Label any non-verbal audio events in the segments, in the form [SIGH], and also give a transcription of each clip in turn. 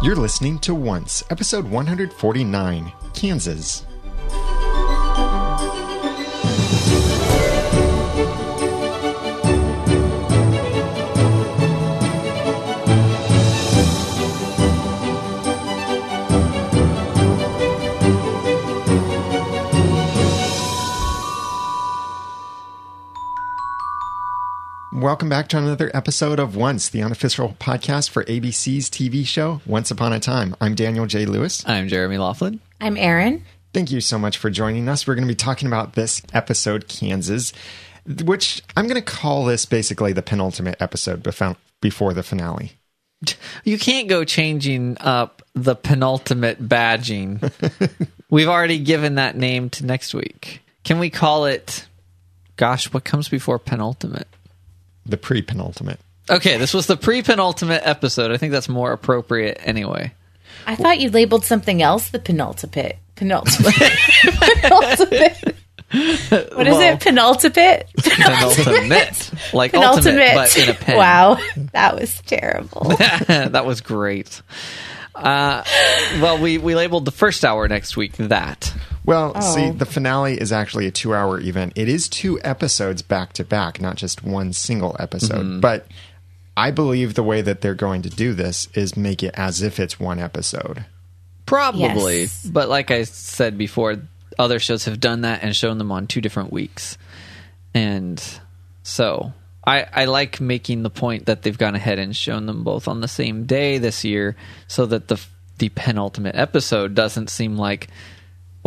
You're listening to Once, episode 149, Kansas. Welcome back to another episode of Once, the unofficial podcast for ABC's TV show Once Upon a Time. I'm Daniel J. Lewis. I'm Jeremy Laughlin. I'm Erin. Thank you so much for joining us. We're going to be talking about this episode, Kansas, which I'm going to call this basically the penultimate episode before the finale. You can't go changing up the penultimate badging. [LAUGHS] We've already given that name to next week. Can we call it, gosh, what comes before penultimate? The pre penultimate. Okay, this was the pre penultimate episode. I think that's more appropriate anyway. I thought you labeled something else the penultimate. Penultimate. [LAUGHS] penultimate. What is Well- it? Penultimate? Penultimate. [LAUGHS] Like Penultimate. ultimate, but in a pen. Wow. That was terrible. [LAUGHS] that was great. Uh, well, we, we labeled the first hour next week that. Well, see, Oh. the finale is actually a two hour event. It is two episodes back to back, not just one single episode. Mm-hmm. But I believe the way that they're going to do this is make it as if it's one episode. Probably. Yes. But like I said before, other shows have done that and shown them on two different weeks. And so I, I like making the point that they've gone ahead and shown them both on the same day this year so that the the penultimate episode doesn't seem like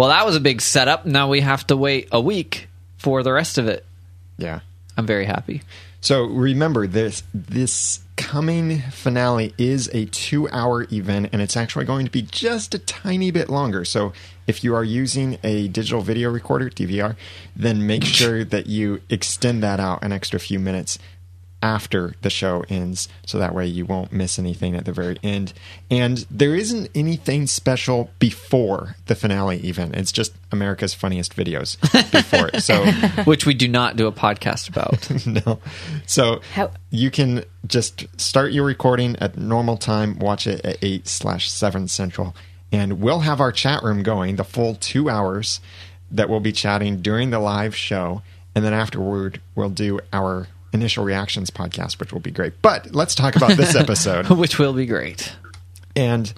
well that was a big setup now we have to wait a week for the rest of it Yeah. i'm very happy So remember this this coming finale is a 2-hour event and it's actually going to be just a tiny bit longer. So if you are using a digital video recorder, DVR, then make [LAUGHS] sure that you extend that out an extra few minutes after the show ends so that way you won't miss anything at the very end. And there isn't anything special before the finale even. It's just America's funniest videos before it. So [LAUGHS] which we do not do a podcast about [LAUGHS] no. So How- you can just start your recording at normal time, watch it at 8 slash 7 central, and we'll have our chat room going the full two hours that we'll be chatting during the live show. And then afterward, we'll do our initial reactions podcast, which will be great. But let's talk about this [LAUGHS] episode. [LAUGHS] which will be great And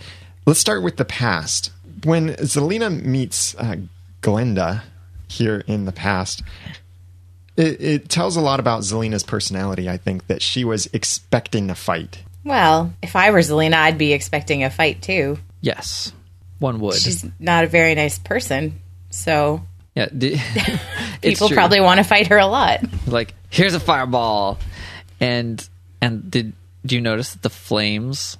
let's start with the past. When Zelena meets uh, Glenda here in the past, it, it tells a lot about Zelena's personality. I think that she was expecting a fight. Well, if I were Zelena, I'd be expecting a fight too. yes one would She's not a very nice person. So yeah d- [LAUGHS] [LAUGHS] people true. probably want to fight her a lot. like here's a fireball and and did do you notice that the flames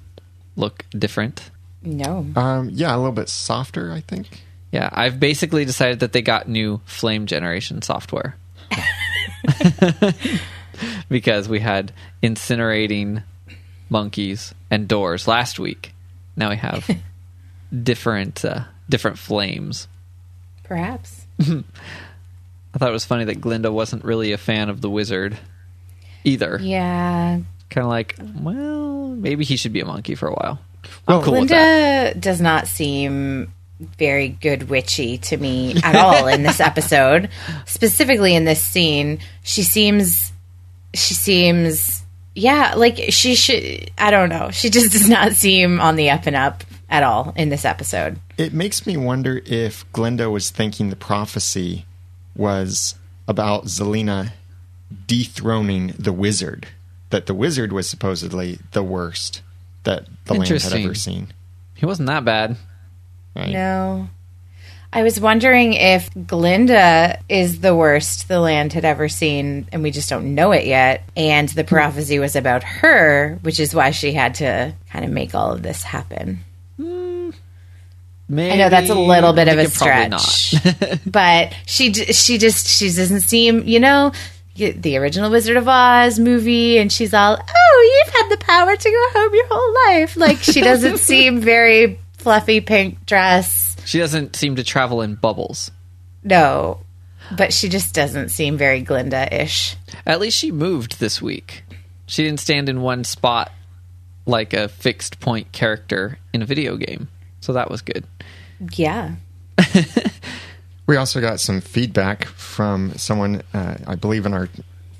look different No. Um, yeah, a little bit softer, I think. yeah i've basically decided that they got new flame generation software [LAUGHS] because we had incinerating monkeys and doors last week now we have different uh, different flames Perhaps. I thought it was funny that glinda wasn't really a fan of the wizard either Yeah. kind of like well maybe he should be a monkey for a while i'm Well, cool with that Glinda does not seem very good witchy to me at all in this [LAUGHS] episode. Specifically in this scene, she seems she seems yeah, like she should I don't know. She just does not seem on the up and up at all in this episode. It makes me wonder if Glinda was thinking the prophecy was about Zelena dethroning the wizard. That the wizard was supposedly the worst that the land had ever seen. he wasn't that bad Right? No. I was wondering if Glinda is the worst the land had ever seen, and we just don't know it yet. And the prophecy was about her, which is why she had to kind of make all of this happen. Maybe, I know that's a little bit of a stretch, [LAUGHS] but she she just she doesn't seem you know the original Wizard of Oz movie, and she's all oh you've had the power to go home your whole life. Like she doesn't [LAUGHS] seem very fluffy pink dress. she doesn't seem to travel in bubbles. No, but she just doesn't seem very Glinda ish. At least she moved this week. She didn't stand in one spot like a fixed point character in a video game. So that was good. Yeah. [LAUGHS] We also got some feedback from someone, uh, I believe, in our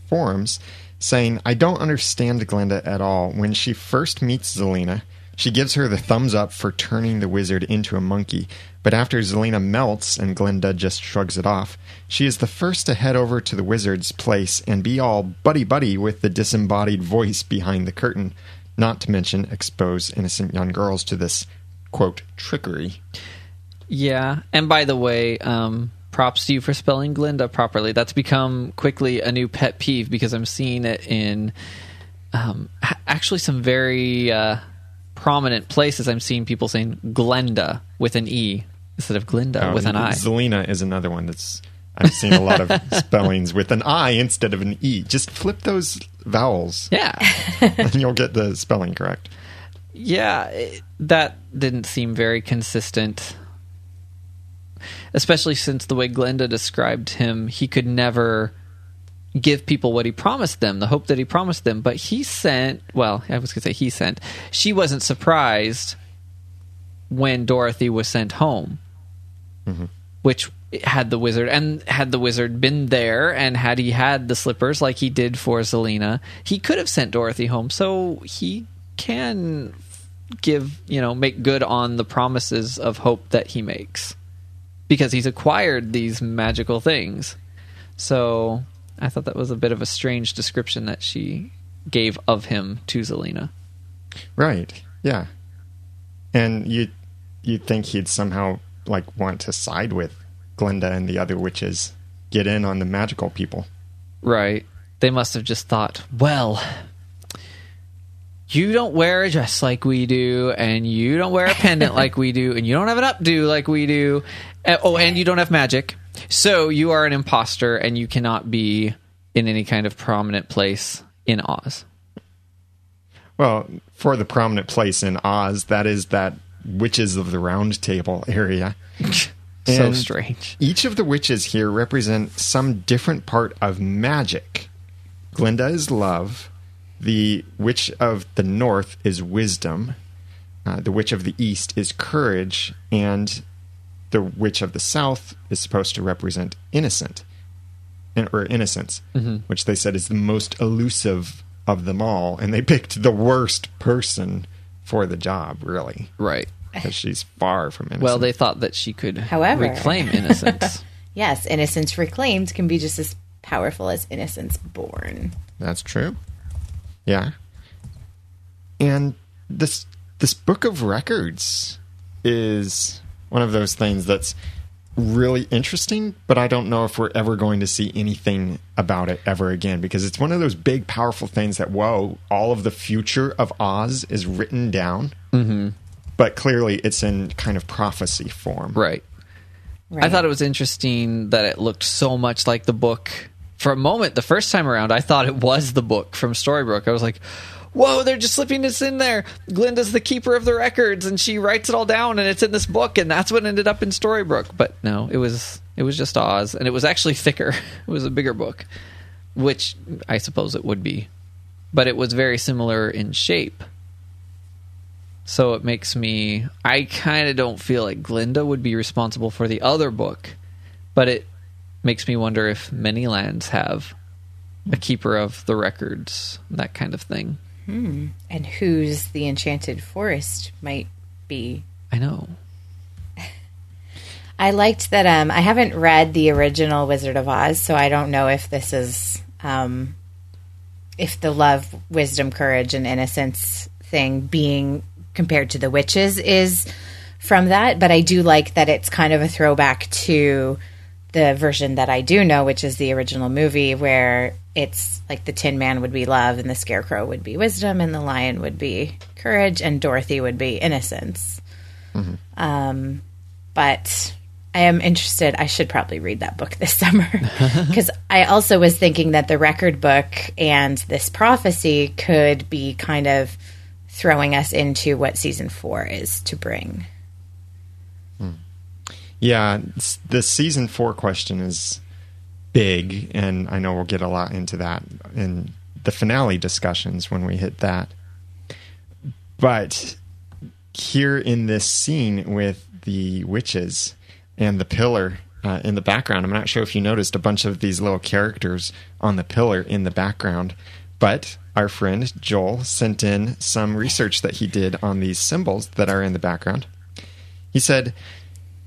forums, saying, I don't understand Glenda at all. When she first meets Zelena, she gives her the thumbs up for turning the wizard into a monkey. But after Zelena melts and Glenda just shrugs it off, she is the first to head over to the wizard's place and be all buddy buddy with the disembodied voice behind the curtain, not to mention expose innocent young girls to this, quote, trickery. Yeah, and by the way, um, props to you for spelling Glinda properly. That's become quickly a new pet peeve because I'm seeing it in um, actually some very uh, prominent places. I'm seeing people saying Glenda with an E instead of Glinda Oh, with an I. Zelena is another one that's I've seen a lot of [LAUGHS] spellings with an I instead of an E. Just flip those vowels yeah, [LAUGHS] and you'll get the spelling correct. yeah, it, that didn't seem very consistent. Especially since the way Glenda described him, he could never give people what he promised them, the hope that he promised them. But he sent, well, I was going to say he sent, she wasn't surprised when Dorothy was sent home, mm-hmm. which had the wizard, and had the wizard been there, and had he had the slippers like he did for Zelena, he could have sent Dorothy home. So he can give, you know, make good on the promises of hope that he makes because he's acquired these magical things. So I thought that was a bit of a strange description that she gave of him to Zelena. Right. Yeah. And you you'd think he'd somehow like want to side with Glenda and the other witches, get in on the magical people. Right. They must have just thought, well, you don't wear a dress like we do, and you don't wear a pendant [LAUGHS] like we do, and you don't have an updo like we do. Uh, oh, and you don't have magic. So you are an imposter, and you cannot be in any kind of prominent place in Oz. Well, for the prominent place in Oz, that is that witches of the round table area. [LAUGHS] so And strange. Each of the witches here represent some different part of magic. Glinda is love. The witch of the north is wisdom. Uh, the witch of the east is courage. And the witch of the south is supposed to represent innocent or innocence, mm-hmm. which they said is the most elusive of them all. And they [LAUGHS] picked the worst person for the job, really, Right. because she's far from innocent. Well, they thought that she could However- reclaim [LAUGHS] innocence. Yes, innocence reclaimed can be just as powerful as innocence born. That's true. Yeah. And this this book of records is one of those things that's really interesting, but I don't know if we're ever going to see anything about it ever again because it's one of those big powerful things that whoa, all of the future of Oz is written down. Mm-hmm. But clearly it's in kind of prophecy form. right. Right. I thought it was interesting that it looked so much like the book. For a moment, the first time around, I thought it was the book from Storybrooke. I was like, whoa, they're just slipping this in there. Glinda's the keeper of the records, and she writes it all down, and it's in this book, and that's what ended up in Storybrooke. But no, it was it was just Oz, and it was actually thicker. [LAUGHS] It was a bigger book, which I suppose it would be, but it was very similar in shape. So it makes me. I kind of don't feel like Glinda would be responsible for the other book, but it makes me wonder if many lands have a keeper of the records, that kind of thing. And whose the enchanted forest might be. I know. [LAUGHS] I liked that. Um, I haven't read the original Wizard of Oz, so I don't know if this is um, if the love, wisdom, courage, and innocence thing being compared to the witches is from that. But I do like that it's kind of a throwback to the version that I do know, which is the original movie, where it's like the Tin Man would be love, and the Scarecrow would be wisdom, and the Lion would be courage, and Dorothy would be innocence. Um, but I am interested. I should probably read that book [LAUGHS] this summer [LAUGHS] because I also was thinking that the record book and this prophecy could be kind of throwing us into what season four is to bring. Yeah, the season four question is big, and I know we'll get a lot into that in the finale discussions when we hit that. But here in this scene with the witches and the pillar uh, in the background, I'm not sure if you noticed a bunch of these little characters on the pillar in the background, but our friend Joel sent in some research that he did on these symbols that are in the background. He said,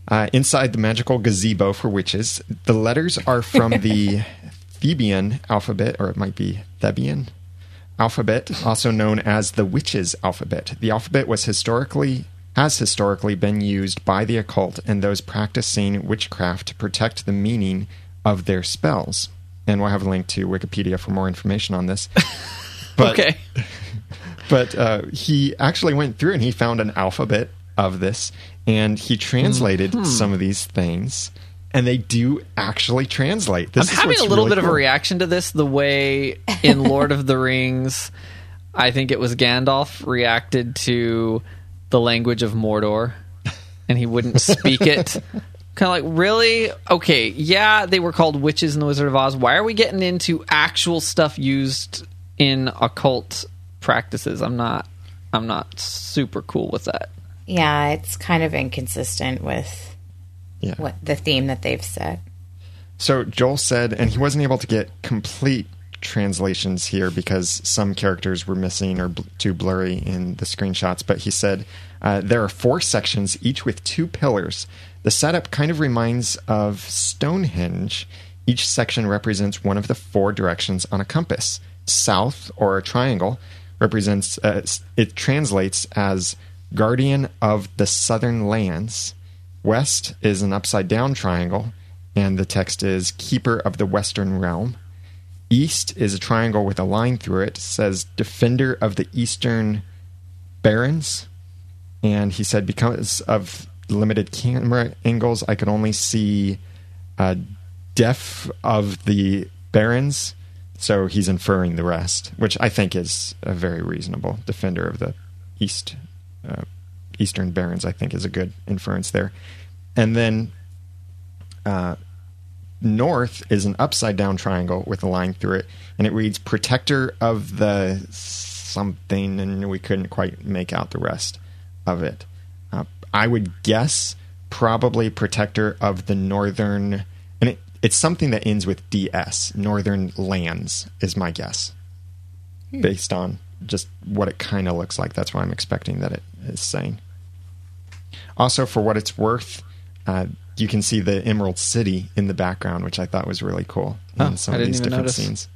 uh, inside the magical gazebo for witches, the letters are from the [LAUGHS] Theban alphabet, or it might be Theban alphabet, also known as the witches' alphabet. The alphabet was historically has historically been used by the occult and those practicing witchcraft to protect the meaning of their spells. And we'll have a link to Wikipedia for more information on this. [LAUGHS] But, okay. But uh, he actually went through and he found an alphabet of this and he translated Hmm. some of these things. And they do actually translate. This I'm having a little really bit of a reaction to this the way in Lord of the Rings, I think it was Gandalf reacted to the language of Mordor and he wouldn't speak it. [LAUGHS] Kind of like, really? Okay, yeah, they were called witches in the Wizard of Oz. Why are we getting into actual stuff used in occult practices? I'm not I'm not super cool with that. Yeah, it's kind of inconsistent with Yeah. what the theme that they've set. So Joel said, and he wasn't able to get complete translations here because some characters were missing or bl- too blurry in the screenshots. But he said uh, there are four sections, each with two pillars. The setup kind of reminds of Stonehenge. Each section represents one of the four directions on a compass. South, or a triangle, represents uh, it translates as guardian of the southern lands. West is an upside down triangle, and the text is Keeper of the Western Realm. East is a triangle with a line through it, says Defender of the Eastern Barons. And he said, because of limited camera angles, I could only see uh, Def of the Barons. So he's inferring the rest, which I think is a very reasonable. Defender of the East, uh, Eastern Barons, I think, is a good inference there. And then uh, north is an upside down triangle with a line through it, and it reads "Protector of the something," and we couldn't quite make out the rest of it. Uh, I would guess probably "Protector of the Northern," and it, it's something that ends with "DS." Northern lands is my guess, based on just what it kind of looks like. That's what I'm expecting that it is saying. Also, for what it's worth, uh, you can see the Emerald City in the background, which I thought was really cool in Oh, some I of didn't these different notice. scenes.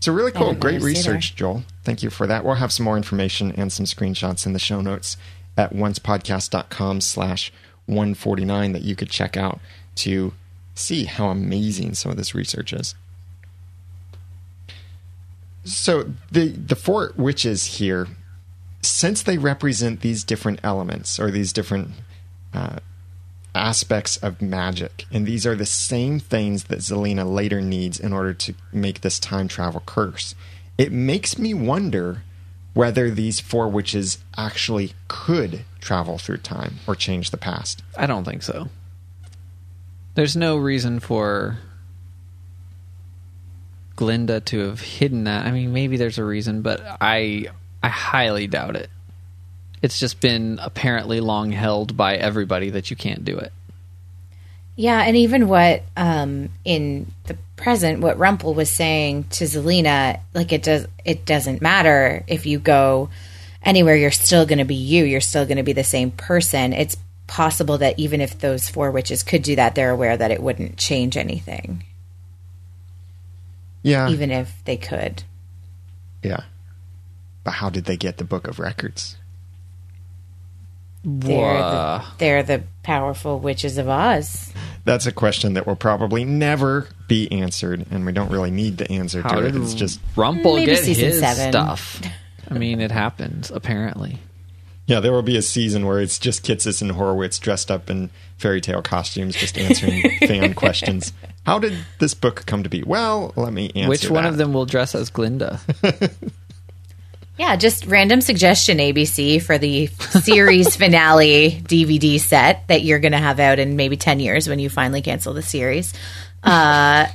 So really cool, great notice either. research, Joel. Thank you for that. We'll have some more information and some screenshots in the show notes at oncepodcast.com slash 149 that you could check out to see how amazing some of this research is. So the the four witches here, since they represent these different elements or these different uh, aspects of magic, and these are the same things that Zelena later needs in order to make this time travel curse, it makes me wonder whether these four witches actually could travel through time or change the past. I don't think so. There's no reason for Glinda to have hidden that. I mean, maybe there's a reason, but I I highly doubt it. It's just been apparently long held by everybody that you can't do it. Yeah, and even what um, in the present, what Rumpel was saying to Zelena, like it does, it doesn't matter if you go anywhere. You're still going to be you. You're still going to be the same person. It's possible that even if those four witches could do that, they're aware that it wouldn't change anything, Yeah. even if they could. yeah. But how did they get the book of records? They're the, they're the powerful witches of Oz. That's a question that will probably never be answered, and we don't really need the answer How to it. It's just Rumple Maybe get season his seven. stuff? [LAUGHS] I mean, it happens apparently. yeah, there will be a season where it's just Kitsis and Horowitz dressed up in fairy tale costumes, just answering [LAUGHS] fan questions. How did this book come to be? Well, let me answer. Which one that. of them will dress as Glinda? [LAUGHS] Yeah, just random suggestion, ABC, for the series [LAUGHS] finale DVD set that you're going to have out in maybe 10 years when you finally cancel the series. Uh,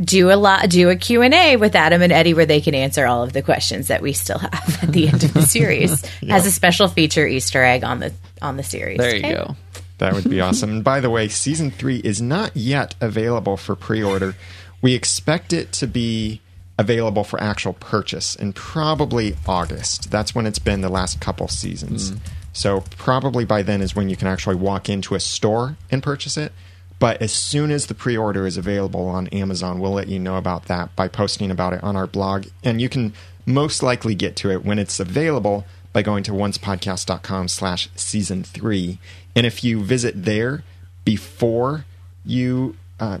do a lot do a q&a with adam and eddie where they can answer all of the questions that we still have at the end of the series [LAUGHS] as a special feature easter egg on the on the series There you Okay? go. That would be awesome. And by the way, season three is not yet available for pre order. We expect it to be available for actual purchase in probably August. That's when it's been the last couple seasons. So, probably by then is when you can actually walk into a store and purchase it. But as soon as the pre order is available on Amazon, we'll let you know about that by posting about it on our blog. And you can most likely get to it when it's available by going to oncepodcast.com slash season three. And if you visit there before you uh,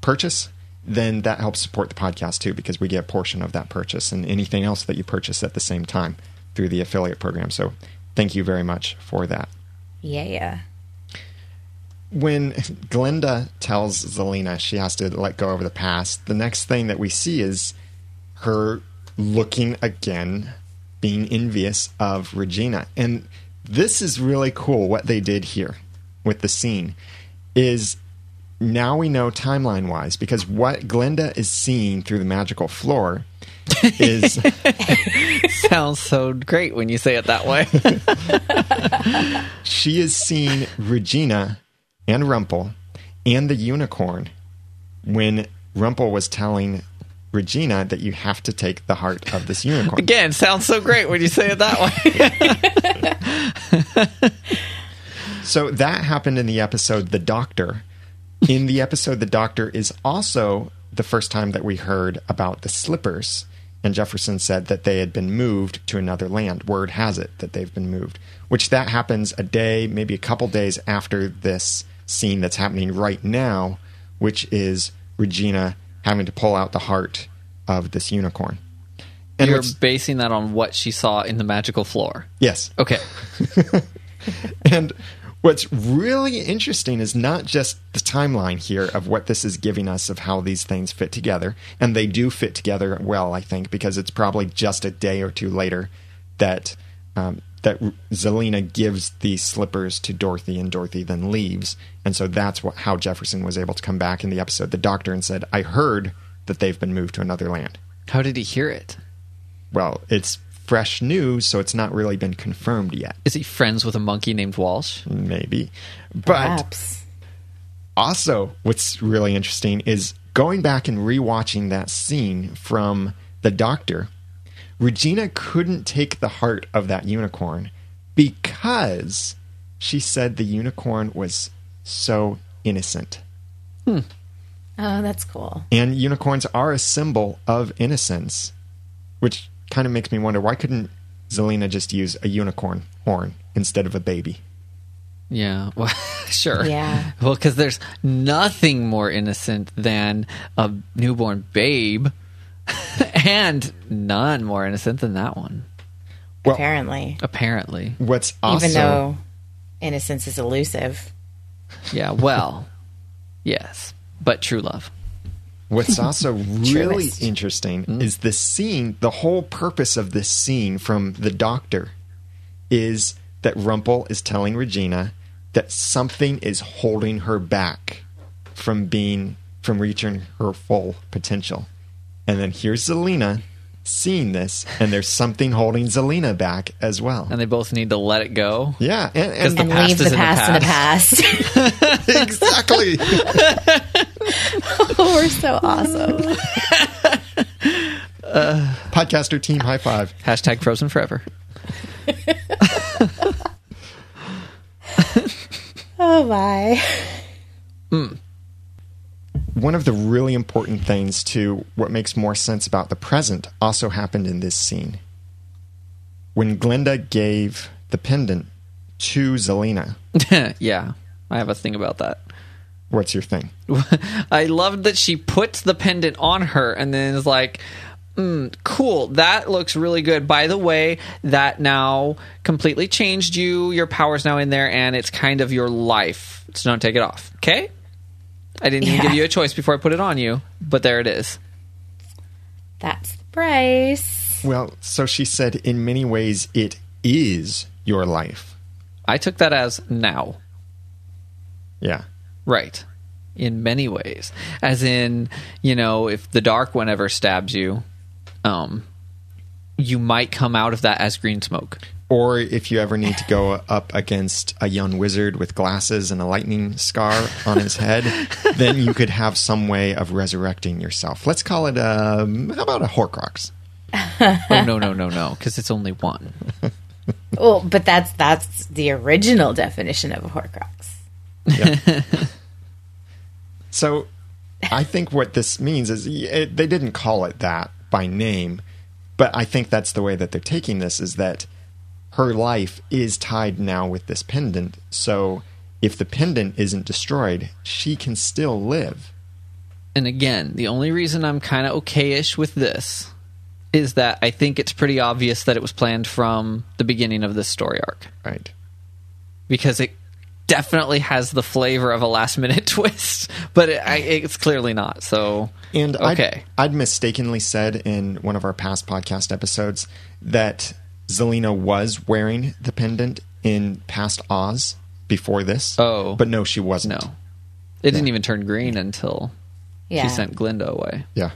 purchase, then that helps support the podcast too because we get a portion of that purchase and anything else that you purchase at the same time through the affiliate program. So thank you very much for that. yeah yeah. When Glenda tells Zelena she has to let go of the past, the next thing that we see is her looking again, being envious of Regina. And this is really cool what they did here with the scene is now we know timeline wise because what Glenda is seeing through the magical floor is [LAUGHS] Sounds so great when you say it that way. [LAUGHS] she is seeing Regina and Rumpel and the unicorn when Rumpel was telling Regina that you have to take the heart of this unicorn. Again, sounds so great when you say it that way. [LAUGHS] So that happened in the episode The Doctor. In the episode The Doctor is also the first time that we heard about the slippers. And Jefferson said that they had been moved to another land. Word has it that they've been moved, which that happens a day, maybe a couple days after this scene that's happening right now, which is Regina having to pull out the heart of this unicorn. And You're basing that on what she saw in the magical floor. yes, Okay. [LAUGHS] And what's really interesting is not just the timeline here of what this is giving us of how these things fit together. And they do fit together well, I think, because it's probably just a day or two later that um, that Zelena gives these slippers to Dorothy, and Dorothy then leaves. And so that's what, how Jefferson was able to come back in the episode, the doctor, and said, "I heard that they've been moved to another land." How did he hear it? Well, it's fresh news, so it's not really been confirmed yet. Is he friends with a monkey named Walsh? Maybe, but also what's really interesting is going back and rewatching that scene from the doctor regina couldn't take the heart of that unicorn because she said the unicorn was so innocent. Hmm. Oh that's cool. And unicorns are a symbol of innocence which kind of makes me wonder why couldn't zelena just use a unicorn horn instead of a baby Yeah. [LAUGHS] Well, [LAUGHS] sure. Yeah. Well, because there's nothing more innocent than a newborn babe, [LAUGHS] and none more innocent than that one. Well- apparently Apparently. what's also even though innocence is elusive Yeah. Well. yes. But true love. What's [LAUGHS] also really Truest. interesting hmm? is the scene, the whole purpose of this scene from the doctor is that Rumpel is telling Regina that something is holding her back from being from reaching her full potential. And then here's Zelena seeing this, and there's something holding Zelena back as well. And they both need to let it go. Yeah, and, and the and past leave is the in the past in the past [LAUGHS] [LAUGHS] exactly. Oh, [LAUGHS] we're so awesome [LAUGHS] Podcaster team high five. Hashtag frozen forever. [LAUGHS] oh my hmm. one of the really important things to what makes more sense about the present also happened in this scene. When Glenda gave the pendant to Zelena, yeah. I have a thing about that. What's your thing? [LAUGHS] I loved that she puts the pendant on her and then is like, mm, cool, that looks really good. By the way, that now completely changed you. Your power's now in there and it's kind of your life. So don't take it off. Okay? I didn't even give you a choice before I put it on you, but there it is. that's the price Well, so she said, in many ways, it is your life. I took that as now. Yeah. Right. in many ways. As in, you know, if the dark one ever stabs you, um, you might come out of that as green smoke. Or if you ever need to go [LAUGHS] up against a young wizard with glasses and a lightning scar on his head, [LAUGHS] then you could have some way of resurrecting yourself. Let's call it um, how about a Horcrux? [LAUGHS] oh no, no, no, no, because it's only one. Well, but that's that's the original definition of a Horcrux. So I think what this means is it, they didn't call it that by name, but I think that's the way that they're taking this is that her life is tied now with this pendant. So if the pendant isn't destroyed, she can still live. And again, the only reason I'm kind of okayish with this is that I think it's pretty obvious that it was planned from the beginning of this story arc Right. because it definitely has the flavor of a last minute [LAUGHS] twist, but it, I, it's clearly not. So And okay, I'd, I'd mistakenly said in one of our past podcast episodes that Zelena was wearing the pendant in past Oz before this. Oh. But no, she wasn't. no, it didn't even turn green until Yeah. she sent Glinda away. Yeah.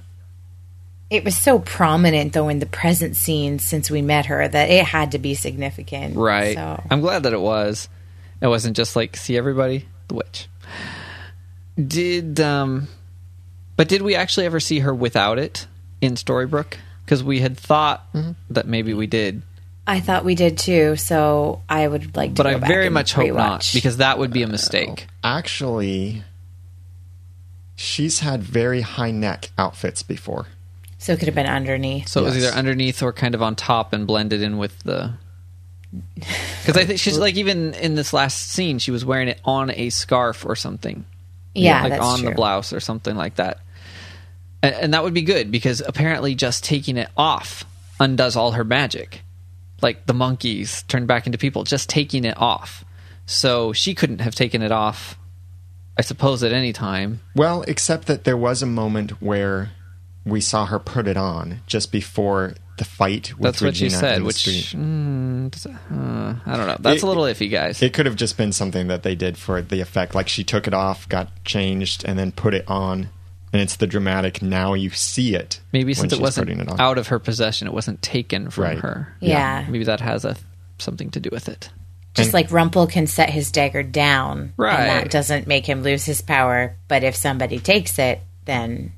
It was so prominent though in the present scene since we met her that it had to be significant. Right. So I'm glad that it was. It wasn't just like see everybody the witch. Did um but did we actually ever see her without it in Storybrooke? Because we had thought Mm-hmm. that maybe we did, I thought we did too, so I would like to but go I back very and much hope not because that would be a mistake. Actually, she's had very high neck outfits before. so it could have been underneath. So it was either underneath or kind of on top and blended in with the. [LAUGHS] Because I think she's like even in this last scene, she was wearing it on a scarf or something. yeah, like that's on true. the blouse or something like that. And, and that would be good because apparently just taking it off undoes all her magic. Like the monkeys turned back into people, just taking it off. So she couldn't have taken it off, I suppose, at any time. Well, except that there was a moment where we saw her put it on just before the fight with That's what she Regina said, which mm, does uh, I don't know. That's It- a little iffy, guys. It could have just been something that they did for the effect. Like she took it off, got changed, and then put it on. And it's the dramatic, now you see it. Maybe since it wasn't it out of her possession, it wasn't taken from Right. her. Yeah. Maybe that has a something to do with it. Just And- like Rumpel can set his dagger down, Right. and that doesn't make him lose his power. But if somebody takes it, then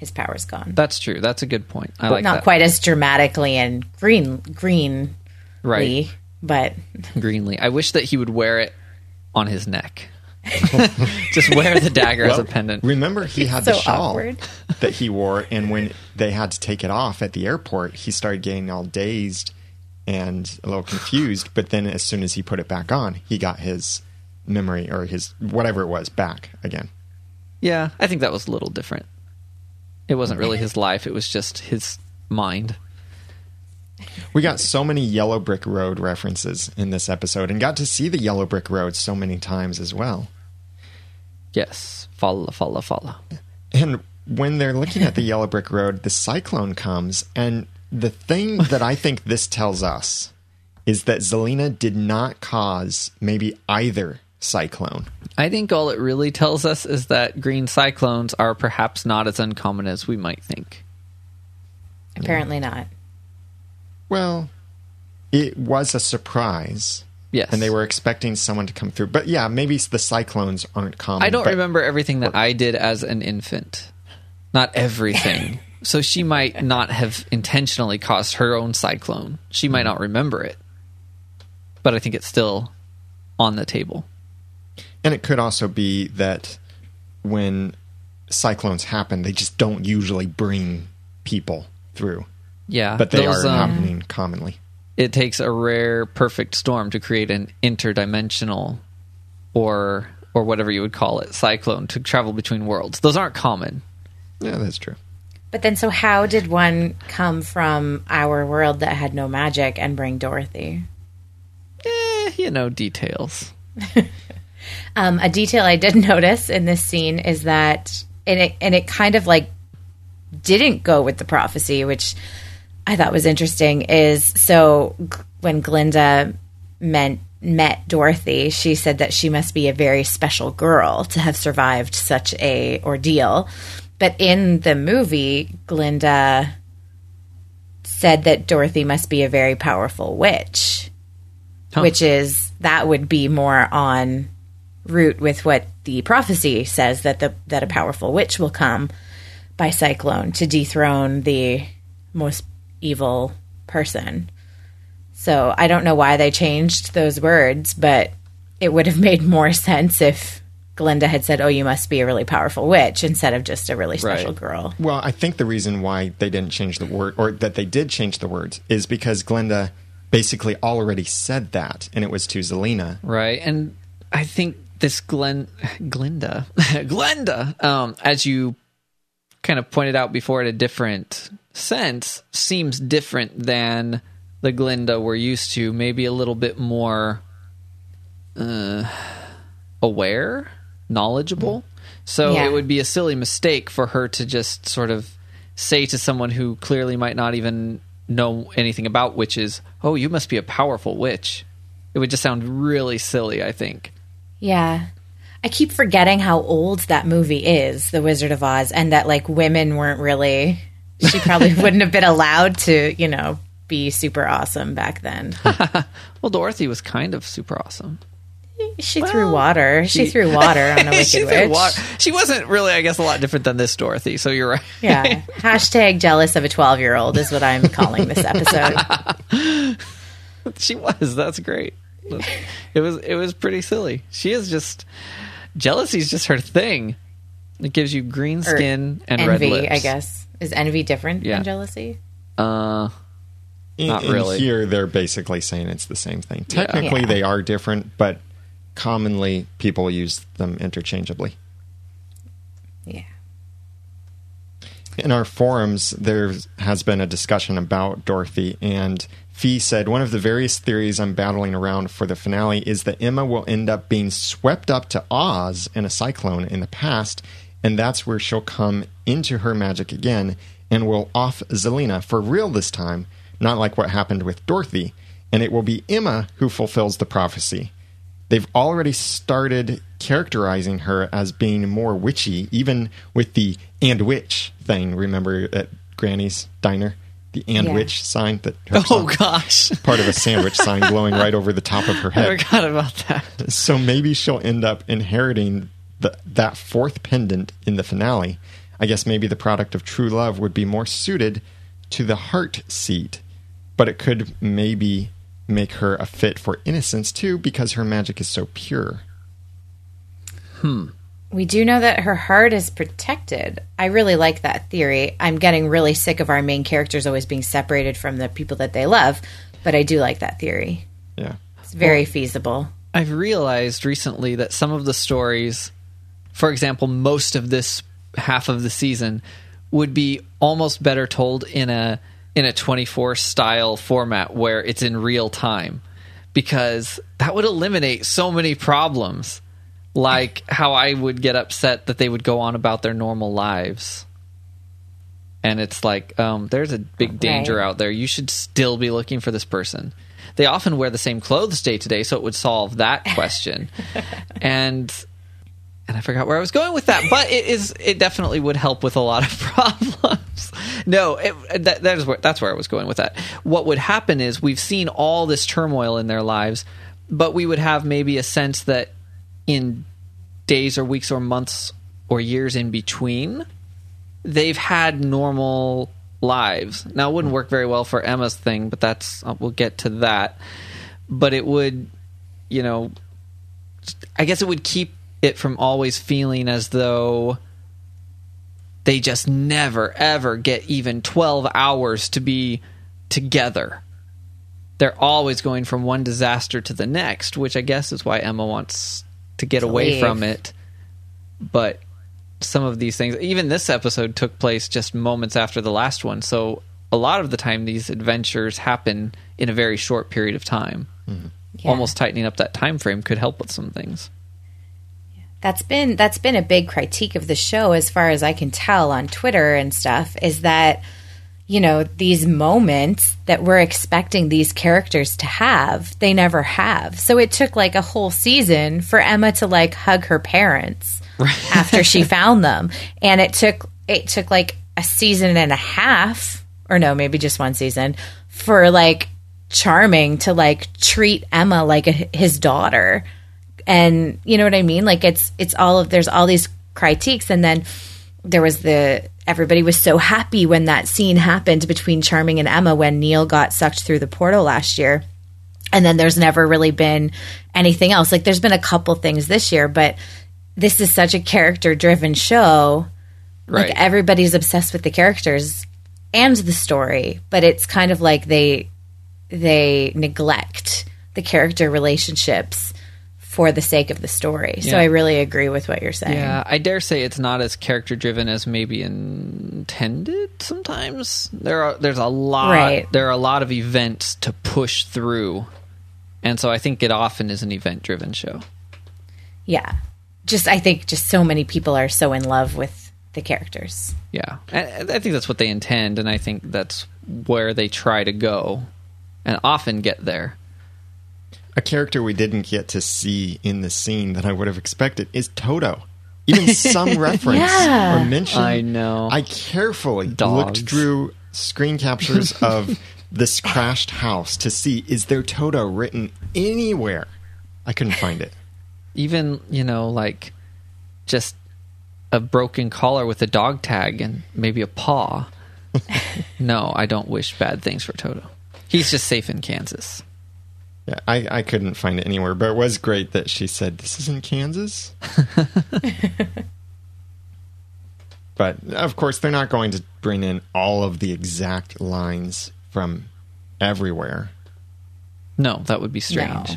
his power's gone. That's true. That's a good point. I like Not that. quite as dramatically and green, greenly, right. but Greenly. I wish that he would wear it on his neck. [LAUGHS] Just wear the dagger as a pendant. Remember, he had so the shawl awkward. that he wore, and when they had to take it off at the airport, he started getting all dazed and a little confused. But then, as soon as he put it back on, he got his memory or his whatever it was back again. Yeah, I think that was a little different. It wasn't really his life, it was just his mind. We got so many Yellow Brick Road references in this episode, and got to see the Yellow Brick Road so many times as well. Yes. Follow, follow, follow. And when they're looking at the Yellow Brick Road, the cyclone comes. And the thing that I think this tells us is that Zelena did not cause maybe either cyclone. I think all it really tells us is that green cyclones are perhaps not as uncommon as we might think. apparently not. Well, it was a surprise. Yes. And they were expecting someone to come through. But yeah, maybe the cyclones aren't common. I don't but- remember everything that I did as an infant. Not everything. [LAUGHS] so she might not have intentionally caused her own cyclone. She might hmm. not remember it. But I think it's still on the table. And it could also be that when cyclones happen, they just don't usually bring people through. Yeah. But they those, are um, happening commonly. it takes a rare perfect storm to create an interdimensional or or whatever you would call it cyclone to travel between worlds those aren't common Yeah, that's true. But then, so how did one come from our world that had no magic and bring Dorothy? eh, you know details [LAUGHS] Um, a detail I did [LAUGHS] notice in this scene is that, and it and it kind of like didn't go with the prophecy, which I thought was interesting. Is so g- when Glinda meant met Dorothy, she said that she must be a very special girl to have survived such a ordeal. But in the movie, Glinda said that Dorothy must be a very powerful witch, Huh. which is that would be more on route with what the prophecy says that the that a powerful witch will come by cyclone to dethrone the most evil person. So I don't know why they changed those words, but it would have [LAUGHS] made more sense if Glinda had said, "Oh, you must be a really powerful witch," instead of just a really special Right. girl. Well, I think the reason why they didn't change the word, or that they did change the words, is because Glinda basically already said that, and it was to Zelena. right? And I think this Glen Glinda [LAUGHS] Glenda, um, as you kind of pointed out before, in a different sense, seems different than the Glinda we're used to. Maybe a little bit more uh, aware, knowledgeable. So Yeah. it would be a silly mistake for her to just sort of say to someone who clearly might not even know anything about witches, "Oh, you must be a powerful witch." It would just sound really silly, I think. Yeah. I keep forgetting how old that movie is, The Wizard of Oz, and that like women weren't really she probably [LAUGHS] wouldn't have been allowed to, you know, be super awesome back then. [LAUGHS] Well, Dorothy was kind of super awesome. She threw water. She, she- threw [LAUGHS] water on a wicked she, witch. threw wa- she wasn't really, I guess, a lot different than this Dorothy. So you're right. Yeah. Hashtag jealous of a 12 year old is what I'm calling this episode. she was. That's great. It was. It was pretty silly. She is just jealousy's just her thing. It gives you green Or skin and red lips. I guess. Is envy different Yeah. than jealousy? Uh, In, Not in really. here, they're basically saying it's the same thing. Technically, Yeah. they are different, but commonly people use them interchangeably. Yeah. In our forums, there has been a discussion about Dorothy, and Fee said one of the various theories I'm battling around for the finale is that Emma will end up being swept up to Oz in a cyclone in the past, and that's where she'll come into her magic again and will off Zelena for real this time, not like what happened with Dorothy, and it will be Emma who fulfills the prophecy. They've already started characterizing her as being more witchy, even with the and witch thing. Remember at Granny's diner? The and Yeah. witch sign that her oh son- gosh, [LAUGHS] part of a sandwich sign glowing right over the top of her head. [LAUGHS] I head. forgot about that. So maybe she'll end up inheriting the, that fourth pendant in the finale. I guess maybe the product of true love would be more suited to the heart seat, but it could maybe make her a fit for innocence too because her magic is so pure. Hmm. We do know that her heart is protected. I really like that theory. I'm getting really sick of our main characters always being separated from the people that they love, but I do like that theory. Yeah. It's very feasible. I've realized recently that some of the stories, for example, most of this half of the season would be almost better told in a in a 24 style format where it's in real time because that would eliminate so many problems like how I would get upset that they would go on about their normal lives. And it's like, um, there's a big danger Right. out there. You should still be looking for this person. They often wear the same clothes day to day, so it would solve that question. [LAUGHS] and and I forgot where I was going with that, but it is it definitely would help with a lot of [LAUGHS] problems. no, it, that, that is where that's where I was going with that. What would happen is we've seen all this turmoil in their lives, but we would have maybe a sense that in days or weeks or months or years in between, they've had normal lives. Now, it wouldn't work very well for Emma's thing, but that's uh, we'll get to that. But it would, you know, I guess it would keep it from always feeling as though they just never ever get even 12 hours to be together. They're always going from one disaster to the next, which I guess is why Emma wants to get To away leave. from it. But some of these things, even this episode took place just moments after the last one. So a lot of the time, these adventures happen in a very short period of time. Mm-hmm. Yeah. Almost tightening up that time frame could help with some things. That's been that's been a big critique of the show as far as I can tell on Twitter and stuff is that you know, these moments that we're expecting these characters to have, they never have. So it took like a whole season for Emma to like hug her parents after she [LAUGHS] found them. And it took it took like a season and a half or no, maybe just one season for like charming to like treat Emma like a, his daughter. And you know what I mean? Like it's it's all of there's all these critiques and then there was the everybody was so happy when that scene happened between Charming and Emma when Neal got sucked through the portal last year. And then there's never really been anything else. Like there's been a couple things this year, but this is such a character driven show. Right. Like everybody's obsessed with the characters and the story, but it's kind of like they they neglect the character relationships for the sake of the story. So Yeah. I really agree with what you're saying. Yeah, I dare say it's not as character driven as maybe intended. Sometimes there are there's a lot Right. there are a lot of events to push through, and so I think it often is an event driven show. Yeah. Just I think just so many people are so in love with the characters. Yeah, and I think that's what they intend, and I think that's where they try to go, and often get there. A character we didn't get to see in the scene that I would have expected is Toto. Even some [LAUGHS] reference Yeah. or mention. I know. I carefully Dogs. looked through screen captures [LAUGHS] of this crashed house to see is there Toto written anywhere. I couldn't find it. Even you know like just a broken collar with a dog tag and maybe a paw. [LAUGHS] no, I don't wish bad things for Toto. He's just safe in Kansas. Yeah, I, I couldn't find it anywhere, but it was great that she said, This is in Kansas? [LAUGHS] but of course, they're not going to bring in all of the exact lines from everywhere. No, that would be strange. No.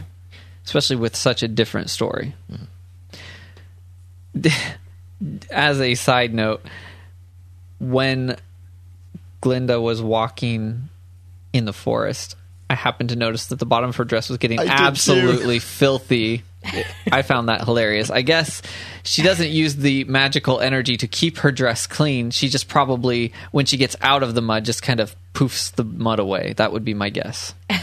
Especially with such a different story. Mm-hmm. [LAUGHS] As a side note, when Glinda was walking in the forest, I happened to notice that the bottom of her dress was getting I absolutely filthy. I found that hilarious. I guess she doesn't use the magical energy to keep her dress clean. She just probably, when she gets out of the mud, just kind of poofs the mud away. That would be my guess. [LAUGHS]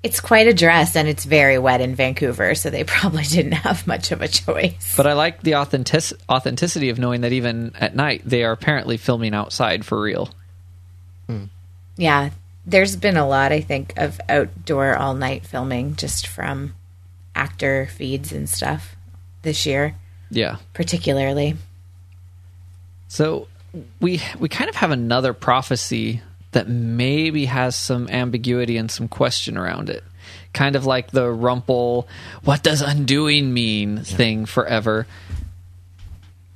It's quite a dress and it's very wet in Vancouver, so they probably didn't have much of a choice. But I like the authentic- authenticity of knowing that even at night they are apparently filming outside for real. Yeah, there's been a lot, I think, of outdoor all night filming just from actor feeds and stuff this year, Yeah. particularly. So we we kind of have another prophecy that maybe has some ambiguity and some question around it. Kind of like the Rumple, what does undoing mean thing forever.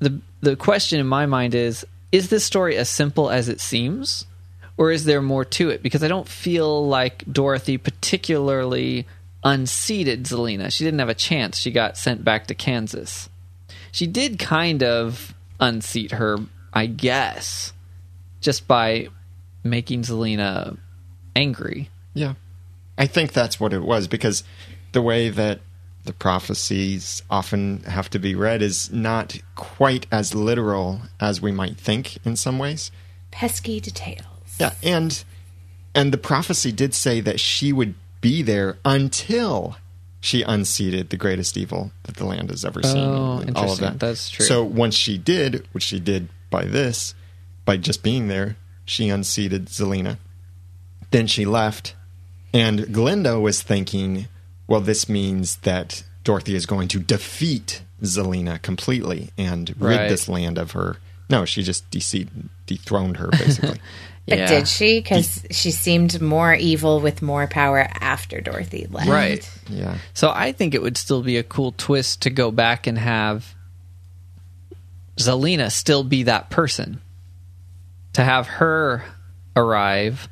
The the question in my mind is is this story as simple as it seems or is there more to it because I don't feel like Dorothy particularly unseated Zelena. She didn't have a chance. She got sent back to Kansas. She did kind of unseat her, I guess, just by making Zelena angry. Yeah. I think that's what it was because the way that the prophecies often have to be read is not quite as literal as we might think in some ways. Pesky details. Yeah, and and the prophecy did say that she would be there until she unseated the greatest evil that the land has ever seen. Oh, and all of that. That's true. So once she did, which she did by this, by just being there, she unseated Zelena. Then she left, and Glinda was thinking, well, this means that Dorothy is going to defeat Zelena completely and rid Right. this land of her. No, she just dece- dethroned her, basically. [LAUGHS] But Yeah. did she? Because she seemed more evil with more power after Dorothy left. Right. yeah. So I think it would still be a cool twist to go back and have Zelena still be that person. To have her arrive,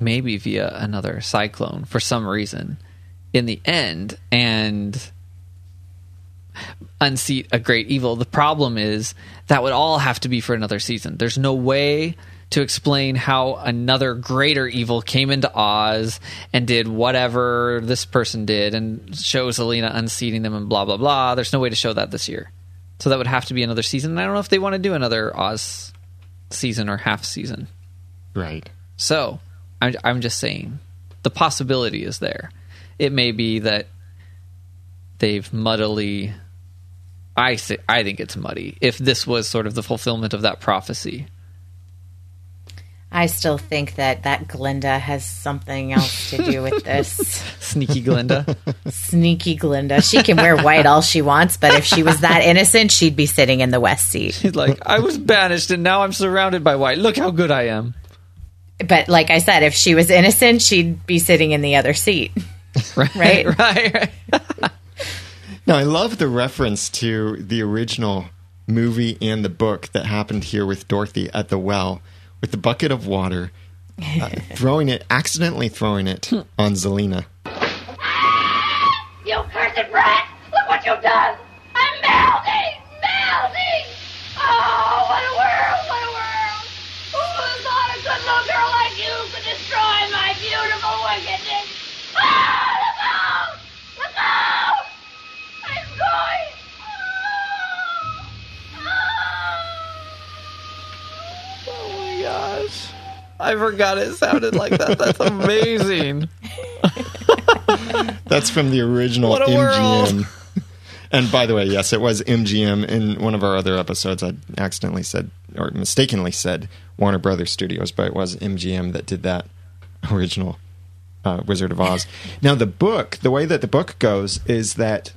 maybe via another cyclone for some reason, in the end, and unseat a great evil. The problem is that would all have to be for another season. There's no way to explain how another greater evil came into Oz and did whatever this person did and show Zelena unseating them and blah blah blah. There's no way to show that this year. So that would have to be another season. And I don't know if they want to do another Oz season or half season. Right. So I'm, I'm just saying the possibility is there. It may be that they've muddily. I th- I think it's muddy. If this was sort of the fulfillment of that prophecy, I still think that that Glinda has something else to do with this. [LAUGHS] sneaky Glinda. Sneaky Glinda. She can wear white all she wants, but if she was that innocent, she'd be sitting in the west seat. She's like, I was banished and now I'm surrounded by white. Look how good I am. But like I said, if she was innocent, she'd be sitting in the other seat. [LAUGHS] Right, Right. right, right. [LAUGHS] Now, I love the reference to the original movie and the book that happened here with Dorothy at the well with the bucket of water, uh, [LAUGHS] throwing it, accidentally throwing it [LAUGHS] on Zelena. You cursed brat! Look what you've done! I'm melting! Melting! Oh, I forgot it sounded like that. That's amazing. [LAUGHS] That's from the original MGM. And by the way, yes, it was MGM. In one of our other episodes, I accidentally said or mistakenly said Warner Brothers Studios, but it was MGM that did that original uh, Wizard of Oz. [LAUGHS] now, the book, the way that the book goes is that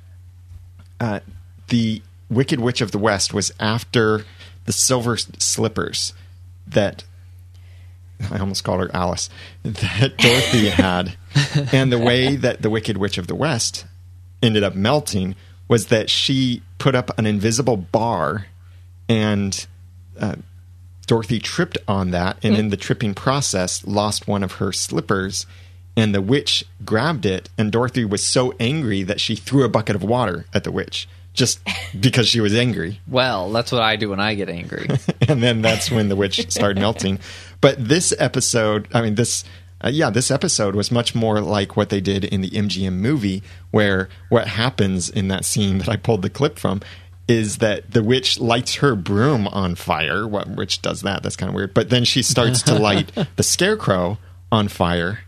uh, the Wicked Witch of the West was after the Silver Slippers that [LAUGHS] I almost called her Alice that Dorothy [LAUGHS] had, and the way that the Wicked Witch of the West ended up melting was that she put up an invisible bar, and uh, Dorothy tripped on that, and in the tripping process, lost one of her slippers. And the witch grabbed it, and Dorothy was so angry that she threw a bucket of water at the witch just because she was angry Well, that's what I do when I get angry. [LAUGHS] and then that's when the witch started melting. But this episode, I mean, this, uh, yeah, this episode was much more like what they did in the MGM movie, where what happens in that scene that I pulled the clip from is that the witch lights her broom on fire. What witch does that? That's kind of weird. But then she starts to [LAUGHS] light the scarecrow on fire,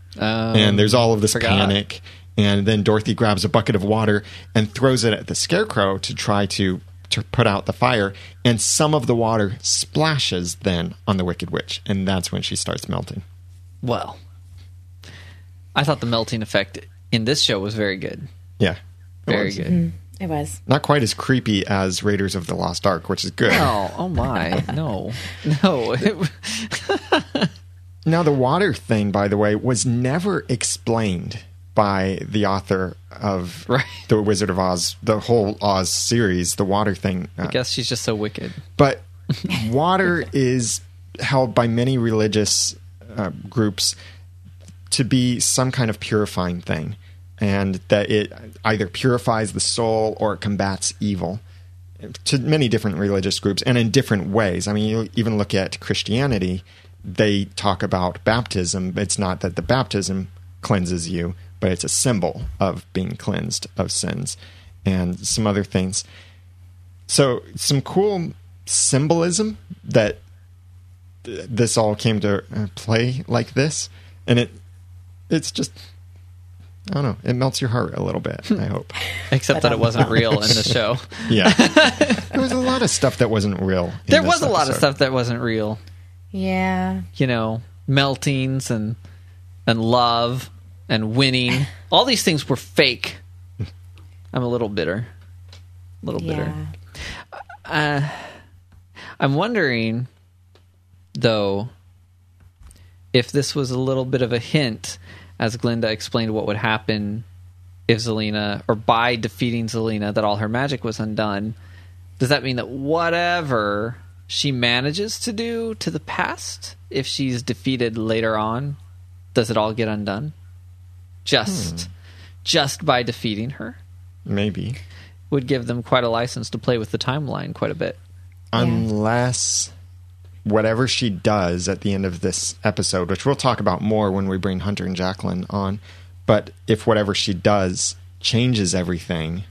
and there's all of this forgot. panic. And then Dorothy grabs a bucket of water and throws it at the scarecrow to try to to put out the fire. And some of the water splashes then on the Wicked Witch, and that's when she starts melting. well, I thought the melting effect in this show was very good. Yeah, It Very was. good. Mm-hmm. It was. Not quite as creepy as Raiders of the Lost Ark, which is good. Oh, oh my. [LAUGHS] No. No. [LAUGHS] Now, the water thing, by the way, was never explained by the author of Right. the Wizard of Oz, the whole Oz series. The water thing, uh, I guess she's just so wicked. but [LAUGHS] water is held by many religious uh, groups to be some kind of purifying thing, and that it either purifies the soul or it combats evil. To many different religious groups and in different ways. I mean, you even look at Christianity, they talk about baptism. It's not that the baptism cleanses you, but it's a symbol of being cleansed of sins and some other things. So, some cool symbolism that th- this all came to uh, play like this, and it it's just I don't know, it melts your heart a little bit. I [LAUGHS] hope. Except that it wasn't real in the [LAUGHS] show. Yeah, [LAUGHS] there was a lot of stuff that wasn't real. There was a lot of stuff that wasn't real. Yeah. You know, meltings and and love and winning. [LAUGHS] All these things were fake. I'm a little bitter. A little bitter. Yeah. Uh, I'm wondering, though, if this was a little bit of a hint, as Glinda explained what would happen if Zelena, or by defeating Zelena, that all her magic was undone. Does that mean that whatever she manages to do to the past, if she's defeated later on, does it all get undone? Just, hmm. just by defeating her maybe, would give them quite a license to play with the timeline quite a bit. unless whatever she does at the end of this episode, which we'll talk about more when we bring Hunter and Jacqueline on, but if whatever she does changes everything,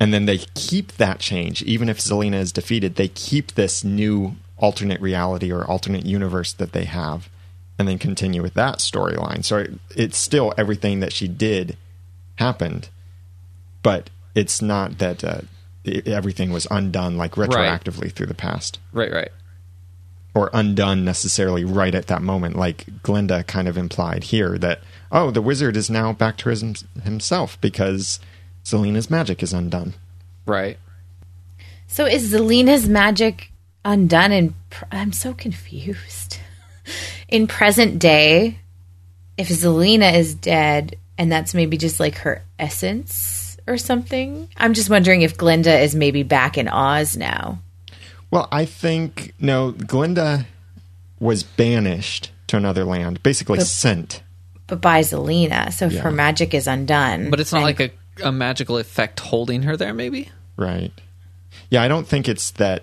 and then they keep that change, even if Zelena is defeated, they keep this new alternate reality or alternate universe that they have and then continue with that storyline. So it, it's still everything that she did happened, but it's not that uh, it, everything was undone like retroactively through the past Right, right. or undone necessarily right at that moment, like Glinda kind of implied here that oh, the wizard is now back to his, himself because Zelena's magic is undone. Right. So is Zelena's magic undone? And pr- I'm so confused. In present day, if Zelena is dead, and that's maybe just like her essence or something, I'm just wondering if Glinda is maybe back in Oz now. Well, I think no, Glinda was banished to another land, basically sent. But by Zelena, so if Yeah. her magic is undone, But it's not then- like a, a magical effect holding her there, maybe? Right. Yeah, I don't think it's that.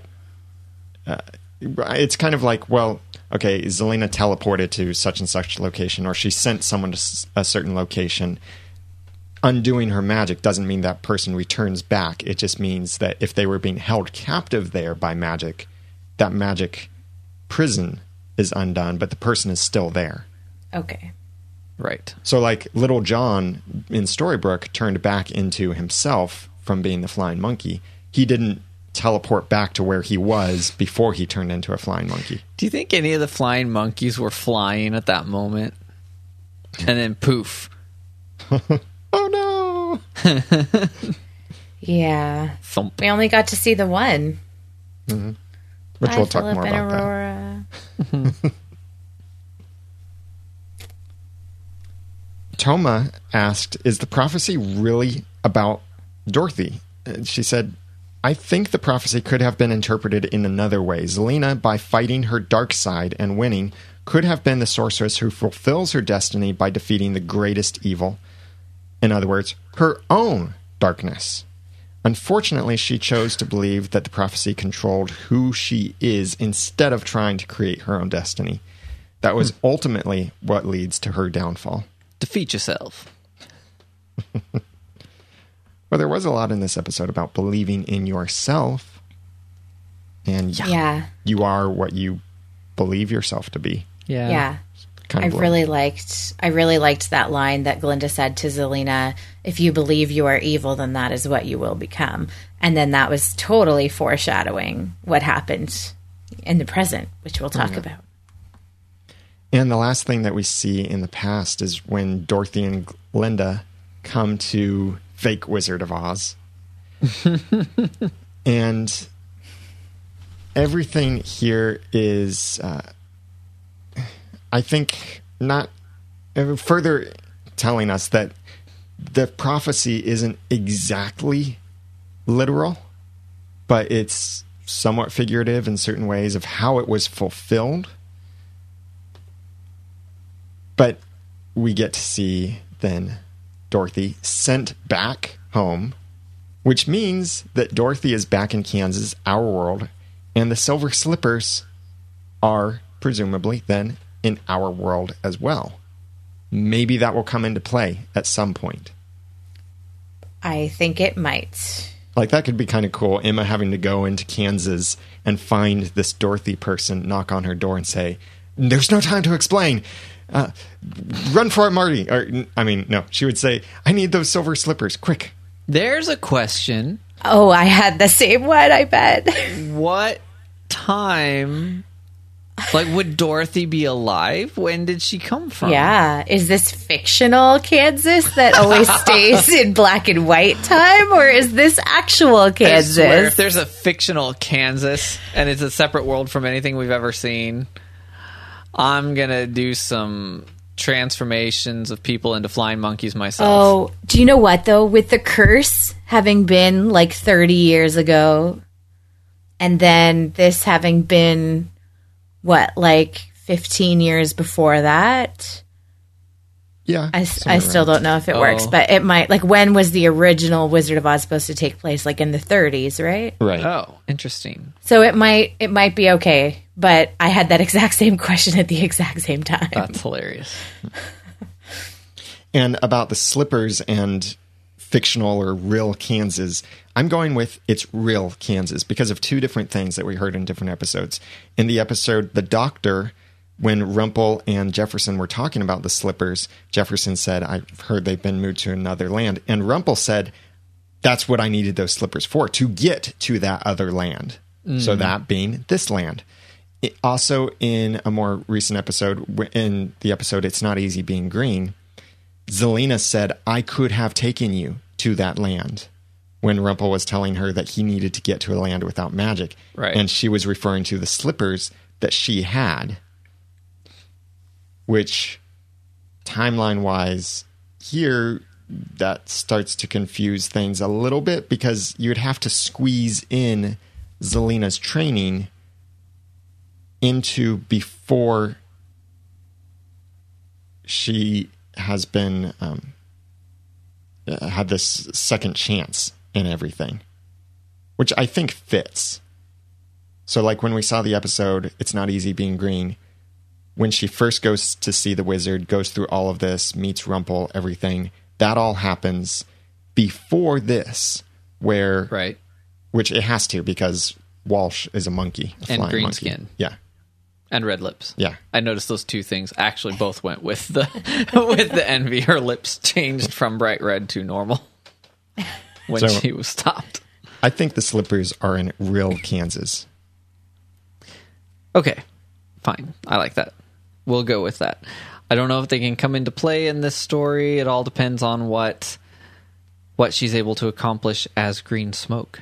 Uh, it's kind of like, well, okay, Zelena teleported to such and such location, or she sent someone to a certain location. Undoing her magic doesn't mean that person returns back. It just means that if they were being held captive there by magic, that magic prison is undone, but the person is still there. okay. Right. So, like Little John in Storybrooke turned back into himself from being the flying monkey. He didn't teleport back to where he was before he turned into a flying monkey. Do you think any of the flying monkeys were flying at that moment? And then poof. [LAUGHS] Oh no! [LAUGHS] Yeah, Thump. we only got to see the one. Mm-hmm. Which Bye, we'll talk Philip more and about that. [LAUGHS] Toma asked, Is the prophecy really about Dorothy? And She said, I think the prophecy could have been interpreted in another way. Zelena, by fighting her dark side and winning, could have been the sorceress who fulfills her destiny by defeating the greatest evil. In other words, her own darkness. Unfortunately, she chose to believe that the prophecy controlled who she is instead of trying to create her own destiny. That was hmm. ultimately what leads to her downfall. Defeat yourself. [LAUGHS] Well, there was a lot in this episode about believing in yourself. And Yeah, you are what you believe yourself to be. Yeah. yeah. Kind I of like- really liked I really liked that line that Glinda said to Zelena, if you believe you are evil, then that is what you will become. And then that was totally foreshadowing what happened in the present, which we'll talk about. And the last thing that we see in the past is when Dorothy and Glinda come to fake Wizard of Oz. [LAUGHS] and everything here is, uh, I think, not uh, further telling us that the prophecy isn't exactly literal, but it's somewhat figurative in certain ways of how it was fulfilled. But we get to see then Dorothy sent back home, which means that Dorothy is back in Kansas, our world, and the silver slippers are presumably then in our world as well. Maybe that will come into play at some point. I think it might. Like that could be kind of cool. Emma having to go into Kansas and find this Dorothy person, knock on her door, and say, "There's no time to explain. Uh, run for it, Marty." Or I mean, no, she would say, "I need those silver slippers, quick." There's a question. Oh, I had the same one, I bet. [LAUGHS] What time like would Dorothy be alive? When did she come from? yeah. Is this fictional Kansas that always [LAUGHS] stays in black and white time, or is this actual I swear, if there's a fictional Kansas and it's a separate world from anything we've ever seen, I'm gonna do some transformations of people into flying monkeys myself. Oh, do you know what though? With the curse having been like 30 years ago, and then this having been what, like 15 years before that? Yeah, I, I still around. don't know if it works, Oh. but it might. Like, when was the original Wizard of Oz supposed to take place? Like in the 30s, right? Right. Oh, interesting. So it might it might be okay. But I had that [LAUGHS] exact same question at the exact same time. That's hilarious. [LAUGHS] And about the slippers and fictional or real Kansas, I'm going with it's real Kansas because of two different things that we heard in different episodes. In the episode The Doctor, when Rumple and Jefferson were talking about the slippers, Jefferson said, I've heard they've been moved to another land. And Rumple said, That's what I needed those slippers for, to get to that other land. So mm. that being this land. It, also, in a more recent episode, in the episode It's Not Easy Being Green, Zelena said, I could have taken you to that land when Rumple was telling her that he needed to get to a land without magic. Right. And she was referring to the slippers that she had, which timeline wise, here that starts to confuse things a little bit because you'd have to squeeze in Zelena's training into before she has been um, uh, had this second chance in everything, which I think fits. So, like when we saw the episode, it's not easy being green. When she first goes to see the wizard, goes through all of this, meets Rumple, everything that all happens before this, where Right. which it has to because Walsh is a monkey, a And green monkey. skin. Yeah, And red lips. yeah. I noticed those two things actually both went with the [LAUGHS] with the envy. Her lips changed from bright red to normal [LAUGHS] when So- she was stopped. I think the slippers are in real Kansas. Okay, fine. I like that. We'll go with that. I don't know if they can come into play in this story. It all depends on what what she's able to accomplish as Green Smoke.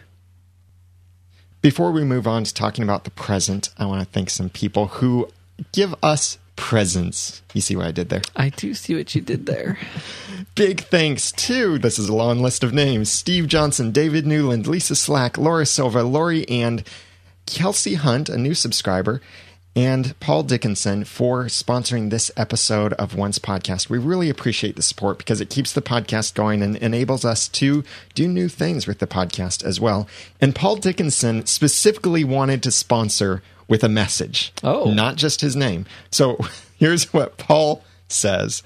Before we move on to talking about the present, I want to thank some people who give us presents. You see what I did there? I do see what you did there. [LAUGHS] Big thanks to this is a long list of names Steve Johnson, David Newland, Lisa Slack, Laura Silva, Lori, and Kelsey Hunt, a new subscriber, and Paul Dickinson for sponsoring this episode of Once Podcast. We really appreciate the support because it keeps the podcast going and enables us to do new things with the podcast as well. And Paul Dickinson specifically wanted to sponsor with a message, Oh. not just his name. So [LAUGHS] here's what Paul says.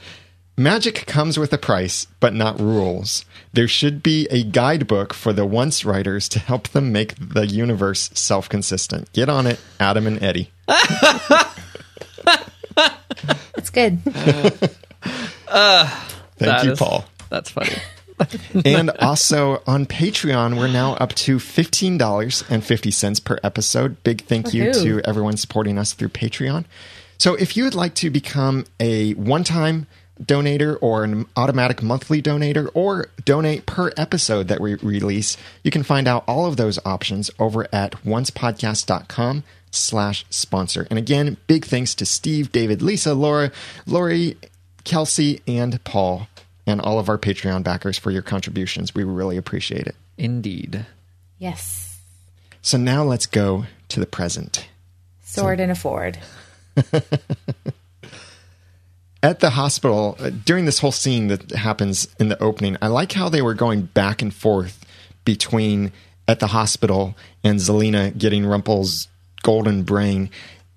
Magic comes with a price, but not rules. There should be a guidebook for the once writers to help them make the universe self consistent. Get on it, Adam and Eddie. It's good. [LAUGHS] Uh, thank you, is- Paul. That's funny. [LAUGHS] and also on Patreon, we're now up to $15.50 per episode. Big thank you Woohoo. to everyone supporting us through Patreon. So if you would like to become a one time donator or an automatic monthly donator or donate per episode that we release, you can find out all of those options over at oncepodcast.com slash sponsor. And again, big thanks to Steve, David, Lisa, Laura, Lori, Kelsey, and Paul, and all of our Patreon backers for your contributions. We really appreciate it. Indeed. Yes. So now let's go to the present. Sword and a Ford. [LAUGHS] At the hospital, uh, during this whole scene that happens in the opening, I like how they were going back and forth between at the hospital and Zelena getting Rumple's golden brain.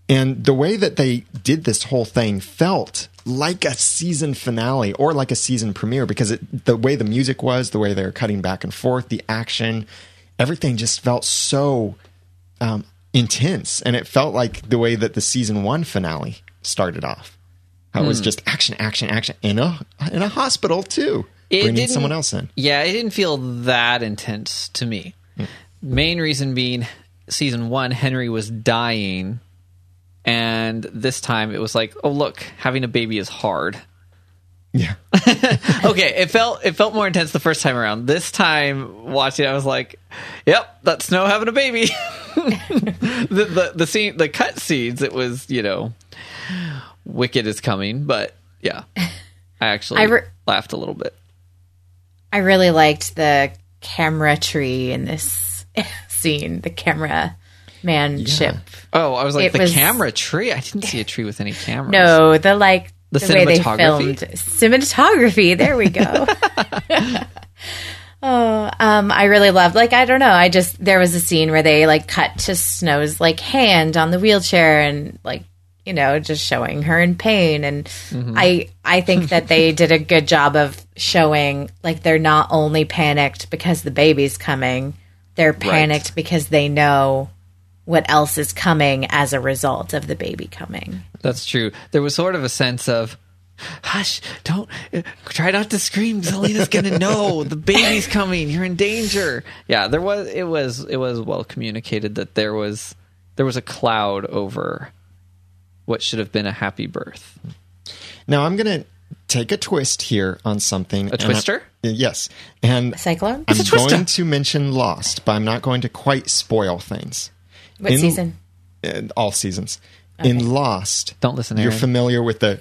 And the way that they did this whole thing felt like a season finale or like a season premiere because it, the way the music was, the way they were cutting back and forth, the action, everything just felt so um, intense. And it felt like the way that the season one finale started off. How it Hmm. was just action, action, action in a in a hospital too, It bringing didn't- someone else in. Yeah, it didn't feel that intense to me. Main reason being season one, Henry was dying, and this time it was like, oh look, having a baby is hard. Yeah, [LAUGHS] [LAUGHS] okay, it felt it felt more intense the first time around. This time watching, it, I was like, "Yep, that's Snow having a baby." [LAUGHS] the, the the scene, the cut scenes, it was you know, Wicked is coming, but yeah, [LAUGHS] I actually I re- laughed a little bit. I really liked the camera tree in this [LAUGHS] scene, the camera man ship. Oh, I was like It the was- camera tree. I didn't see a tree with any cameras. No, the like The the, way they cinematography? filmed cinematography. There we go. [LAUGHS] oh, um, I really loved. Like, I don't know. I just there was a scene where they like cut to Snow's like hand on the wheelchair and like you know just showing her in pain and Mm-hmm. I I think that they [LAUGHS] did a good job of showing like they're not only panicked because the baby's coming, they're panicked because they know what else is coming as a result of the baby coming. That's true. There was sort of a sense of, hush, don't uh, try not to scream. Zelena's gonna [LAUGHS] know the baby's coming. You're in danger. Yeah, there was. It was. It was well communicated that there was there was a cloud over what should have been a happy birth. Now I'm going to take a twist here on something. A and I- twister? yes. And Cyclone? I'm a going to mention Lost, but I'm not going to quite spoil things. What in- season? Uh, all seasons. In Lost, Don't listen, you're familiar with the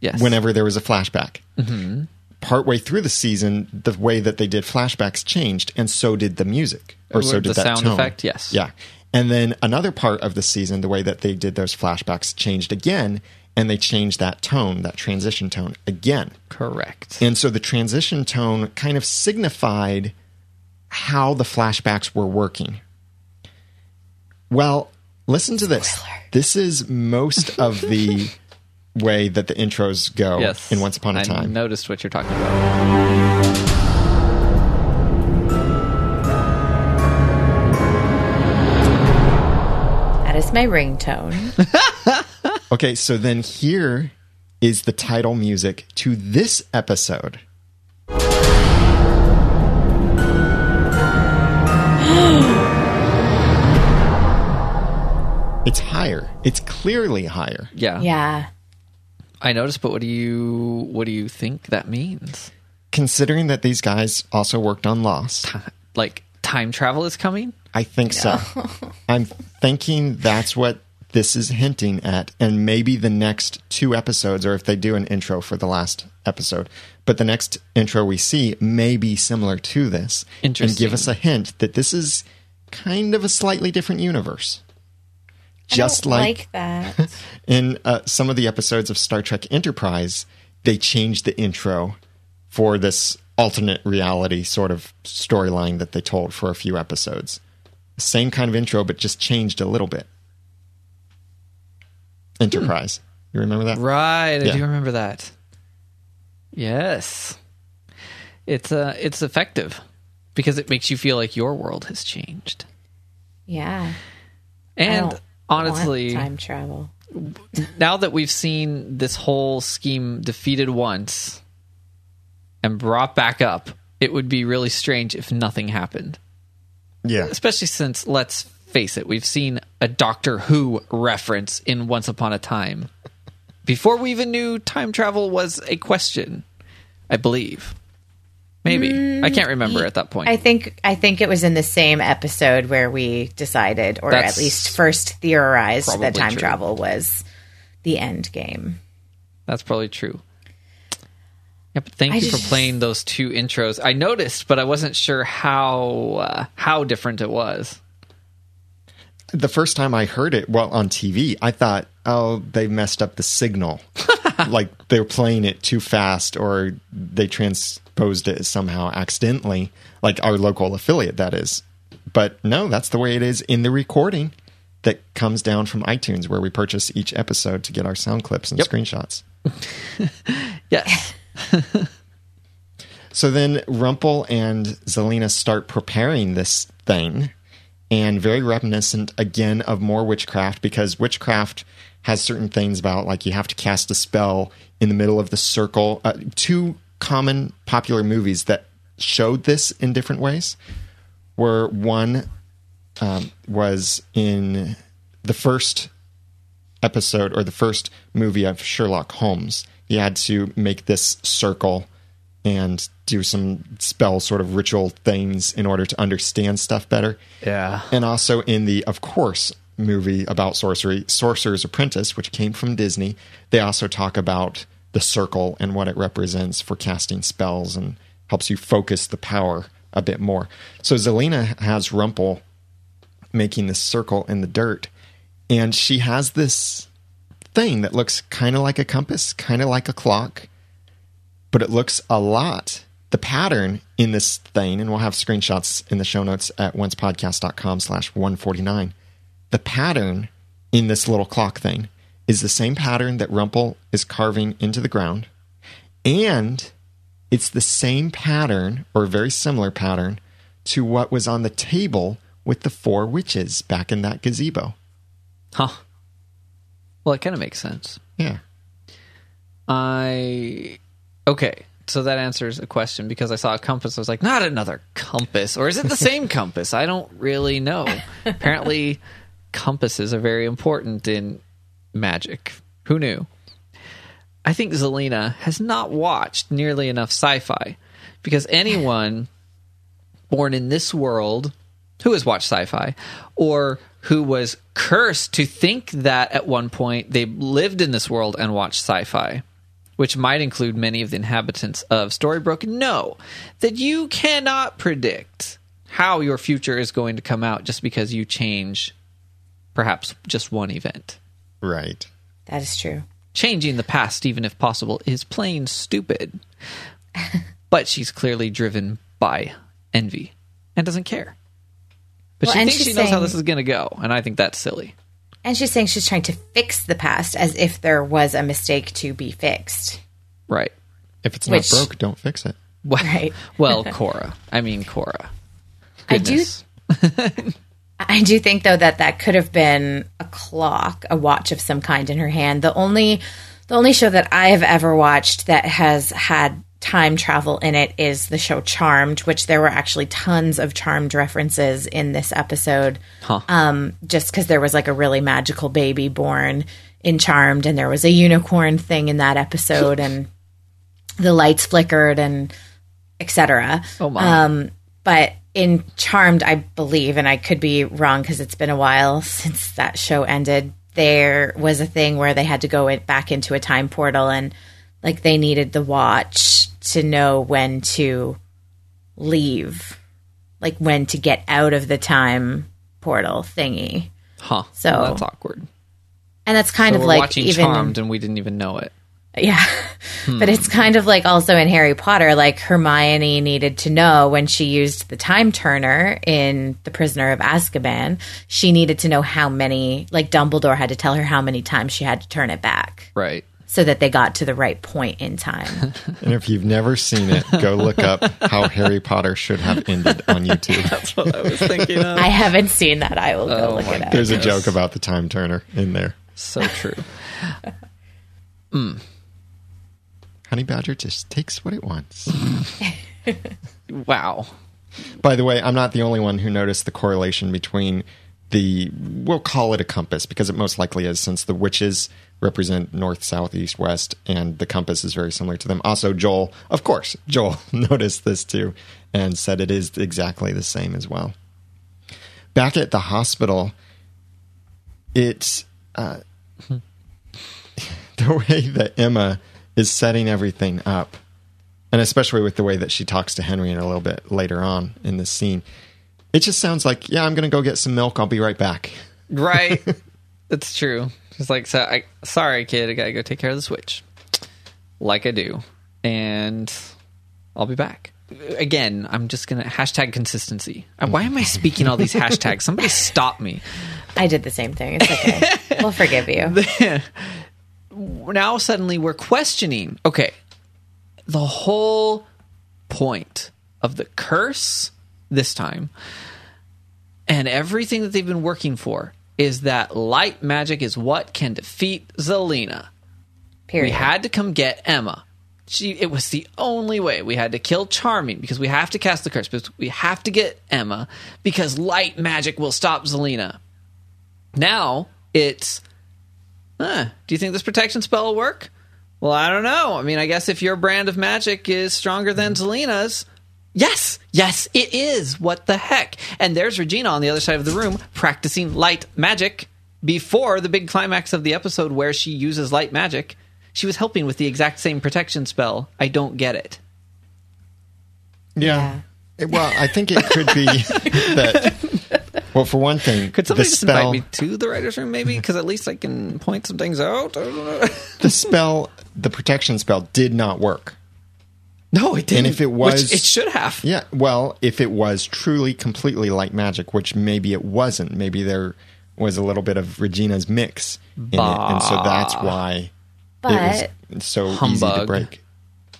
Yes. whenever there was a flashback. Mm-hmm. Partway through the season, the way that they did flashbacks changed, and so did the music, or so did the that sound tone. effect, yes. Yeah, and then another part of the season, the way that they did those flashbacks changed again, and they changed that tone, that transition tone again. correct. And so the transition tone kind of signified how the flashbacks were working. Well, listen to this. This is most of the [LAUGHS] way that the intros go yes. in Once Upon a I Time. I noticed what you're talking about. That is my ringtone. [LAUGHS] Okay, so then here is the title music to this episode. [GASPS] it's higher. It's clearly higher. Yeah. yeah. I noticed, but what do you what do you think that means? Considering that these guys also worked on Lost, Like time travel is coming? I think so. [LAUGHS] I'm thinking that's what this is hinting at, and maybe the next two episodes, or if they do an intro for the last episode, but the next intro we see may be similar to this, and give us a hint that this is kind of a slightly different universe. Just I don't like, like that. [LAUGHS] in uh, some of the episodes of Star Trek Enterprise, they changed the intro for this alternate reality sort of storyline that they told for a few episodes. Same kind of intro, but just changed a little bit. Enterprise. You remember that? Right, I Yeah. do remember that. Yes. It's uh it's effective because it makes you feel like your world has changed. yeah. And honestly, time travel. now that we've seen this whole scheme defeated once and brought back up, it would be really strange if nothing happened. Yeah. Especially since, let's face it, we've seen a Doctor Who reference in Once Upon a Time. Before we even knew time travel was a question, I believe. Maybe. I can't mm, remember at that point. I think I think it was in the same episode where we decided, or That's at least first theorized, that time true. travel was the end game. That's probably true. Yeah, but thank I you for playing those two intros. I noticed, but I wasn't sure how uh, how different it was. The first time I heard it, well, on TV, I thought, oh, they messed up the signal. [LAUGHS] like they're playing it too fast or they transposed it somehow accidentally, like our local affiliate, that is. But no, that's the way it is in the recording that comes down from iTunes, where we purchase each episode to get our sound clips and Yep. screenshots. [LAUGHS] Yes. [LAUGHS] So then Rumpel and Zelena start preparing this thing, and very reminiscent again of more witchcraft because witchcraft has certain things about like you have to cast a spell in the middle of the circle. Uh, two common popular movies that showed this in different ways were one um, was in the first episode or the first movie of Sherlock Holmes. He had to make this circle and do some spell sort of ritual things in order to understand stuff better. Yeah. And also in the, of course, movie about sorcery, Sorcerer's Apprentice, which came from Disney, they also talk about the circle and what it represents for casting spells and helps you focus the power a bit more. So Zelena has Rumpel making this circle in the dirt, and she has this thing that looks kind of like a compass, kind of like a clock, but it looks a lot. The pattern in this thing, and we'll have screenshots in the show notes at oncepodcast.com slash 149. The pattern in this little clock thing is the same pattern that Rumpel is carving into the ground. And it's the same pattern, or very similar pattern, to what was on the table with the four witches back in that gazebo. Huh. Well, it kind of makes sense. Yeah. I okay. So that answers a question because I saw a compass. I was like, not another compass, or is it the [LAUGHS] same compass? I don't really know. Apparently, compasses are very important in magic. Who knew? I think Zelena has not watched nearly enough sci-fi because anyone born in this world who has watched sci-fi or who was cursed to think that at one point they lived in this world and watched sci-fi which might include many of the inhabitants of Storybrooke know that you cannot predict how your future is going to come out just because you change perhaps just one event Right. That is true. changing the past, even if possible, is plain stupid. [LAUGHS] but she's clearly driven by envy and doesn't care. But Well, she thinks she knows how this is going to go, and I think that's silly. And she's saying she's trying to fix the past as if there was a mistake to be fixed. Right. If it's Which- not broke, don't fix it. [LAUGHS] Well, Right. well, Cora. I mean, Cora. I do- Goodness. [LAUGHS] I do think though that that could have been a clock, a watch of some kind in her hand. The only the only show that I have ever watched that has had time travel in it is the show Charmed, which there were actually tons of Charmed references in this episode. Huh. Um, just because there was like a really magical baby born in Charmed, and there was a unicorn thing in that episode, and the lights flickered and etc. Oh, my. Um, but in Charmed, I believe, and I could be wrong because it's been a while [LAUGHS] since that show ended. There was a thing where they had to go back into a time portal, and like they needed the watch to know when to leave, like when to get out of the time portal thingy. Huh. So- Well, that's awkward. And that's kind So of we're like watching even Charmed, and we didn't even know it. yeah. [LAUGHS] But hmm. it's kind of like also in Harry Potter, like Hermione needed to know when she used the time turner in The Prisoner of Azkaban, she needed to know how many, like Dumbledore had to tell her how many times she had to turn it back Right. So that they got to the right point in time. [LAUGHS] And if you've never seen it, go look up how Harry Potter should have ended on YouTube. [LAUGHS] That's what I was thinking of. I haven't seen that. I will go Oh look my it up. There's a joke about the time turner in there. so true. [LAUGHS] Hmm. Honey Badger just takes what it wants. Wow. By the way, I'm not the only one who noticed the correlation between the we'll call it a compass because it most likely is since the witches represent north, south, east, west, and the compass is very similar to them. Also, Joel, of course, [LAUGHS] Joel noticed this too and said it is exactly the same as well. Back at the hospital, it's uh, [LAUGHS] the way that Emma is setting everything up and especially with the way that she talks to Henry a little bit later on in this scene, it just sounds like, yeah, I'm going to go get some milk. I'll be right back. Right. [LAUGHS] That's true. It's like, so I, sorry, kid, I gotta go take care of the switch, like I do, and I'll be back. Again, I'm just gonna hashtag consistency. Why am I speaking all these hashtags? Somebody stop me. I did the same thing. It's okay. [LAUGHS] we'll forgive you. [LAUGHS] now suddenly we're questioning okay the whole point of the curse this time and everything that they've been working for is that light magic is what can defeat Zelena. Period. We had to come get Emma. She it was the only way. We had to kill Charming because we have to cast the curse, but we have to get Emma because light magic will stop Zelena. Now it's Huh, do you think this protection spell will work? Well, I don't know. I mean, I guess if your brand of magic is stronger than Zelena's, yes, yes, it is. What the heck? And there's Regina on the other side of the room practicing light magic before the big climax of the episode where she uses light magic. She was helping with the exact same protection spell. I don't get it. Yeah. It- Well, I think it could be [LAUGHS] that. Well, for one thing, Could somebody the just spell, invite me to the writer's room, maybe? Because at least I can point some things out. I don't know. the spell, the protection spell, did not work. No, it didn't. And if it Which was- it should have. Yeah, well, if it was truly completely like magic, which maybe it wasn't, maybe there was a little bit of Regina's mix in it, and so that's why But it was so easy to break.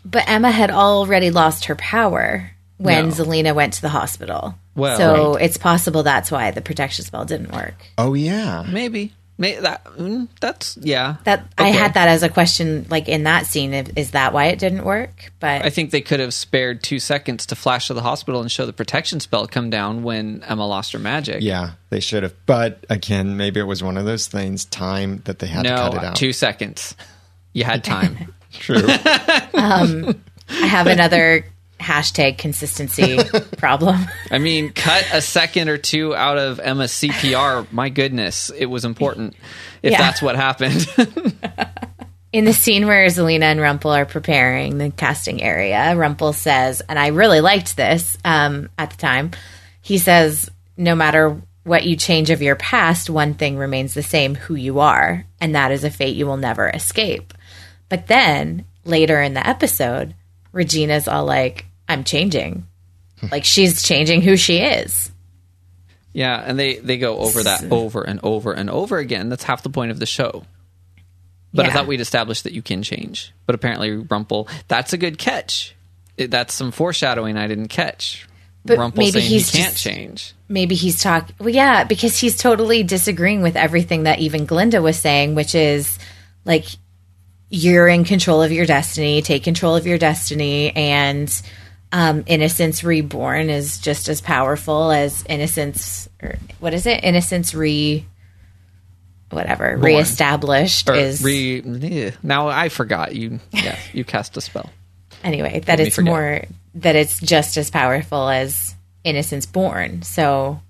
but Emma had already lost her power when No. Zelena went to the hospital. Well- so it's possible that's why the protection spell didn't work. Oh yeah. Maybe. May that mm, that's yeah. That I had that as a question, like in that scene. Is, is that why it didn't work? But I think they could have spared two seconds to flash to the hospital and show the protection spell come down when Emma lost her magic. Yeah, they should have. But again, maybe it was one of those things, time that they had to cut it No, out. two seconds. You had time. [LAUGHS] True. [LAUGHS] I have another hashtag consistency [LAUGHS] problem. I mean, cut a second or two out of Emma's CPR. My goodness, it was important. If Yeah. that's what happened. [LAUGHS] In the scene where Zelena and Rumpel are preparing the casting area, Rumpel says, and I really liked this um, at the time. He says, "No matter what you change of your past, one thing remains the same: who you are, and that is a fate you will never escape." But then later in the episode, Regina's all like, "I'm changing." like she's changing who she is. yeah, and they they go over that over and over and over again. That's half the point of the show. But I thought we'd established that you can change. But apparently, Rumple, that's a good catch. It, that's some foreshadowing I didn't catch. But Rumple maybe saying he's he can't just- change. maybe he's talking well yeah because he's totally disagreeing with everything that even glinda was saying which is like you're in control of your destiny take control of your destiny and um, innocence reborn is just as powerful as innocence or what is it? Innocence re whatever reestablished Or is re, now I forgot. You. Yeah, [LAUGHS] you cast a spell. anyway that me it's more that it's just as powerful as innocence born. So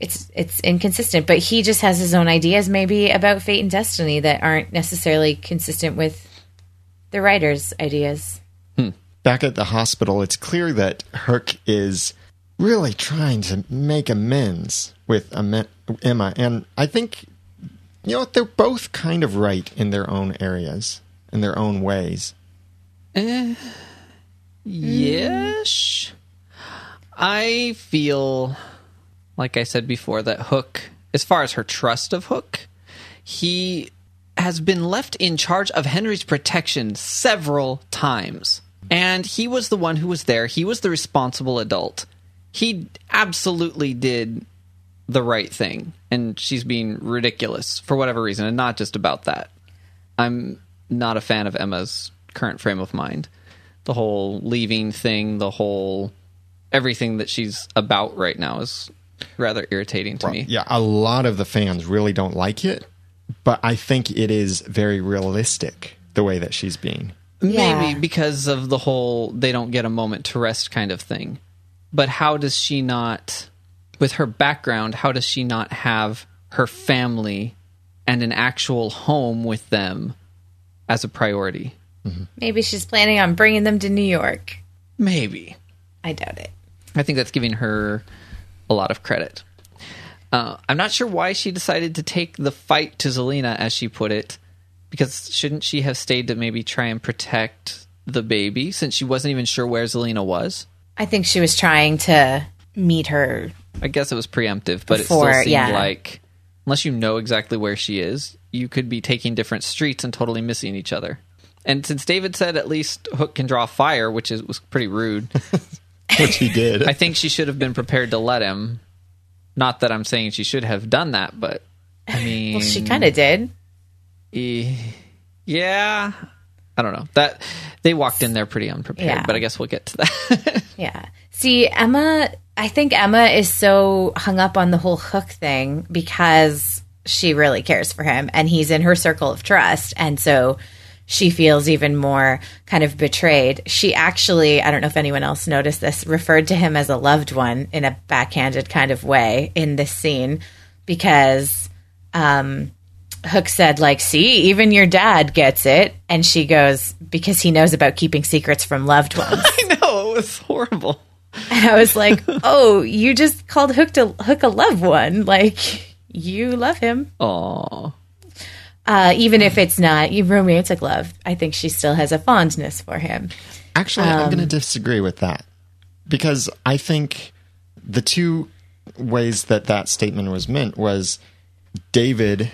it's it's inconsistent but he just has his own ideas maybe about fate and destiny that aren't necessarily consistent with the writer's ideas Back at the hospital, it's clear that Hook is really trying to make amends with Emma, and I think you know they're both kind of right in their own areas, in their own ways. Uh, yes. I feel, like I said before, that Hook, as far as her trust of Hook, he has been left in charge of Henry's protection several times. And he was the one who was there. He was the responsible adult. He absolutely did the right thing. And she's being ridiculous for whatever reason, and not just about that. I'm not a fan of Emma's current frame of mind. The whole leaving thing, the whole everything that she's about right now is rather irritating to me. Yeah, a lot of the fans really don't like it, but I think it is very realistic the way that she's being. Yeah. Maybe because of the whole they don't get a moment to rest kind of thing. But how does she not, with her background, how does she not have her family and an actual home with them as a priority? maybe she's planning on bringing them to new york Maybe. i doubt it I think that's giving her a lot of credit. Uh, I'm not sure why she decided to take the fight to Zelena, as she put it, because shouldn't she have stayed to maybe try and protect the baby since she wasn't even sure where Zelena was? i think she was trying to meet her I guess it was preemptive, but it still seemed yeah. like unless you know exactly where she is, you could be taking different streets and totally missing each other. And since David said at least Hook can draw fire, which is was pretty rude, [LAUGHS] Which he did. I think she should have been prepared to let him. Not that I'm saying she should have done that, but I mean, [LAUGHS] well she kind of did yeah, I don't know that they walked in there pretty unprepared, Yeah. but I guess we'll get to that. [LAUGHS] Yeah. See, Emma, I think Emma is so hung up on the whole hook thing because she really cares for him and he's in her circle of trust. And so she feels even more kind of betrayed. She actually, I don't know if anyone else noticed this, referred to him as a loved one in a backhanded kind of way in this scene because um, Hook said, like, see, even your dad gets it. And she goes, because he knows about keeping secrets from loved ones. [LAUGHS] I know it was horrible. And I was like, "Oh, you just called Hook to Hook a loved one. Like you love him, Oh, uh, even if it's not you romantic love. I think she still has a fondness for him. Actually, I'm Um, going to disagree with that because I think the two ways that that statement was meant was David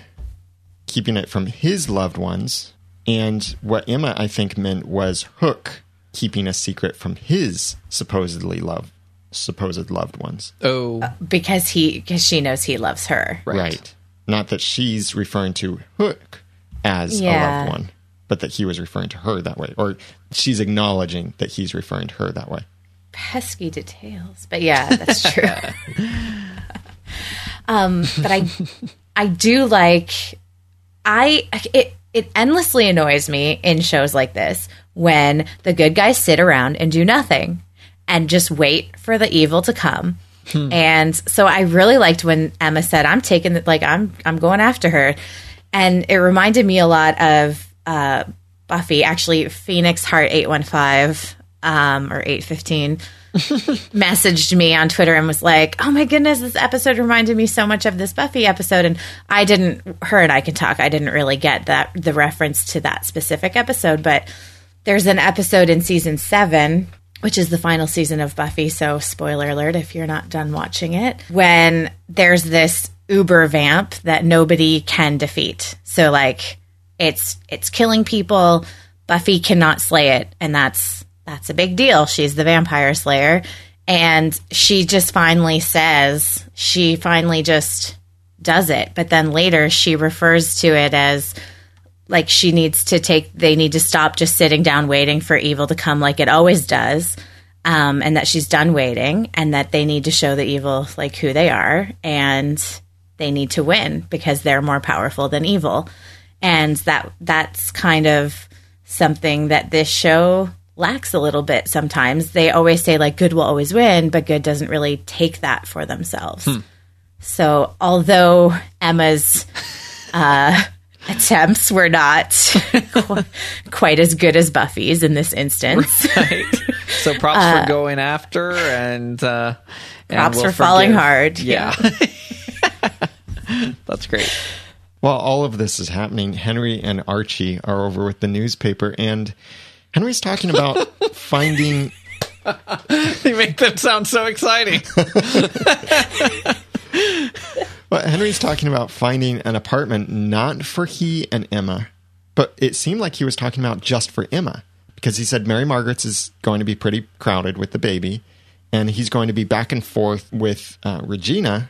keeping it from his loved ones, and what Emma I think meant was Hook keeping a secret from his supposedly love supposed loved ones. Oh, because he because she knows he loves her. Right. right. Not that she's referring to Hook as a loved one, but that he was referring to her that way, or she's acknowledging that he's referring to her that way. pesky details. But yeah, that's true. [LAUGHS] um, but I, I do like, I it it endlessly annoys me in shows like this when the good guys sit around and do nothing and just wait for the evil to come. And so I really liked when Emma said, "I'm taking the, like I'm I'm going after her," and it reminded me a lot of uh, Buffy. Actually, Phoenix Heart eight one five um, or eight fifteen [LAUGHS] messaged me on Twitter and was like, "Oh my goodness, this episode reminded me so much of this Buffy episode." And I didn't. Her and I can talk. I didn't really get that the reference to that specific episode, but there's an episode in season seven, which is the final season of Buffy. So, spoiler alert if you're not done watching it, when there's this uber vamp that nobody can defeat. So, like, it's it's killing people. Buffy cannot slay it, and that's that's a big deal. She's the vampire slayer, and she just finally says she finally just does it. But then later she refers to it as like she needs to take they need to stop just sitting down waiting for evil to come like it always does um, and that she's done waiting and that they need to show the evil like who they are and they need to win because they're more powerful than evil and that that's kind of something that this show lacks a little bit sometimes they always say like good will always win but good doesn't really take that for themselves hmm. so although emma's uh, [LAUGHS] attempts were not [LAUGHS] qu- quite as good as Buffy's in this instance. Right. So [LAUGHS] props for uh, going after and uh and Props we'll for falling forgive. hard. Yeah. That's great. While all of this is happening, Henry and Archie are over with the newspaper, and Henry's talking about [LAUGHS] finding. You make them sound so exciting. [LAUGHS] Well, Henry's talking about finding an apartment not for he and Emma, but it seemed like he was talking about just for Emma because he said Mary Margaret's is going to be pretty crowded with the baby, and he's going to be back and forth with uh, Regina,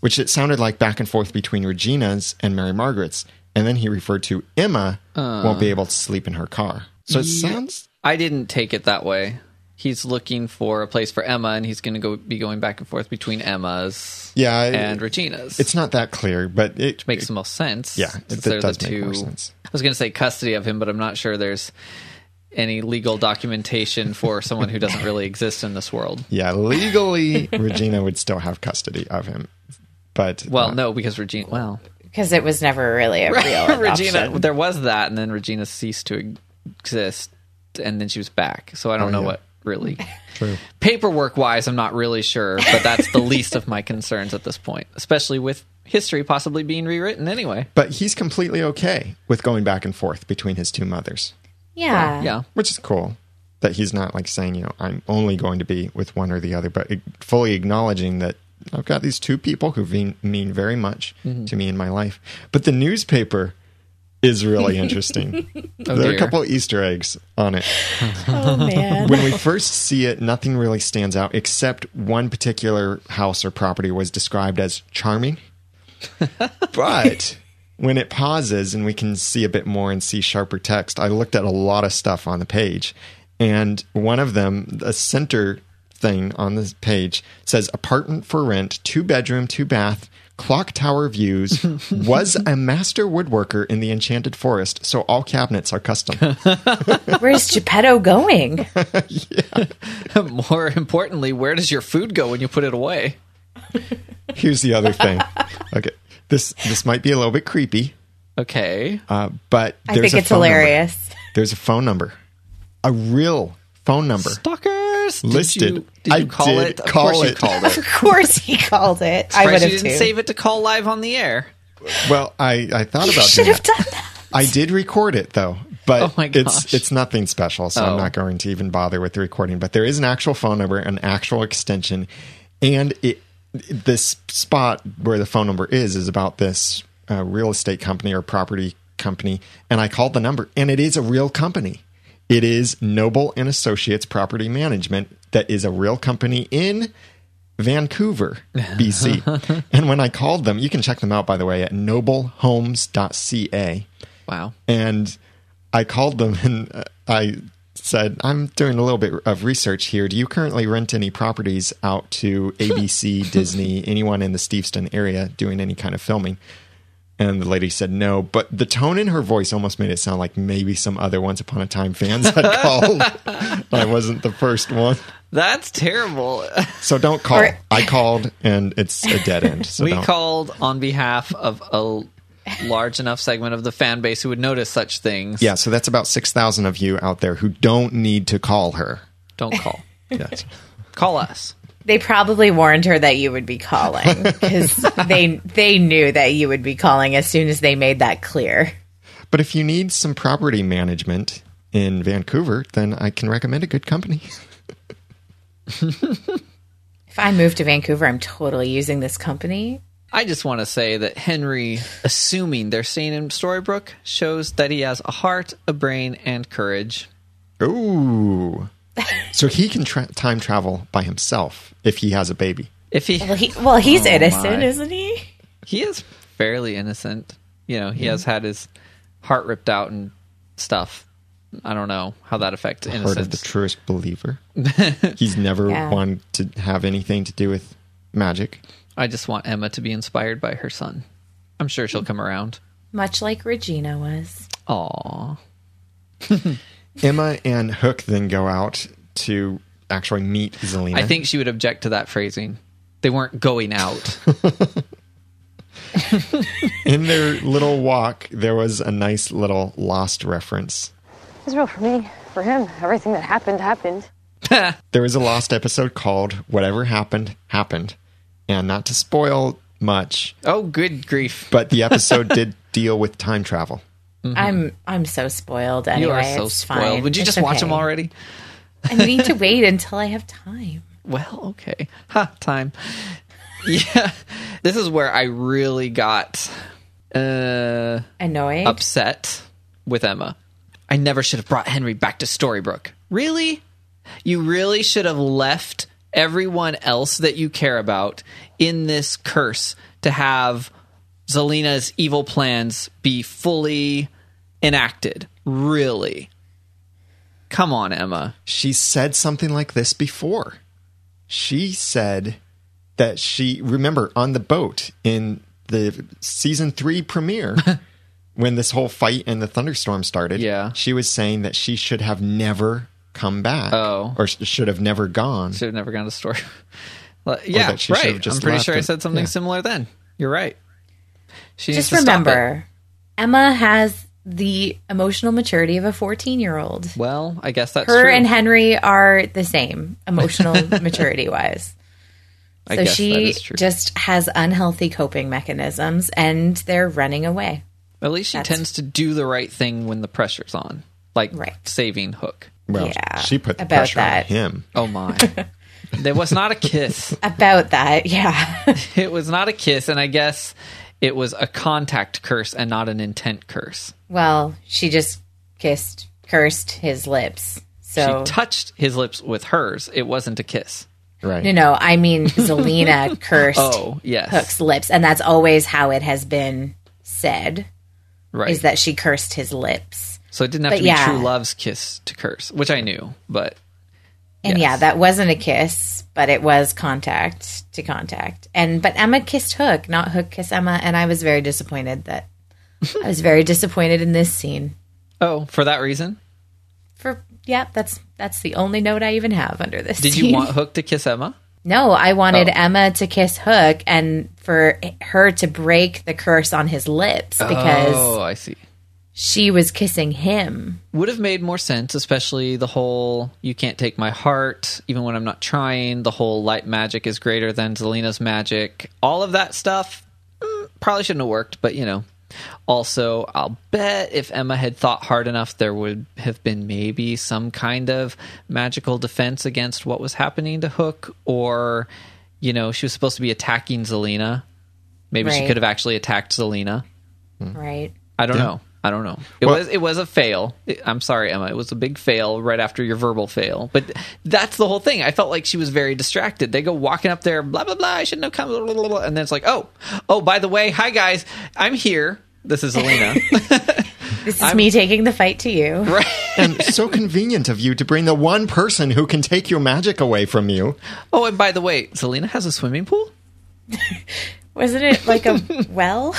which it sounded like back and forth between Regina's and Mary Margaret's, and then he referred to Emma won't be able to sleep in her car. So it sounds I didn't take it that way. He's looking for a place for Emma, and he's going to go be going back and forth between Emma's yeah, it- and Regina's. it's not that clear, but it makes the most sense. Yeah, since it- they're the does make more sense. I was going to say custody of him, but I'm not sure there's any legal documentation for [LAUGHS] someone who doesn't really exist in this world. Yeah, legally, Regina would still have custody of him. But Well, uh, no, because Regina. Well, Because it was never really a [LAUGHS] real Regina. adoption. There was that, and then Regina ceased to exist, and then she was back. So I don't Oh, know yeah. what really. true. Paperwork wise, I'm not really sure, but that's the [LAUGHS] least of my concerns at this point, especially with history possibly being rewritten anyway. But he's completely okay with going back and forth between his two mothers, Yeah. Yeah. which is cool. That he's not like saying, you know, I'm only going to be with one or the other, but fully acknowledging that I've got these two people who mean, mean very much Mm-hmm. to me in my life. But the newspaper is really interesting. [LAUGHS] Oh, there are Oh, a couple of Easter eggs on it. [LAUGHS] Oh man. when we first see it, nothing really stands out except one particular house or property was described as charming. [LAUGHS] but when it pauses and we can see a bit more and see sharper text, I looked at a lot of stuff on the page. And one of them, the center thing on this page, says apartment for rent, two bedroom, two bath. Clock tower views [LAUGHS] was a master woodworker in the enchanted forest, so all cabinets are custom. [LAUGHS] Where's Geppetto going? [LAUGHS] More importantly, where does your food go when you put it away? Here's the other thing. Okay, this this might be a little bit creepy, Okay. uh, but I there's think a it's phone number. hilarious. There's a phone number, a real phone number. Stalkers Did Listed. you, did you I call did it? Of call course you called it. Of course he called it. I Surprised would you have didn't too. save it to call live on the air. Well, I I thought You about should doing have that. done that. I did record it though, but Oh my it's it's nothing special, so Oh. I'm not going to even bother with the recording. But there is an actual phone number, an actual extension, and it this spot where the phone number is is about this uh, real estate company or property company, and I called the number, and it is a real company. It is Noble and Associates Property Management that is a real company in Vancouver, [LAUGHS] BC. and when I called them, you can check them out by the way at noblehomes.ca. Wow. And I called them [LAUGHS] and uh, I said, I'm doing a little bit of research here. Do you currently rent any properties out to ABC, [LAUGHS] Disney, anyone in the Steveston area doing any kind of filming? And the lady said no, but the tone in her voice almost made it sound like maybe some other Once Upon a Time fans had [LAUGHS] called. I wasn't the first one. That's terrible. So don't call. Or- I called and it's a dead end. So we don't. called on behalf of a large enough segment of the fan base who would notice such things. yeah, so that's about 6,000 of you out there who don't need to call her. Don't call. [LAUGHS] Yes. call us. They probably warned her that you would be calling [LAUGHS] because they they knew that you would be calling as soon as they made that clear. But if you need some property management in Vancouver, then I can recommend a good company. [LAUGHS] If I move to Vancouver, I'm totally using this company. I just want to say that Henry, assuming they're staying in Storybrooke, shows that he has a heart, a brain, and courage. Ooh. So he can tra- time travel by himself if he has a baby. If he Well, he well he's Oh, innocent, my. isn't he? he is fairly innocent, you know, he has had his heart ripped out and stuff. I don't know how that affects Heart of the truest believer. [LAUGHS] He's never Yeah. wanted to have anything to do with magic. I just want Emma to be inspired by her son. I'm sure she'll come around. Much like Regina was. Aw. [LAUGHS] Emma and Hook then go out to actually meet Zelina. I think she would object to that phrasing. They weren't going out. [LAUGHS] in their little walk, there was a nice little lost reference. It's real for me. For him, everything that happened happened. [LAUGHS] There was a lost episode called Whatever Happened, Happened. And not to spoil much, oh, good grief. but the episode did deal with time travel. I'm I'm so spoiled anyway. you are so spoiled. fine. Would you It's just watch them already? I need to wait until I have time. [LAUGHS] Well, okay. Ha, time. Yeah. This is where I really got uh Annoyed. upset with Emma. I never should have brought Henry back to Storybrooke. Really? You really should have left everyone else that you care about in this curse to have Zelena's evil plans be fully enacted. Really? Come on, Emma. She said something like this before. She said that she, remember, on the boat in the season three premiere, [LAUGHS] when this whole fight and the thunderstorm started, Yeah. she was saying that she should have never come back. Oh. Or should have never gone. Should have never gone to story. [LAUGHS] Well, yeah, she should have right. just I'm pretty left sure I said something Yeah. similar then. You're right. She Just to stop it. remember, Emma has the emotional maturity of a 14 year old. Well, I guess that's Her true. and Henry are the same emotional [LAUGHS] maturity wise. I So guess she is true. just has unhealthy coping mechanisms and they're running away. At least she that's- tends to do the right thing when the pressure's on, like Right. saving Hook. Well, Yeah, she put the about pressure that. on him. Oh my! [LAUGHS] there was not a kiss. About that, yeah. [LAUGHS] It was not a kiss, and I guess it was a contact curse and not an intent curse. Well, she just kissed, cursed his lips. So, She touched his lips with hers. It wasn't a kiss. Right. no, no, I mean, Zelena [LAUGHS] cursed Oh yes, Hook's lips. And that's always how it has been said, right. is that she cursed his lips. so it didn't have but to be yeah. true love's kiss to curse, which I knew, but And Yes. yeah, that wasn't a kiss, but it was contact to contact. And but Emma kissed Hook, not Hook kiss Emma, and I was very disappointed that [LAUGHS] I was very disappointed in this scene. oh, for that reason, For yeah, that's that's the only note I even have under this. did scene. you want Hook to kiss Emma? [LAUGHS] No, I wanted Oh. Emma to kiss Hook and for her to break the curse on his lips because oh, I see. she was kissing him. would have made more sense, especially the whole "you can't take my heart, even when I'm not trying." The whole light magic is greater than Zelena's magic. All of that stuff mm, probably shouldn't have worked, but you know. Also, I'll bet if Emma had thought hard enough, there would have been maybe some kind of magical defense against what was happening to Hook, or you know, she was supposed to be attacking Zelena. Maybe she could have actually attacked Zelena. Hmm. Right. I don't Yeah. know. I don't know. It Well- was it was a fail. I'm sorry, Emma. It was a big fail right after your verbal fail. But that's the whole thing. I felt like she was very distracted. They go walking up there, blah blah blah. I shouldn't have come. Blah, blah, blah, blah. And then it's like, oh, oh, by the way, hi guys, I'm here. This is Elena. [LAUGHS] This is me taking the fight to you. right. [LAUGHS] and so convenient of you to bring the one person who can take your magic away from you. Oh, and by the way, Zelena has a swimming pool. [LAUGHS] Wasn't it like a well?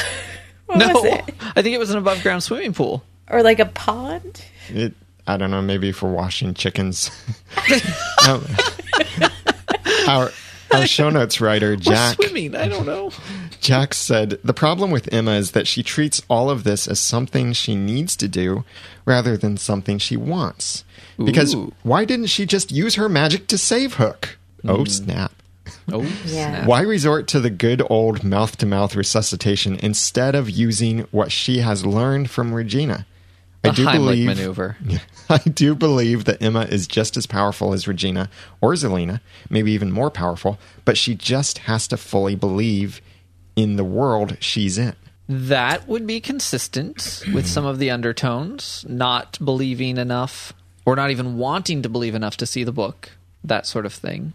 What no, was it? I think it was an above ground swimming pool. Or like a pond? It, I don't know, maybe for washing chickens. Um, our our show notes writer Or Jack swimming. I don't know. Jack said the problem with Emma is that she treats all of this as something she needs to do rather than something she wants. Because Ooh. why didn't she just use her magic to save Hook? Oh mm. snap. Oh, Yeah. snap. Why resort to the good old mouth to mouth resuscitation instead of using what she has learned from Regina? The I do Heimlich believe maneuver. [LAUGHS] I do believe that Emma is just as powerful as Regina or Zelena, maybe even more powerful, but she just has to fully believe in the world she's in. That would be consistent with some of the undertones, not believing enough or not even wanting to believe enough to see the book, that sort of thing.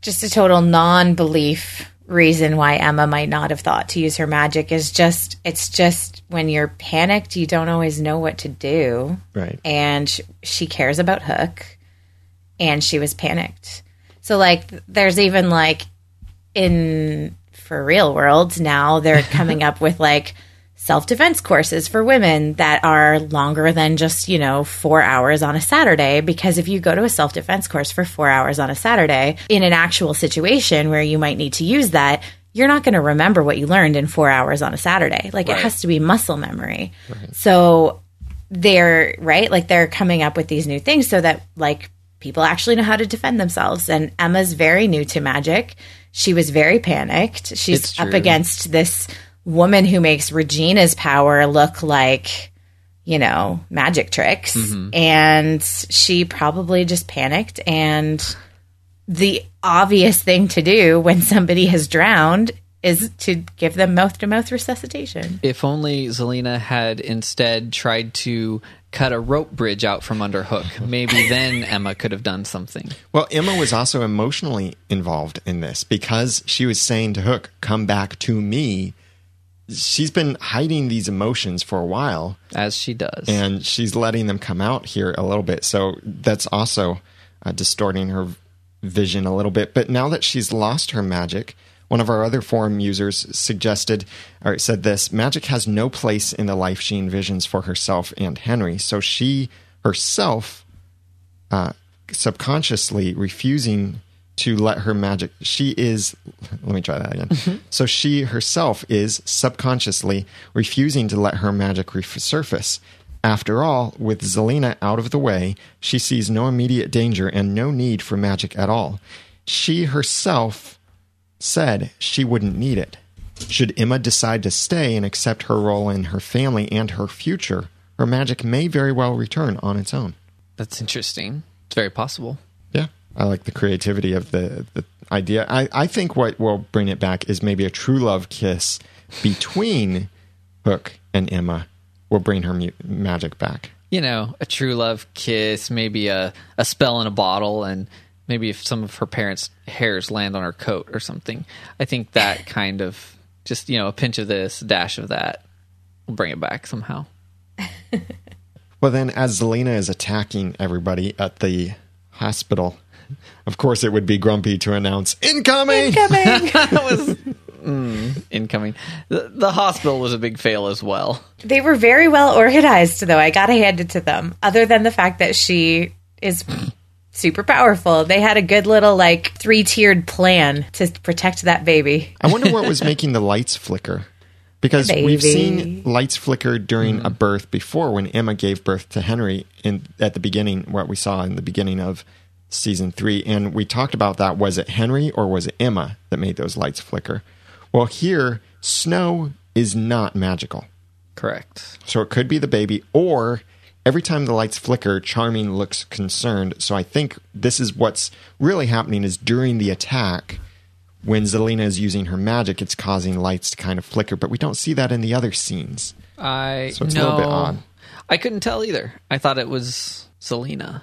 Just a total non belief reason why Emma might not have thought to use her magic is just, it's just when you're panicked, you don't always know what to do. Right. and sh- she cares about Hook, and she was panicked. So like, there's even like in for real world now they're [LAUGHS] coming up with like self defense courses for women that are longer than just you know four hours on a Saturday. Because if you go to a self defense course for four hours on a Saturday in an actual situation where you might need to use that. You're not going to remember what you learned in four hours on a Saturday. Like it has to be muscle memory. So they're right? Like they're coming up with these new things so that like people actually know how to defend themselves. And emma's very new to magic. She was very panicked. She's up against this woman who makes regina's power look like you know magic tricks Mm-hmm. and she probably just panicked and the obvious thing to do when somebody has drowned is to give them mouth to mouth resuscitation If only Zelena had instead tried to cut a rope bridge out from under Hook, maybe [LAUGHS] then Emma could have done something. Well, Emma was also emotionally involved in this because she was saying to Hook, "Come back to me." She's been hiding these emotions for a while, As she does. and she's letting them come out here a little bit. So that's also uh, distorting her vision a little bit. But now that she's lost her magic, one of our other forum users suggested or said this magic has no place in the life she envisions for herself and Henry. So she herself uh, subconsciously refusing to let her magic she is [LAUGHS] let me try that again. Mm-hmm. So she herself is subconsciously refusing to let her magic resurface after all with zelena out of the way she sees no immediate danger and no need for magic at all. She herself said she wouldn't need it. Should emma decide to stay and accept her role in her family and her future her magic may very well return on its own. That's interesting. It's very possible. I like the creativity of the the idea. I, I think what will bring it back is maybe a true love kiss between Hook and Emma will bring her mu- magic back. You know, a true love kiss, maybe a, a spell in a bottle, and maybe if some of her parents' hairs land on her coat or something. I think that [LAUGHS] kind of just, you know, a pinch of this, a dash of that will bring it back somehow. [LAUGHS] Well, then, as Zelena is attacking everybody at the hospital, of course, it would be grumpy to announce incoming. [LAUGHS] [LAUGHS] that was mm, incoming. The, the hospital was a big fail as well. They were very well organized, though. I gotta hand it to them. Other than the fact that she is super powerful, they had a good little like three tiered plan to protect that baby. I wonder what was making the lights flicker. Because Baby. we've seen lights flicker during a birth before when Emma gave birth to Henry in at the beginning, what we saw in the beginning of season three. And we talked about that. Was it Henry or was it Emma that made those lights flicker? Well, here, snow is not magical. Correct. So it could be the baby, or every time the lights flicker, Charming looks concerned. So I think this is what's really happening is during the attack, when Zelena is using her magic, it's causing lights to kind of flicker, but we don't see that in the other scenes. I So it's a little bit odd. I couldn't tell either. I thought it was Zelena,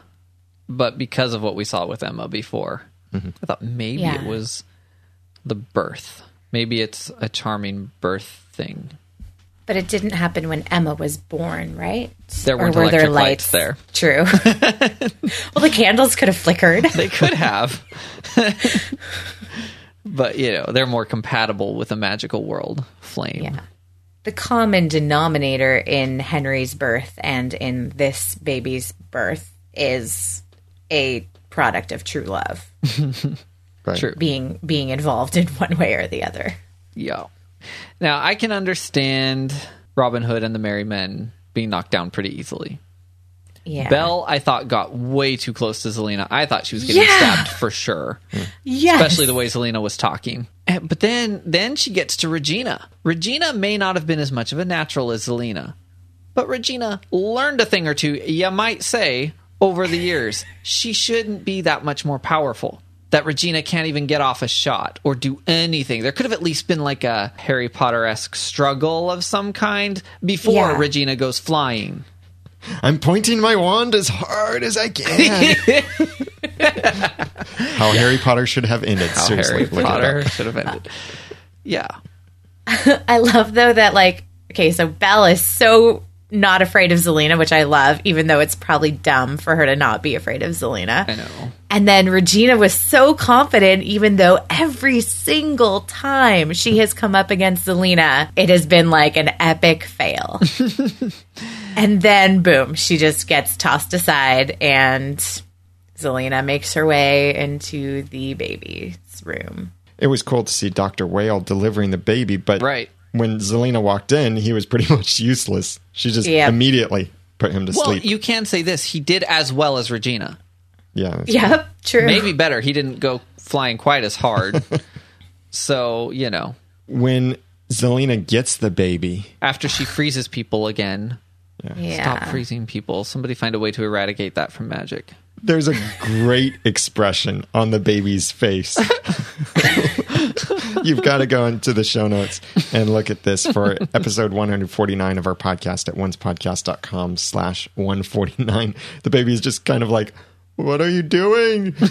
but because of what we saw with Emma before, Mm-hmm. I thought maybe Yeah. it was the birth. Maybe it's a charming birth thing. But it didn't happen when Emma was born, right? There weren't electric lights there. True. [LAUGHS] well, the candles could have flickered. They could have, [LAUGHS] but you know they're more compatible with a magical world flame. Yeah. The common denominator in Henry's birth and in this baby's birth is a product of true love [LAUGHS] Right. True. being being involved in one way or the other. Yeah. Now I can understand Robin Hood and the Merry Men being knocked down pretty easily. Yeah. Belle, I thought got way too close to Zelena. I thought she was getting Yeah. stabbed for sure, yes. especially the way Zelena was talking. And- But then, then she gets to Regina. Regina may not have been as much of a natural as Zelena, but Regina learned a thing or two. You might say over the years she shouldn't be that much more powerful. That Regina can't even get off a shot or do anything. There could have at least been like a Harry Potter esque struggle of some kind before Yeah. Regina goes flying. I'm pointing my wand as hard as I can. [LAUGHS] How Harry Potter should have ended. How Seriously, Harry Potter should have ended. Yeah. [LAUGHS] I love though that like okay, so Belle is so not afraid of Zelena, which I love, even though it's probably dumb for her to not be afraid of Zelena. I know. And then Regina was so confident, even though every single time she has come up against Zelena, it has been like an epic fail. [LAUGHS] and then, boom, she just gets tossed aside, and Zelena makes her way into the baby's room. It was cool to see Dr. Whale delivering the baby, but Right. When Zelena walked in, he was pretty [LAUGHS] much useless. She just Yep. immediately put him to Well, sleep. you can say this. He did as well as Regina. yeah. that's- Yep, true. Maybe better. He didn't go flying quite as hard. [LAUGHS] so, you know, When Zelena gets the baby, after she freezes people again, Yeah. stop freezing people. Somebody find a way to eradicate that from magic. There's a great expression on the baby's face. [LAUGHS] You've got to go into the show notes and look at this for episode 149 of our podcast at oncepodcast.com slash 149. The baby is just kind of like, what are you doing? [LAUGHS]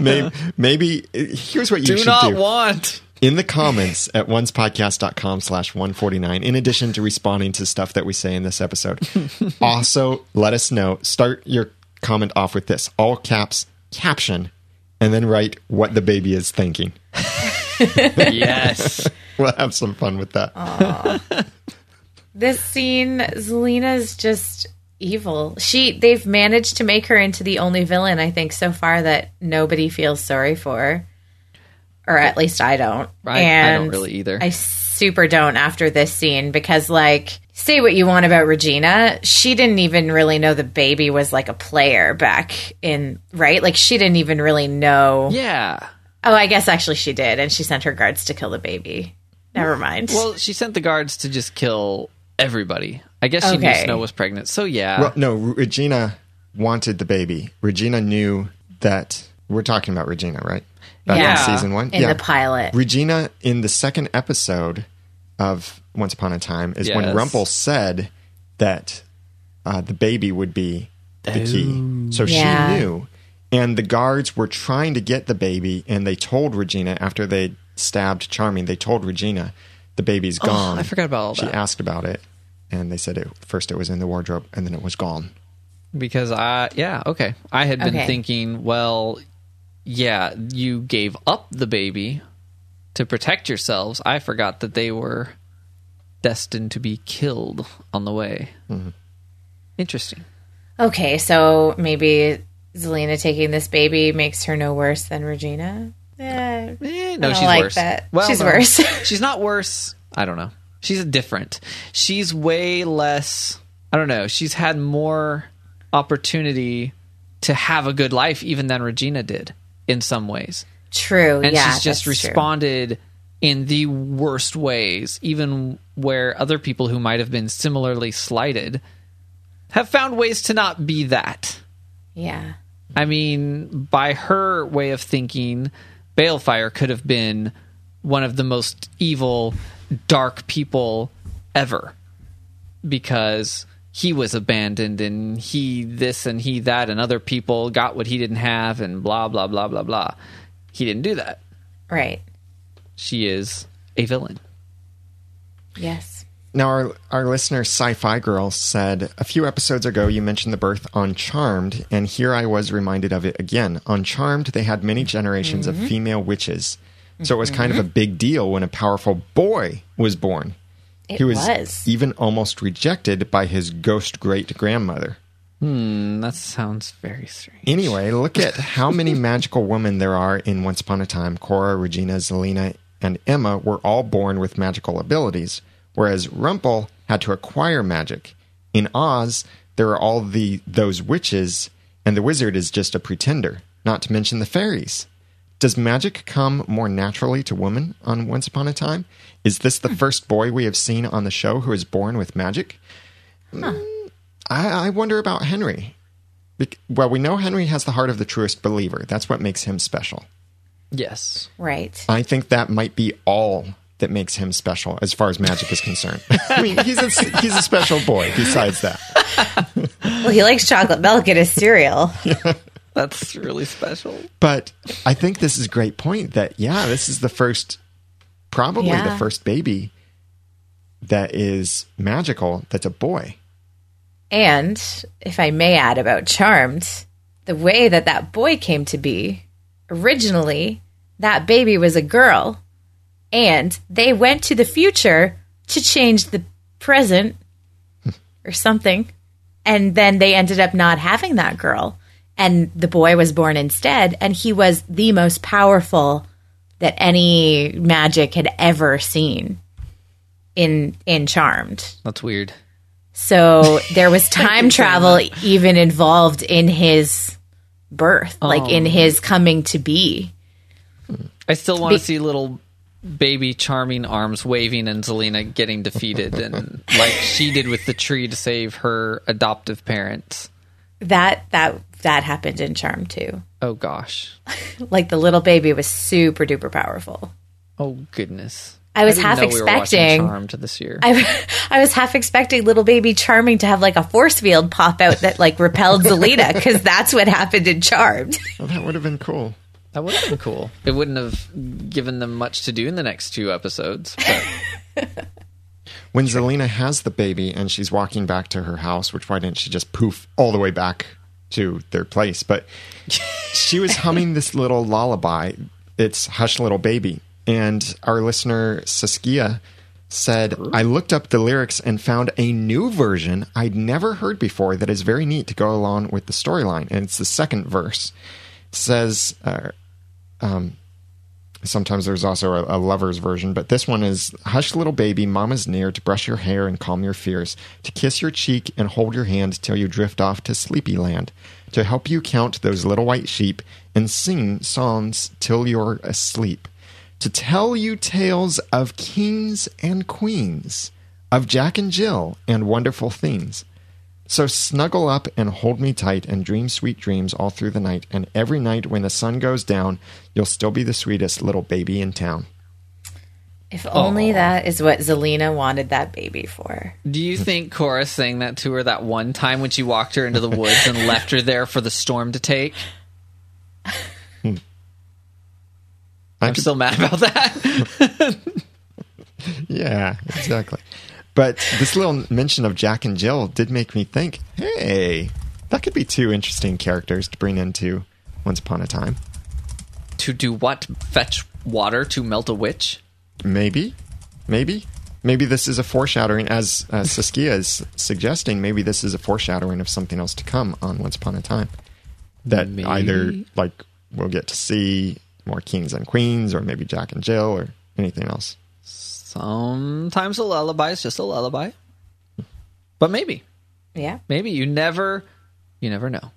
maybe, maybe here's what you Do should not do want. In the comments at oncepodcast.com slash 149 in addition to responding to stuff that we say in this episode [LAUGHS] also let us know start your comment off with this all caps caption and then write what the baby is thinking [LAUGHS] Yes. [LAUGHS] we'll have some fun with that this scene, Zelena's just evil. She they've managed to make her into the only villain I think so far that nobody feels sorry for. Or at least I don't. I- I don't really either. I super don't after this scene because like say what you want about Regina, she didn't even really know the baby was like a player back in right? Like she didn't even really know yeah. Oh, I guess actually she did, and she sent her guards to kill the baby. Never mm, mind. Well, she sent the guards to just kill everybody. I guess she Okay. knew Snow was pregnant. So, yeah. well, no regina wanted the baby regina knew that we're talking about regina right Back in Yeah. season one in the pilot. Regina in the second episode of Once Upon a Time is when Yes. Rumple said that uh, the baby would be the key. So Yeah. she knew. And the guards were trying to get the baby, and they told Regina after they stabbed Charming, they told Regina the baby's gone. Oh, I forgot about all She that. asked about it, and they said it, first it was in the wardrobe, and then it was gone. Because I, yeah, okay. I had been Okay. thinking, well, yeah, you gave up the baby to protect yourselves. I forgot that they were destined to be killed on the way. Interesting. Okay, so maybe Zelena taking this baby makes her no worse than Regina. Eh, Eh, no, I she's like worse. that. Well, She's no. worse. [LAUGHS] she's not worse. I don't know. She's different. She's way less. I don't know. She's had more opportunity to have a good life even than Regina did in some ways. true. and yeah, she's just that's true. responded in the worst ways, even where other people who might have been similarly slighted have found ways to not be that. Yeah. I mean, by her way of thinking, Baelfire could have been one of the most evil dark people ever because he was abandoned and he this and he that and other people got what he didn't have and blah blah blah blah blah. He didn't do that. Right. She is a villain. Yes. Now, our, our listener, Sci Fi Girl, said a few episodes ago you mentioned the birth on Charmed, and here I was reminded of it again. On Charmed, they had many generations of mm-hmm. female witches. So it was kind of a mm-hmm. big deal when a powerful boy was born. It he was, was. even almost rejected by his ghost great grandmother. Hmm, that sounds very strange. Anyway, look at how many [LAUGHS] magical women there are in Once Upon a Time. Cora, Regina, Zelena, and Emma were all born with magical abilities, whereas Rumpel had to acquire magic. In Oz, there are all the those witches, and the wizard is just a pretender, not to mention the fairies. Does magic come more naturally to women on Once Upon a Time? Is this the first boy we have seen on the show who is born with magic? Mm, I, I wonder about Henry. Bec- Well, we know Henry has the heart of the truest believer. That's what makes him special. Yes. Right. I think that might be all that makes him special as far as magic is concerned. [LAUGHS] I mean, he's a, he's a special boy besides that. [LAUGHS] Well, he likes chocolate milk in his cereal. [LAUGHS] That's really special. But I think this is a great point that, yeah, this is the first, probably the first baby that is magical that's a boy. And if I may add about Charmed, the way that that boy came to be, originally, that baby was a girl. And they went to the future to change the present hmm. or something. And then they ended up not having that girl. And the boy was born instead. And he was the most powerful that any magic had ever seen in in Charmed. That's weird. So there was [LAUGHS] time travel even involved in his birth, like in oh. his coming to be. I still want Be- to see little baby charming arms waving and Zelena getting defeated and like she did with the tree to save her adoptive parents. That that that happened in Charm too. Oh gosh. [LAUGHS] Like the little baby was super duper powerful. Oh goodness. I was didn't half know we were Charmed this year. [LAUGHS] I I was half expecting little baby Charming to have like a force field pop out that like repelled Zelena [LAUGHS] because that's what happened in Charmed. Well, that would have been cool. that would have been cool. It wouldn't have given them much to do in the next two episodes. When Zelena has the baby and she's walking back to her house, which why didn't she just poof all the way back to their place? But she was humming this little lullaby. It's Hush Little Baby. And our listener, Saskia, said, I looked up the lyrics and found a new version I'd never heard before that is very neat to go along with the storyline. And it's the second verse. It says, uh, Sometimes there's also a, a lover's version, but this one is Hush, little baby, mama's near to brush your hair and calm your fears, to kiss your cheek and hold your hand till you drift off to sleepy land, to help you count those little white sheep and sing songs till you're asleep, to tell you tales of kings and queens, of Jack and Jill and wonderful things. So snuggle up and hold me tight and dream sweet dreams all through the night. And every night when the sun goes down, you'll still be the sweetest little baby in town. If only that is what Zelena wanted that baby for. do you think Cora sang that to her that one time when she walked her into the woods and left her there for the storm to take? Hmm. I I'm could- still mad about that. [LAUGHS] yeah, exactly. But this little mention of Jack and Jill did make me think, hey, that could be two interesting characters to bring into Once Upon a Time. to do what? Fetch water to melt a witch? Maybe, maybe, maybe this is a foreshadowing, as uh, Saskia is suggesting. Maybe this is a foreshadowing of something else to come on Once Upon a Time. That Maybe. either like we'll get to see more kings and queens, or maybe Jack and Jill, or anything else. Sometimes a lullaby is just a lullaby. But maybe. Yeah. Maybe you never you never know.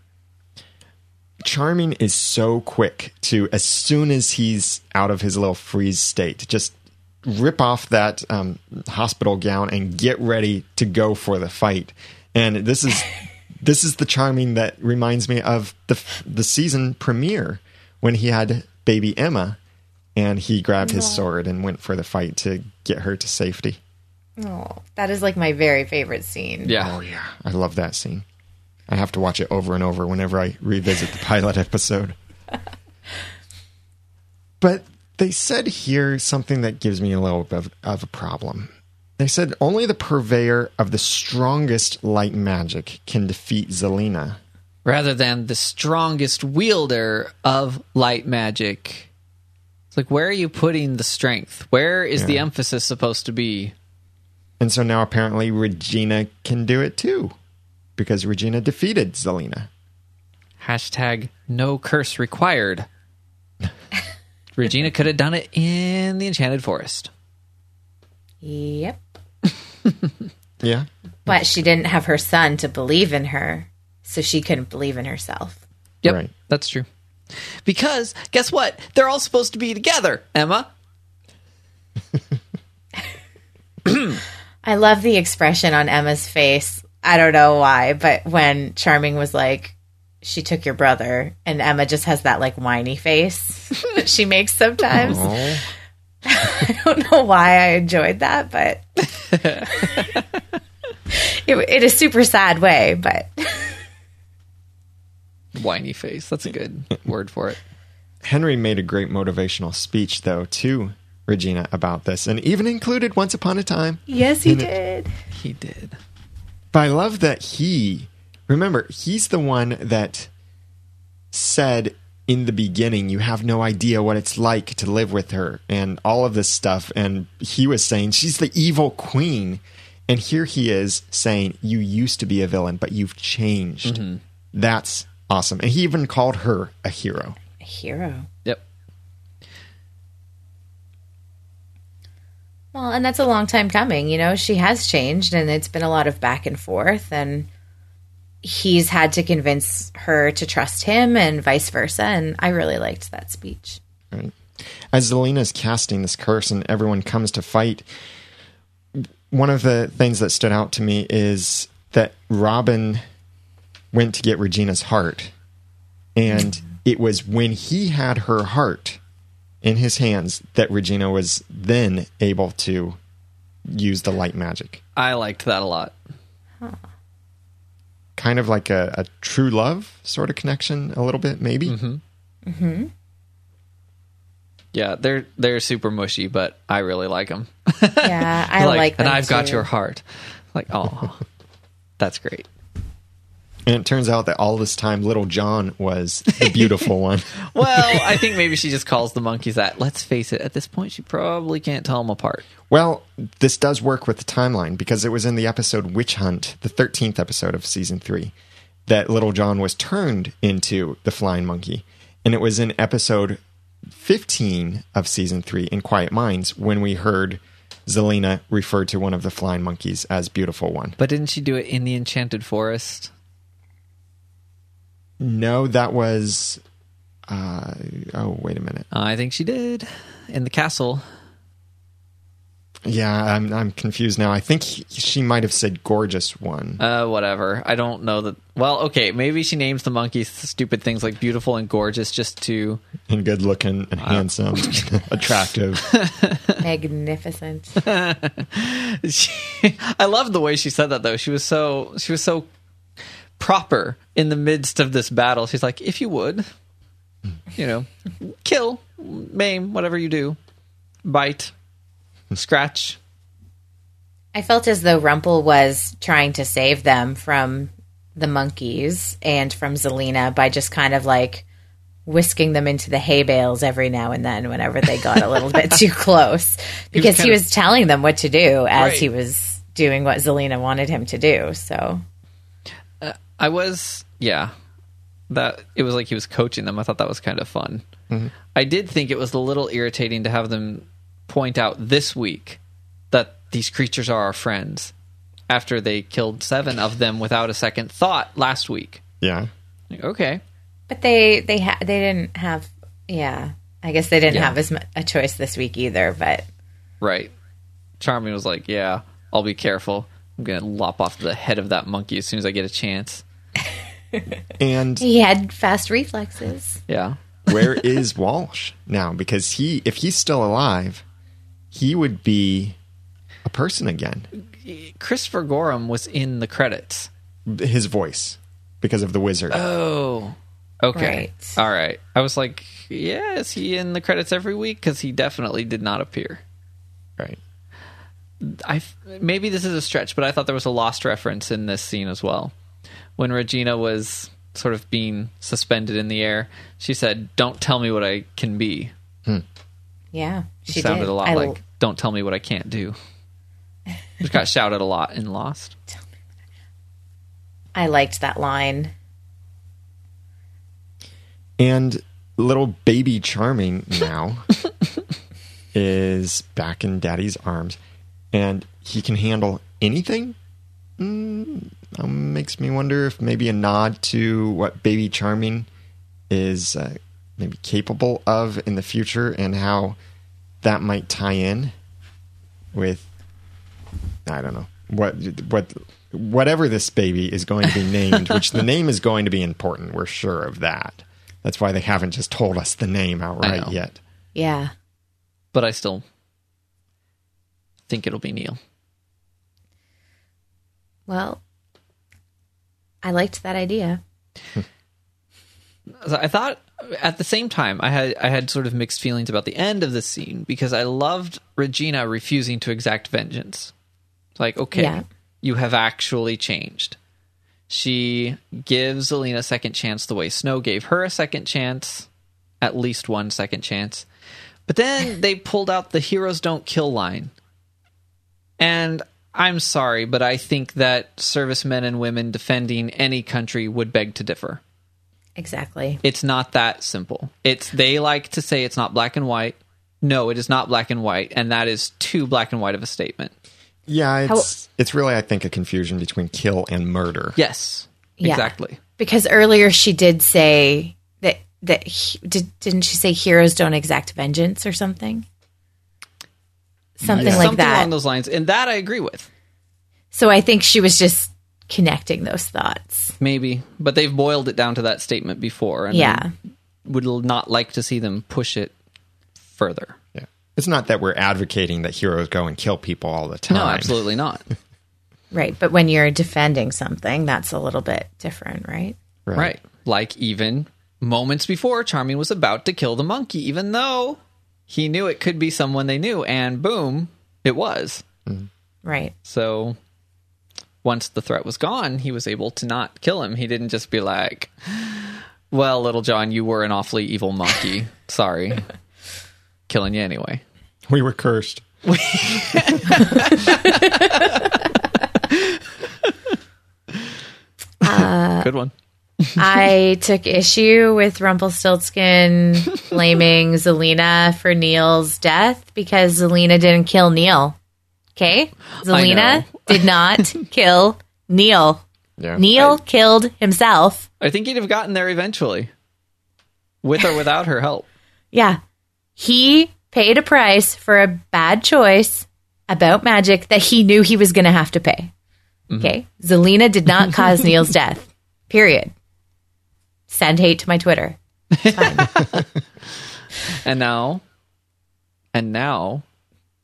Charming is so quick to as soon as he's out of his little freeze state, just rip off that um, hospital gown and get ready to go for the fight. And this is [LAUGHS] this is the charming that reminds me of the the season premiere when he had baby Emma, and he grabbed his sword and went for the fight to get her to safety. Oh, that is like my very favorite scene. Yeah. Oh yeah, I love that scene. I have to watch it over and over whenever I revisit the pilot episode. [LAUGHS] But they said here something that gives me a little bit of, of a problem. They said only the purveyor of the strongest light magic can defeat Zelena. Rather than the strongest wielder of light magic. It's like, where are you putting the strength? Where is the emphasis supposed to be? And so now apparently Regina can do it too. Because Regina defeated Zelena. Hashtag no curse required. [LAUGHS] Regina could have done it in the Enchanted Forest. Yep. [LAUGHS] Yeah. But she didn't have her son to believe in her, so she couldn't believe in herself. Yep, Right. that's true. Because guess what? They're all supposed to be together, Emma. [CLEARS THROAT] I love the expression on Emma's face. I don't know why, but when Charming was like, she took your brother, and Emma just has that like whiny face that she makes sometimes. [LAUGHS] I don't know why I enjoyed that, but [LAUGHS] [LAUGHS] it, it is super sad way, but Whiny face. That's a good [LAUGHS] word for it. Henry made a great motivational speech, though, to Regina about this, and even included Once Upon a Time. yes, he did. He did. But I love that he, remember, he's the one that said in the beginning, you have no idea what it's like to live with her and all of this stuff. And he was saying, she's the evil queen. And here he is saying, you used to be a villain, but you've changed. Mm-hmm. That's awesome. And he even called her a hero. A hero. Yep. Well, and that's a long time coming. You know, she has changed and it's been a lot of back and forth and he's had to convince her to trust him and vice versa and I really liked that speech. Right. As Zelena's casting this curse and everyone comes to fight, one of the things that stood out to me is that Robin went to get Regina's heart. And it was when he had her heart in his hands that Regina was then able to use the light magic. I liked that a lot. Kind of like a, a true love sort of connection, a little bit, maybe. Mm-hmm. Mm-hmm. Yeah, they're they're super mushy, but I really like them. Yeah, [LAUGHS] I like, and them I've got your heart. Like, oh, that's great. And it turns out that all this time, little John was the beautiful one. [LAUGHS] Well, I think maybe she just calls the monkeys that. Let's face it, at this point, she probably can't tell them apart. Well, this does work with the timeline because it was in the episode Witch Hunt, the 13th episode of season three, that Little John was turned into the flying monkey. And it was in episode 15 of season three, in Quiet Minds, when we heard Zelena refer to one of the flying monkeys as Beautiful One. But didn't she do it in the Enchanted Forest? No, that was. Uh, oh, wait a minute. I think she did in the castle. Yeah, I'm, I'm confused now. I think he, she might have said Gorgeous One. Uh, whatever. I don't know that. Well, okay, maybe she names the monkeys stupid things like beautiful and gorgeous just to. and good looking and handsome, [LAUGHS] attractive. [LAUGHS] Magnificent. [LAUGHS] She, I love the way she said that though. She was so she was so proper in the midst of this battle. She's like, if you would, you know, kill, maim, whatever you do, bite, scratch. I felt as though Rumple was trying to save them from the monkeys and from Zelena by just kind of like whisking them into the hay bales every now and then whenever they got a little bit [LAUGHS] too close because he kind of- was telling them what to do as Right. he was doing what Zelena wanted him to do. So I was, yeah, that it was like he was coaching them. I thought that was kind of fun. Mm-hmm. I did think it was a little irritating to have them point out this week that these creatures are our friends after they killed seven of them without a second thought last week. Yeah. Like, okay, But they they ha- they didn't have yeah. I guess they didn't Yeah. have as mu- a choice this week either. But right. Charming was like, "Yeah, I'll be careful. I'm gonna lop off the head of that monkey as soon as I get a chance." And he had fast reflexes. Yeah, where is Walsh now? Because he, if he's still alive, he would be a person again. Christopher Gorham was in the credits. His voice, because of the wizard. Oh. Okay. Right. All right. I was like, yeah, is he in the credits every week? Because he definitely did not appear. right. I maybe this is a stretch, but I thought there was a lost reference in this scene as well. When Regina was sort of being suspended in the air, she said, "Don't tell me what I can be." Hmm. Yeah, she sounded did. a lot I- like "Don't tell me what I can't do." [LAUGHS] Which got shouted a lot in Lost. I liked that line. And little baby Charming now [LAUGHS] is back in Daddy's arms, and he can handle anything. Mm, um, makes me wonder if maybe a nod to what Baby Charming is uh, maybe capable of in the future, and how that might tie in with I don't know what what whatever this baby is going to be named, which the [LAUGHS] name is going to be important. We're sure of that. That's why they haven't just told us the name outright yet. Yeah. But I still think it'll be Neal. Well, I liked that idea. [LAUGHS] I thought at the same time I had I had sort of mixed feelings about the end of the scene because I loved Regina refusing to exact vengeance. It's like, okay, Yeah. you have actually changed. She gives Zelena a second chance the way Snow gave her a second chance, at least one second chance. But then they pulled out the heroes don't kill line. And I'm sorry, but I think that servicemen and women defending any country would beg to differ Exactly. it's not that simple. It's they like to say it's not black and white. No, it is not black and white, and that is too black and white of a statement. Yeah, it's it's really I think a confusion between kill and murder. Yes, Yeah. exactly. Because earlier she did say that that he, did didn't she say heroes don't exact vengeance or something? Something like Something that. along those lines, and that I agree with. so I think she was just connecting those thoughts. Maybe, but they've boiled it down to that statement before, and Yeah. I would not like to see them push it further. Yeah. It's not that we're advocating that heroes go and kill people all the time. No, absolutely not. [LAUGHS] Right. But when you're defending something, that's a little bit different, right? right. Like even moments before, Charming was about to kill the monkey, even though he knew it could be someone they knew, and boom, it was. Right. So once the threat was gone, he was able to not kill him. He didn't just be like, "Well, little John, you were an awfully evil monkey. Sorry, [LAUGHS] killing you anyway." We were cursed. [LAUGHS] [LAUGHS] Uh, Good one. I took issue with Rumpelstiltskin [LAUGHS] blaming Zelena for Neal's death because Zelena didn't kill Neal. Okay? Zelena did not [LAUGHS] kill Neal. Yeah. Neal killed himself. I think he'd have gotten there eventually, with or without her help. Yeah. He paid a price for a bad choice about magic that he knew he was going to have to pay. Mm-hmm. Okay? Zelena did not cause Neal's [LAUGHS] death. Period. Send hate to my Twitter. [LAUGHS] And now, and now,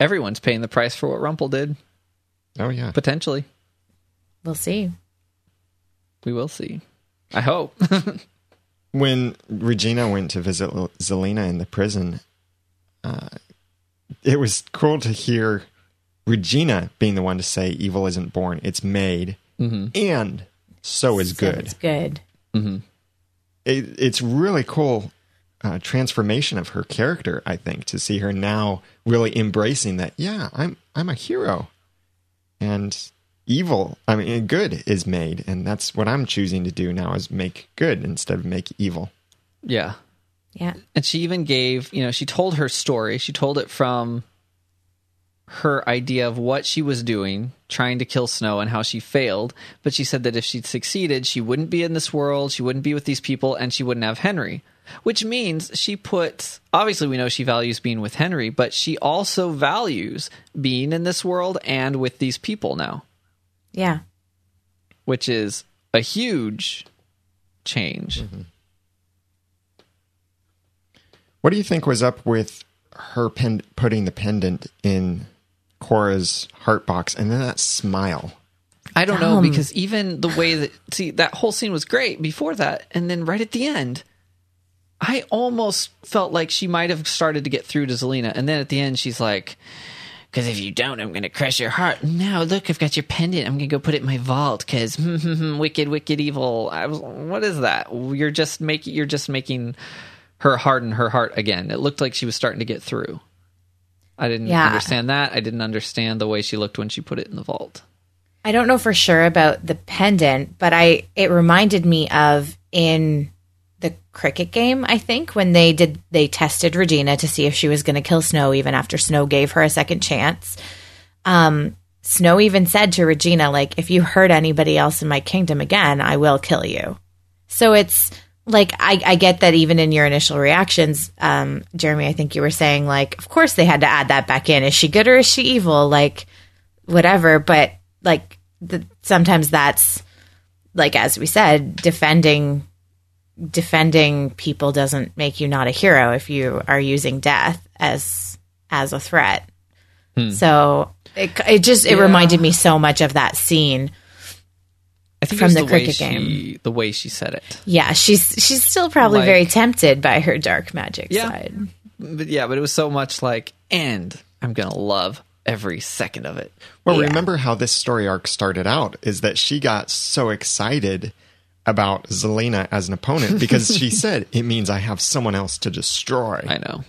everyone's paying the price for what Rumple did. Oh yeah. Potentially, We'll see. we will see. I hope. [LAUGHS] when Regina went to visit L- Zelena in the prison, uh, it was cool to hear Regina being the one to say, "Evil isn't born; it's made," and so is So good. It's good. It, it's really cool uh, transformation of her character. I think to see her now really embracing that. Yeah, I'm I'm a hero, and evil. I mean, good is made, and that's what I'm choosing to do now: is make good instead of make evil. yeah. Yeah. and she even gave you know she told her story she told it from her idea of what she was doing trying to kill snow and how she failed but she said that if she'd succeeded she wouldn't be in this world she wouldn't be with these people and she wouldn't have henry. Which means she puts obviously we know she values being with henry but she also values being in this world and with these people now. Yeah. which is a huge change. Mm-hmm. What do you think was up with her pen- putting the pendant in Cora's heart box and then that smile? I don't know because even the way that see that whole scene was great before that, and then right at the end, I almost felt like she might have started to get through to Zelena, and then at the end she's like, "Because if you don't, I'm going to crush your heart." Now look, I've got your pendant. I'm going to go put it in my vault because [LAUGHS] wicked, wicked, evil. I was, what is that? You're just making you're just making her harden her heart again. It looked like she was starting to get through. I didn't Yeah. understand that. I didn't understand the way she looked when she put it in the vault. I don't know for sure about the pendant, but I it reminded me of in the cricket game, I think, when they did they tested Regina to see if she was going to kill Snow even after Snow gave her a second chance. Um Snow even said to Regina like if you hurt anybody else in my kingdom again, I will kill you. So it's like I, I get that even in your initial reactions, um, Jeremy, I think you were saying like, of course they had to add that back in. Is she good or is she evil? Like, whatever. But like, the, sometimes that's like as we said, defending defending people doesn't make you not a hero if you are using death as as a threat. So it, it just it Yeah. reminded me so much of that scene. I think From it the the, way cricket she, game. the way she said it. Yeah, she's she's still probably Like- very tempted by her dark magic Yeah. side. But yeah, but it was so much like, and I'm gonna love every second of it. Well, Yeah. remember how this story arc started out is that she got so excited about Zelena as an opponent because she [LAUGHS] said, it means I have someone else to destroy. I know.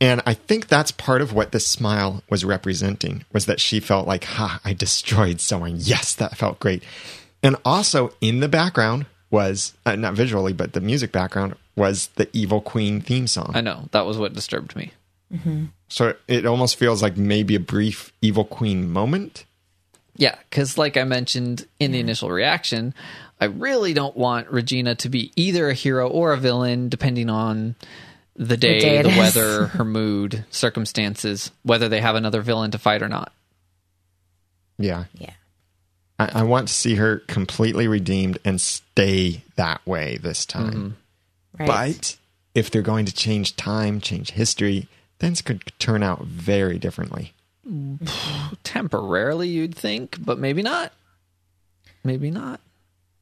And I think that's part of what this smile was representing was that she felt like, ha, I destroyed someone. Yes, that felt great. And also in the background was, uh, not visually, but the music background was the Evil Queen theme song. I know. That was what disturbed me. So it almost feels like maybe a brief Evil Queen moment. Yeah, because like I mentioned in the initial reaction, I really don't want Regina to be either a hero or a villain, depending on the day, day the, weather, her mood, circumstances, whether they have another villain to fight or not. Yeah. Yeah. I, I want to see her completely redeemed and stay that way this time. Mm-hmm. Right. But if they're going to change time, change history, things could turn out very differently. Mm. [SIGHS] Temporarily, you'd think, but maybe not. Maybe not.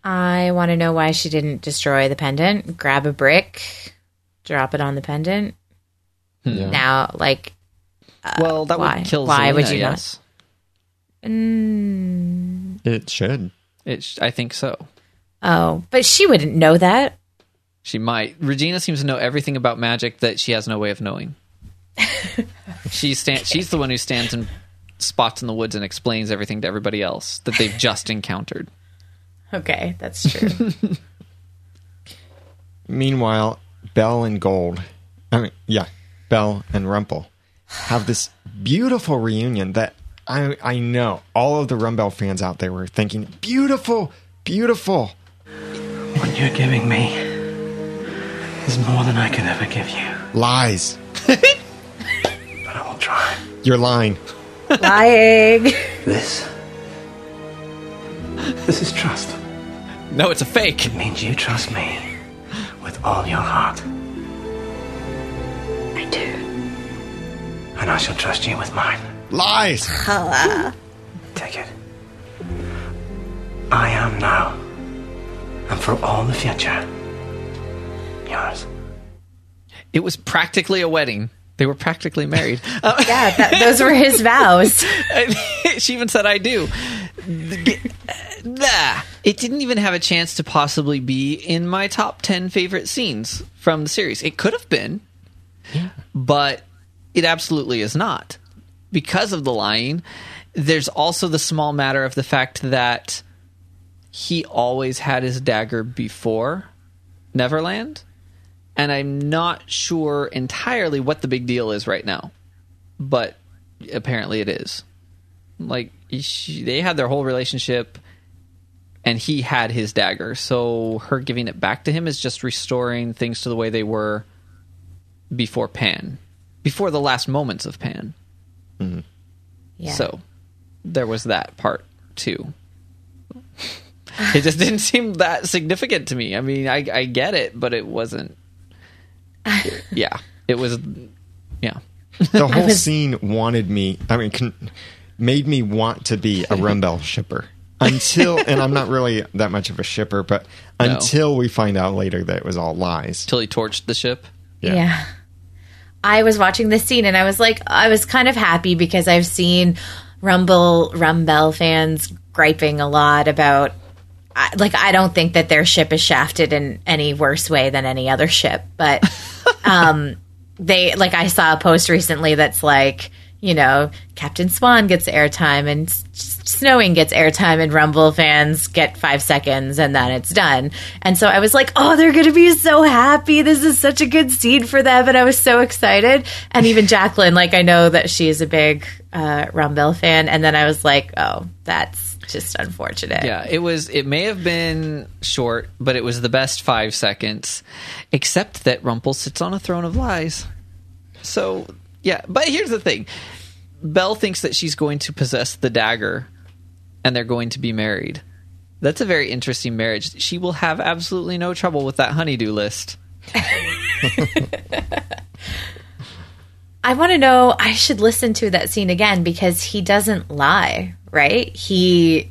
I want to know why she didn't destroy the pendant, grab a brick, drop it on the pendant. Hmm. Yeah. Now, like, uh, well, that why? would kill. Why Zelena, would you not? Yes. mm, It should. It, sh- I think so. oh, but she wouldn't know that. She might. Regina seems to know everything about magic that she has no way of knowing. [LAUGHS] she stand, She's the one who stands in spots in the woods and explains everything to everybody else that they've just encountered. Okay, that's true. [LAUGHS] Meanwhile, Belle and Gold, I mean, yeah, Belle and Rumple have this beautiful reunion that I I know all of the Rumbell fans out there were thinking, beautiful, beautiful. What you're giving me is more than I could ever give you. Lies. [LAUGHS] But I will try. You're lying. Lying. This. This is trust. No, it's a fake. It means you trust me with all your heart. I do. And I shall trust you with mine. Lies. [LAUGHS] Take it. I am now. And for all the future. Yours. It was practically a wedding. They were practically married. Uh, [LAUGHS] yeah, that, those were his vows. [LAUGHS] she even said, "I do." Nah, it didn't even have a chance to possibly be in my top ten favorite scenes from the series. It could have been, yeah. but it absolutely is not because of the lying. There's also the small matter of the fact that he always had his dagger before Neverland, and I'm not sure entirely what the big deal is right now, but apparently it is. Like she, they had their whole relationship, and he had his dagger. So her giving it back to him is just restoring things to the way they were before Pan, before the last moments of Pan. Mm-hmm. Yeah. So there was that part too. it just didn't seem that significant to me. I mean, I, I get it, but it wasn't. [LAUGHS] Yeah, It was, yeah. The whole scene wanted me. I mean, con- made me want to be a Rumble shipper until, and I'm not really that much of a shipper, but No. until we find out later that it was all lies. Till he torched the ship. Yeah. Yeah. I was watching this scene and I was like, I was kind of happy because I've seen Rumble Rumble fans griping a lot about. I- Like I don't think that their ship is shafted in any worse way than any other ship, but [LAUGHS] um, they like I saw a post recently that's like you know Captain Swan gets airtime and Snowing gets airtime and Rumble fans get five seconds and then it's done. And so I was like, oh, they're going to be so happy. This is such a good scene for them. And I was so excited. And even Jacqueline, like I know that she's a big uh, Rumble fan. And then I was like, oh, that's just unfortunate. Yeah, it was. It may have been short, but it was the best five seconds. Except that Rumple sits on a throne of lies. So yeah, but here's the thing: Belle thinks that she's going to possess the dagger, and they're going to be married. That's a very interesting marriage. She will have absolutely no trouble with that honeydew list. [LAUGHS] I want to know. I should listen to that scene again because he doesn't lie, right? He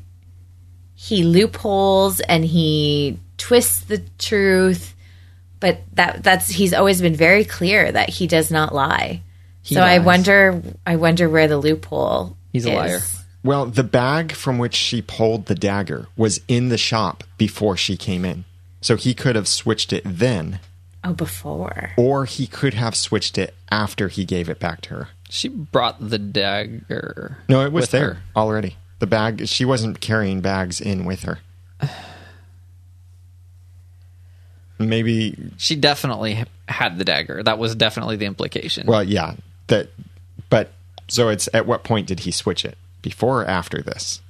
he loopholes and he twists the truth, but that that's he's always been very clear that he does not lie. He so I wonder, I wonder where the loophole. He's a is. liar. Well, the bag from which she pulled the dagger was in the shop before she came in. So he could have switched it then, Oh, before. or he could have switched it after he gave it back to her. She brought the dagger. No, it was with there her. already. The bag, she wasn't carrying bags in with her. [SIGHS] Maybe, She definitely had the dagger. That was definitely the implication. well, yeah, that, but so it's at what point did he switch it? Before or after this?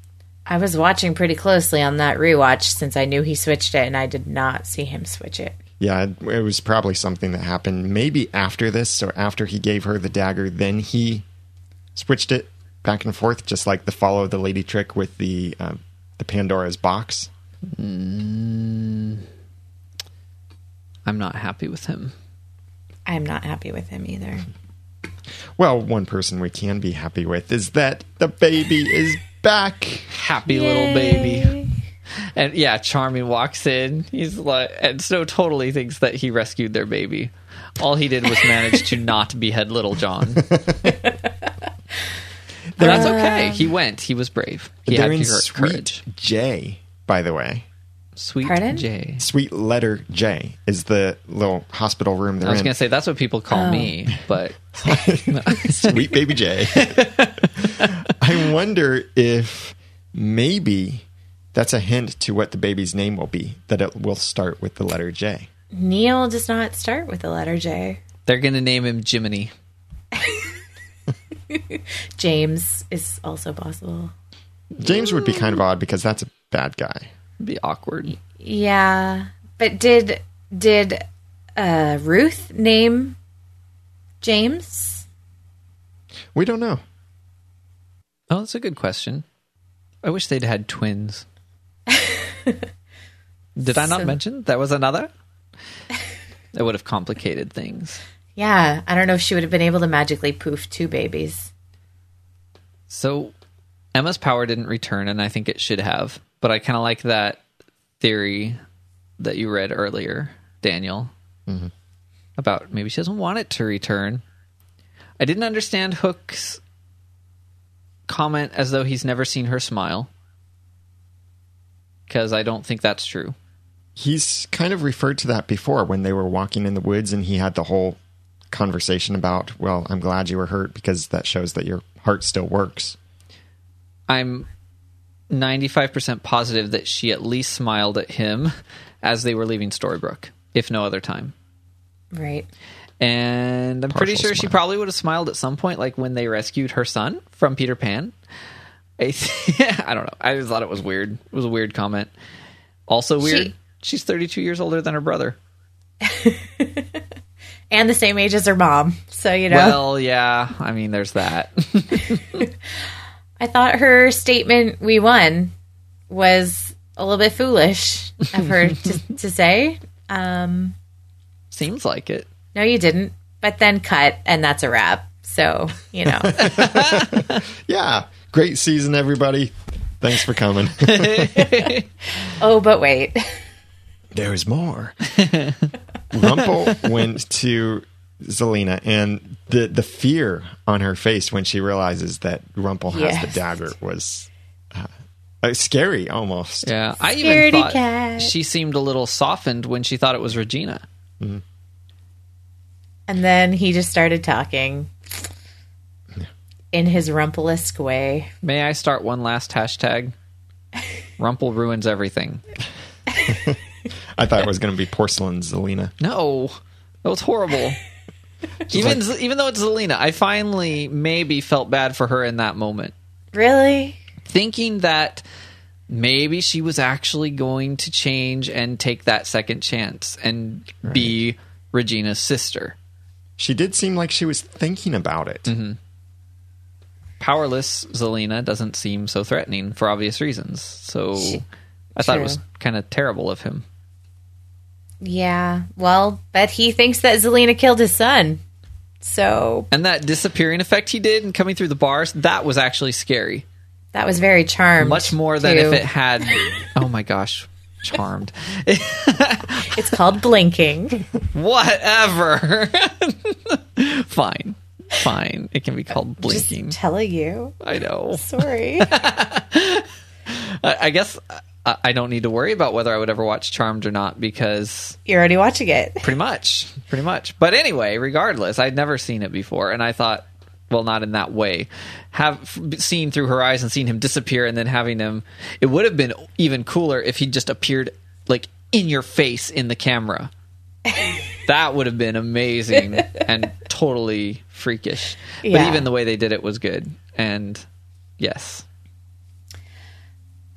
I was watching pretty closely on that rewatch since I knew he switched it, and I did not see him switch it. Yeah, it, it was probably something that happened maybe after this. So after he gave her the dagger, then he switched it back and forth, just like the follow the lady trick with the uh, the Pandora's box. I'm not happy with him. I'm not happy with him either. Well, one person we can be happy with is that the baby is back. Happy little baby. And yeah, Charming walks in. He's like, and Snow totally thinks that he rescued their baby. All he did was manage to [LAUGHS] not behead Little John. [LAUGHS] But that's um, okay. He went. He was brave. He They're had in cour- courage. J, by the way. Sweet Pardon? J. Suite letter J is the little hospital room they're I was in. going to say that's what people call me, oh. but [LAUGHS] Sweet baby J. [LAUGHS] I wonder if maybe that's a hint to what the baby's name will be, that it will start with the letter J. Neal does not start with the letter J. they're going to name him Jiminy. [LAUGHS] James is also possible. James would be kind of odd because that's a bad guy. Be awkward. Yeah, but did did uh, Ruth name James? We don't know. Oh, that's a good question. I wish they'd had twins. [LAUGHS] Did I not So- mention that was another? That would have complicated things. Yeah, I don't know if she would have been able to magically poof two babies. So Emma's power didn't return, and I think it should have. But I kind of like that theory that you read earlier, Daniel, mm-hmm. about maybe she doesn't want it to return. I didn't understand Hook's comment as though he's never seen her smile, because I don't think that's true. He's kind of referred to that before when they were walking in the woods and he had the whole conversation about, well, I'm glad you were hurt because that shows that your heart still works. I'm 95% positive that she at least smiled at him as they were leaving Storybrooke, if no other time. Right. And I'm pretty Partial sure she probably would have smiled at some point, like when they rescued her son from Peter Pan. I, th- [LAUGHS] I don't know. I just thought it was weird. It was a weird comment. Also weird. She- She's 32 years older than her brother. [LAUGHS] And the same age as her mom. So, you know. Well, yeah. I mean, there's that. [LAUGHS] I thought her statement, we won, was a little bit foolish of her to, [LAUGHS] to say. Um, Seems like it. no, you didn't. but then cut, and that's a wrap. So you know, [LAUGHS] Yeah. Great season, everybody. Thanks for coming. [LAUGHS] oh, but wait, There's more. Rumple went to Zelena, and the the fear on her face when she realizes that Rumple has the dagger was uh, uh, scary almost. Yeah, I even Scaredy thought cat. she seemed a little softened when she thought it was Regina. and then he just started talking in his rumpelesque way. May I start one last hashtag? Rumple ruins everything. [LAUGHS] I thought it was going to be porcelain Zelena. No, that was horrible. Even even though it's Zelena, I finally maybe felt bad for her in that moment, Really? thinking that maybe she was actually going to change and take that second chance and be Regina's sister. She did seem like she was thinking about it. Mm-hmm. Powerless Zelena doesn't seem so threatening for obvious reasons. So I thought it was kind of terrible of him. Yeah. Well, but he thinks that Zelena killed his son. So And that disappearing effect he did and coming through the bars, that was actually scary. that was very charmed. Much more than too. if it had. [LAUGHS] Oh my gosh, charmed. [LAUGHS] [LAUGHS] It's called blinking. Whatever. fine, fine. It can be called blinking. Just telling you. I know. Sorry. I, I guess I, I don't need to worry about whether I would ever watch Charmed or not because You're already watching it. [LAUGHS] pretty much, pretty much. But anyway, regardless, I'd never seen it before, and I thought, well, not in that way. Have f- seen through her eyes and seen him disappear, and then having him. It would have been even cooler if he just appeared like in your face in the camera. [LAUGHS] that would have been amazing and totally freakish. But Yeah. even the way they did it was good, and yes,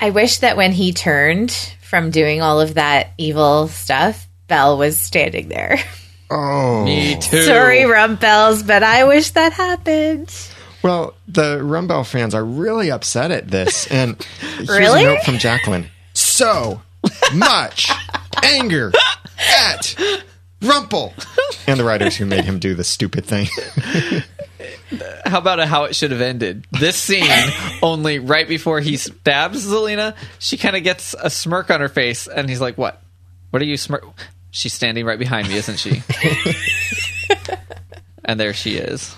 I wish that when he turned from doing all of that evil stuff, Belle was standing there. Oh. me too. Sorry, Rumpels, but I wish that happened. Well, the Rumbell fans are really upset at this. And here's Really? a note from Jacqueline. So much anger at Rumple. And the writers who made him do the stupid thing. [LAUGHS] [LAUGHS] How about a how it should have ended? This scene, [LAUGHS] only right before he stabs Zelena, she kind of gets a smirk on her face, and he's like, "What? What are you smirk?" She's standing right behind me, isn't she? [LAUGHS] and there she is.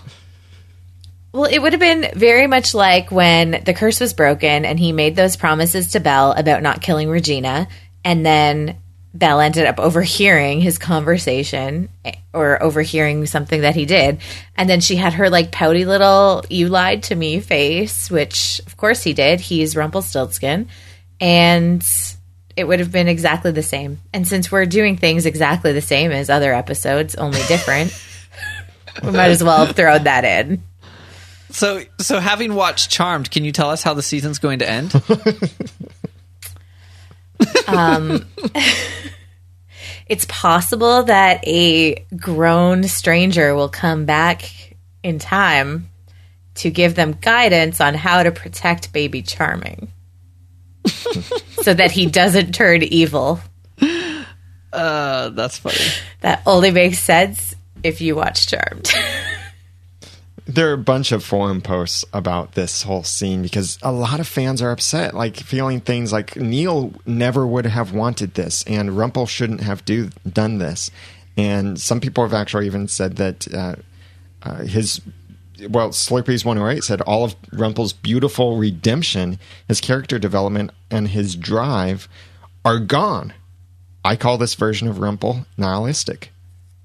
Well, it would have been very much like when the curse was broken and he made those promises to Belle about not killing Regina, and then Belle ended up overhearing his conversation eh, or overhearing something that he did. And then she had her like pouty little you lied to me face, which of course he did. He's Rumpelstiltskin. And it would have been exactly the same. And since we're doing things exactly the same as other episodes, only different, [LAUGHS] we might as well have thrown that in. So, so having watched Charmed, can you tell us how the season's going to end? [LAUGHS] it's possible that a grown stranger will come back in time to give them guidance on how to protect baby charming. [LAUGHS] So that he doesn't turn evil. Uh, that's funny. that only makes sense if you watch charmed [LAUGHS] There are a bunch of forum posts about this whole scene because a lot of fans are upset, like feeling things like Neal never would have wanted this and Rumple shouldn't have do, done this. And some people have actually even said that uh, uh, his, well, Slurpees 108 said all of Rumple's beautiful redemption, his character development, and his drive are gone. I call this version of Rumple nihilistic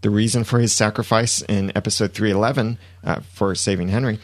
the reason for his sacrifice in episode 311 uh, for saving Henry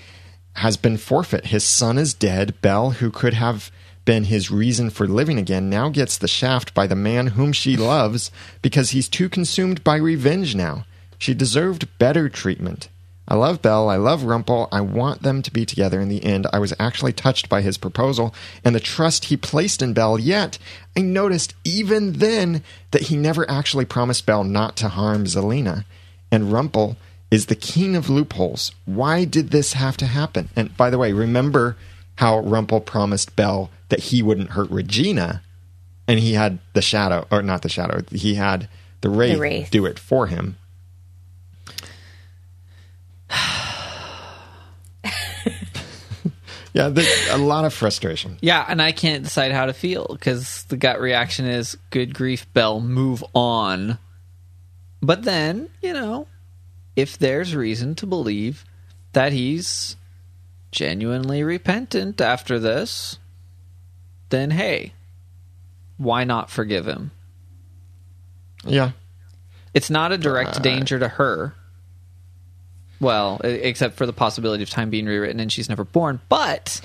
has been forfeit. His son is dead. Belle, who could have been his reason for living again, now gets the shaft by the man whom she loves because he's too consumed by revenge now. She deserved better treatment. I love Belle. I love Rumple. I want them to be together in the end. I was actually touched by his proposal and the trust he placed in Belle, yet I noticed even then that he never actually promised Belle not to harm Zelena. And Rumple is the king of loopholes. Why did this have to happen? And by the way, remember how Rumple promised Belle that he wouldn't hurt Regina, and he had the shadow, or not the shadow, he had the Wraith, Wraith. do it for him. Yeah, there's a lot of frustration. Yeah, and I can't decide how to feel because the gut reaction is good grief, Bell, move on. But then, you know, if there's reason to believe that he's genuinely repentant after this, then hey, why not forgive him? Yeah. It's not a direct uh, danger to her. Well, except for the possibility of time being rewritten and she's never born. But,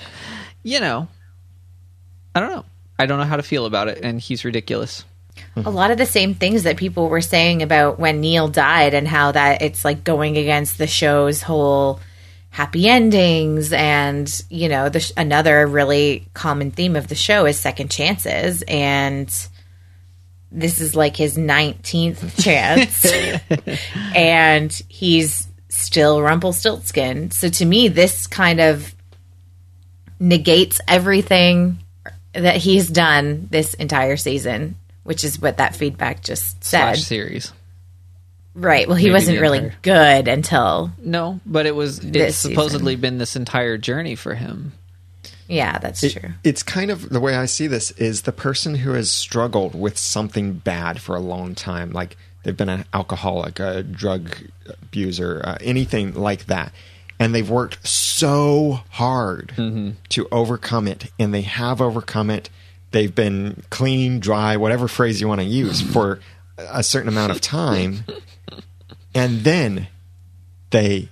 you know, I don't know. I don't know how to feel about it, and he's ridiculous. a lot of the same things that people were saying about when Neal died and how that it's like going against the show's whole happy endings and you know the sh- another really common theme of the show is second chances and this is like his 19th chance [LAUGHS] and he's still Rumpelstiltskin so to me this kind of negates everything that he's done this entire season which is what that feedback just said Slash series. Right. Well, he Maybe wasn't really entire- good until No, but it was. It's This supposedly been this entire journey for him. yeah, that's It- true. It's kind of the way I see this is the person who has struggled with something bad for a long time, like they've been an alcoholic, a drug abuser, uh, anything like that, and they've worked so hard to overcome it, and they have overcome it. They've been clean, dry, whatever phrase you want to use [LAUGHS] for a certain amount of time, and then they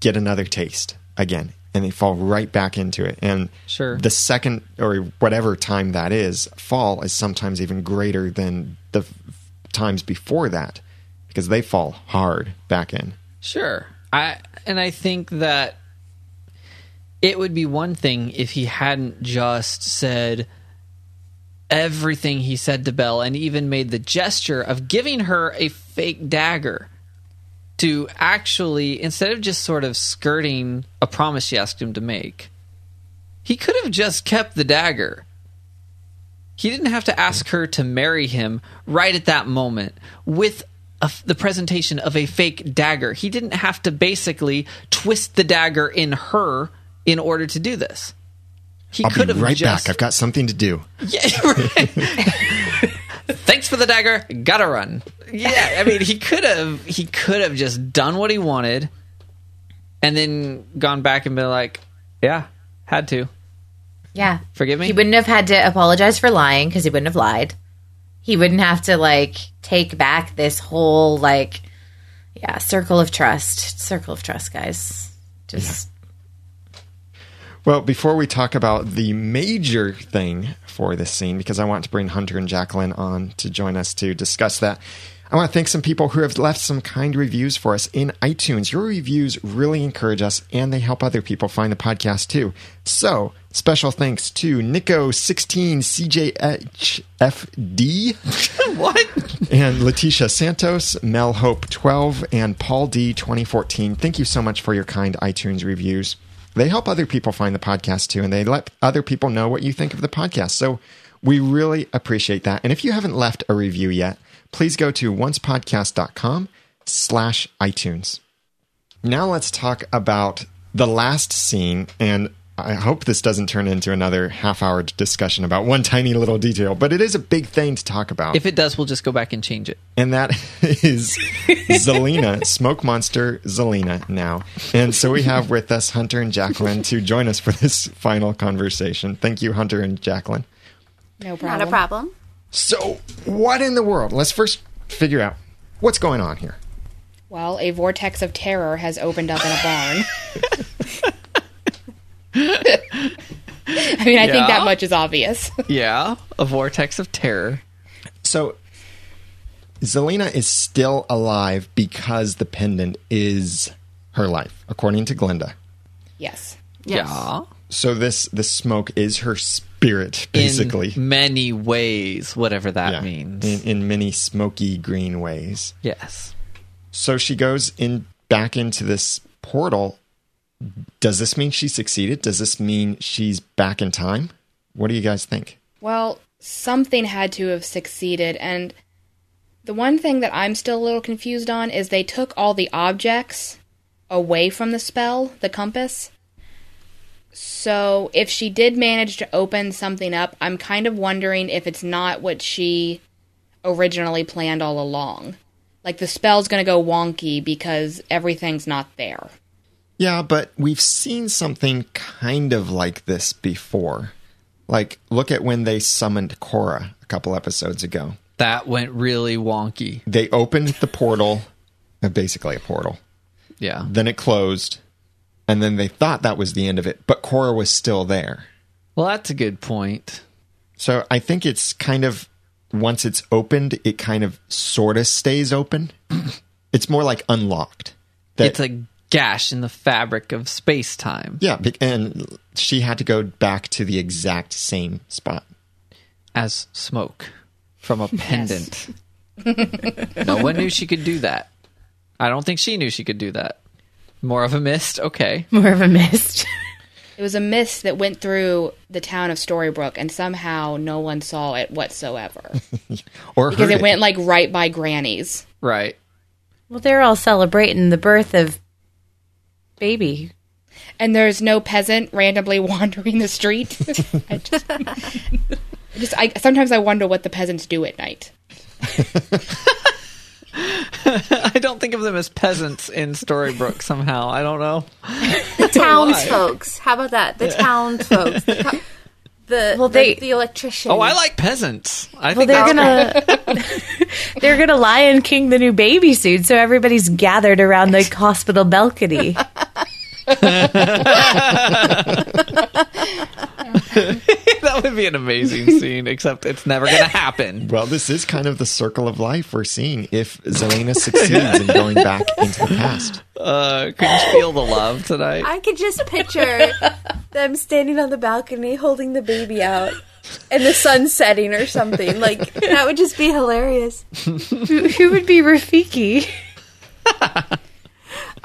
get another taste again and they fall right back into it and Sure. the second or whatever time that is fall is sometimes even greater than the times before that because they fall hard back in Sure. I and I think that it would be one thing if he hadn't just said everything he said to Belle and even made the gesture of giving her a fake dagger to actually instead of just sort of skirting a promise she asked him to make. He could have just kept the dagger. He didn't have to ask her to marry him right at that moment with a, the presentation of a fake dagger. He didn't have to basically twist the dagger in her in order to do this. He i'll could be have right just, back i've got something to do Yeah, [LAUGHS] right. Thanks for the dagger. Gotta run. Yeah, I mean, he could have he could have just done what he wanted, and then gone back and been like, "Yeah, had to Yeah. forgive me." He wouldn't have had to apologize for lying because he wouldn't have lied. He wouldn't have to like take back this whole like yeah, circle of trust. Circle of trust, guys. Just Well, before we talk about the major thing for this scene, because I want to bring Hunter and Jacqueline on to join us to discuss that, I want to thank some people who have left some kind reviews for us in iTunes. Your reviews really encourage us and they help other people find the podcast too. So, special thanks to Nico16CJHFD. [LAUGHS] what? and Letitia Santos, Mel Hope 12, and Paul D 2014. Thank you so much for your kind iTunes reviews. They help other people find the podcast too, and they let other people know what you think of the podcast. So we really appreciate that. And if you haven't left a review yet, please go to oncepodcast.com slash iTunes. Now let's talk about the last scene, and I hope this doesn't turn into another half hour discussion about one tiny little detail, but it is a big thing to talk about If it does, we'll just go back and change it. and that [LAUGHS] is Zelena, Smoke Monster Zelena now. And so we have with us Hunter and Jacqueline to join us for this final conversation. Thank you, Hunter and Jacqueline. No problem. Not a problem. So, what in the world? Let's first figure out what's going on here. Well, a vortex of terror has opened up in a barn. [LAUGHS] [LAUGHS] I mean, I think that much is obvious. [LAUGHS] Yeah, a vortex of terror. So, Zelena is still alive because the pendant is her life, according to Glinda. yes. Yes. Yeah. So this this smoke is her spirit, basically. In many ways, whatever that Yeah, means. in, in many smoky green ways. yes. So she goes in back into this portal. Does this mean she succeeded? Does this mean she's back in time? What do you guys think? Well, something had to have succeeded, and the one thing that I'm still a little confused on is they took all the objects away from the spell, the compass. So if she did manage to open something up, I'm kind of wondering if it's not what she originally planned all along. Like the spell's going to go wonky because everything's not there. Yeah, but we've seen something kind of like this before. Like, look at when they summoned Cora a couple episodes ago. That went really wonky. They opened the portal, uh, basically a portal. Yeah. Then it closed, and then they thought that was the end of it, but Cora was still there. Well, that's a good point. So I think it's kind of once it's opened, it kind of sort of stays open. [CLEARS THROAT] it's more like unlocked. That, It's a gash in the fabric of space time yeah, and she had to go back to the exact same spot. as smoke from a [LAUGHS] pendant. no one knew she could do that. I don't think she knew she could do that. More of a mist? Okay. [LAUGHS] More of a mist. [LAUGHS] It was a mist that went through the town of Storybrooke, and somehow no one saw it whatsoever Or because heard it went like right by Granny's. Right. well, they're all celebrating the birth of baby. and there's no peasant randomly [LAUGHS] wandering the street. [LAUGHS] I just, I just I, sometimes I wonder what the peasants do at night. [LAUGHS] I don't think of them as peasants in Storybrooke somehow. I don't know. The townsfolks. How about that? The townsfolks. The, co- the Well, they- the, electrician. Oh, I like peasants. I Well, think they're gonna they're gonna Lion King the new baby soon, so everybody's gathered around the hospital balcony. [LAUGHS] that would be an amazing scene, except it's never going to happen. Well, this is kind of the circle of life we're seeing if Zelena succeeds in going back into the past. Uh, could you feel the love tonight? I could just picture them standing on the balcony holding the baby out and the sun setting or something. Like, that would just be hilarious. who, who would be Rafiki? [LAUGHS]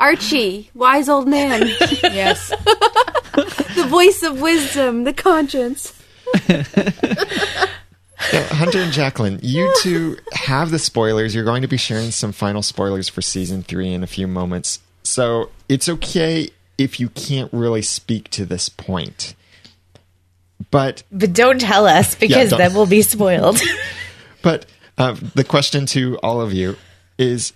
Archie, wise old man, [LAUGHS] Yes, [LAUGHS] the voice of wisdom, the conscience. Now, Hunter and Jacqueline, you two have the spoilers. You're going to be sharing some final spoilers for season three in a few moments. So it's okay if you can't really speak to this point. But But don't tell us because don't. then we'll be spoiled. [LAUGHS] but uh, the question to all of you is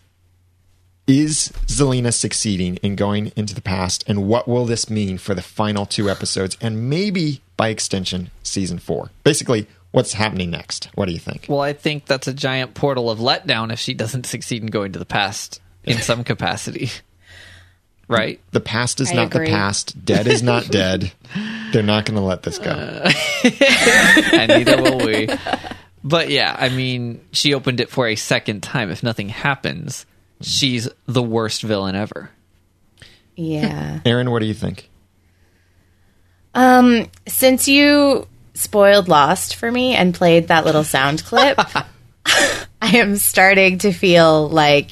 is Zelena succeeding in going into the past and what will this mean for the final two episodes and maybe by extension season 4 basically what's happening next what do you think Well, I think that's a giant portal of letdown if she doesn't succeed in going to the past in some [LAUGHS] capacity. Right? the past is I not agree. the past dead is not dead [LAUGHS] they're not going to let this go [LAUGHS] and neither will we. But yeah, I mean, she opened it for a second time. If nothing happens, she's the worst villain ever. yeah. [LAUGHS] aaron what do you think Um, since you spoiled Lost for me and played that little sound clip, [LAUGHS] [LAUGHS] I am starting to feel like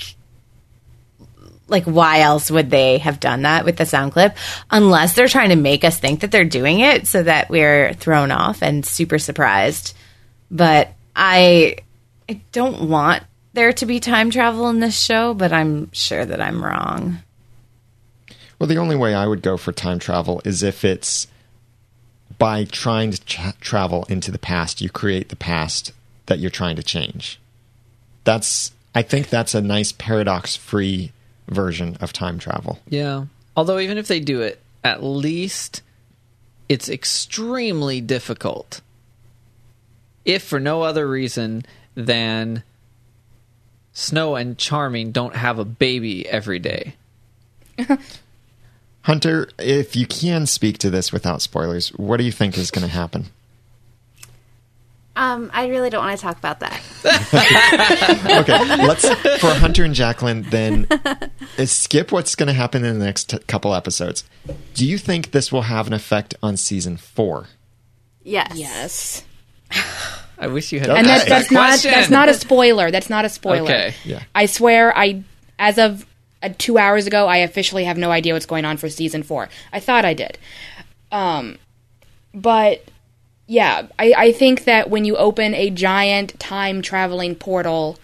like why else would they have done that with the sound clip unless they're trying to make us think that they're doing it so that we're thrown off and super surprised. But I I don't want there to be time travel in this show, but I'm sure that I'm wrong. Well, the only way I would go for time travel is if it's by trying to tra- travel into the past, you create the past that you're trying to change. That's, I think that's a nice paradox free version of time travel. Yeah. Although, even if they do it, at least it's extremely difficult. If for no other reason than Snow and Charming don't have a baby every day. [LAUGHS] Hunter, if you can speak to this without spoilers, what do you think is going to happen? Um, I really don't want to talk about that. [LAUGHS] [LAUGHS] Okay, let's for Hunter and Jacqueline then skip what's going to happen in the next t- couple episodes. Do you think this will have an effect on season 4? Yes. yes, [SIGHS] I wish you had. Okay. and that's that's that not question. that's not a spoiler. That's not a spoiler. Okay. Yeah. I swear, I as of uh, two hours ago, I officially have no idea what's going on for season four. I thought I did, um, but yeah, I, I think that when you open a giant time traveling portal,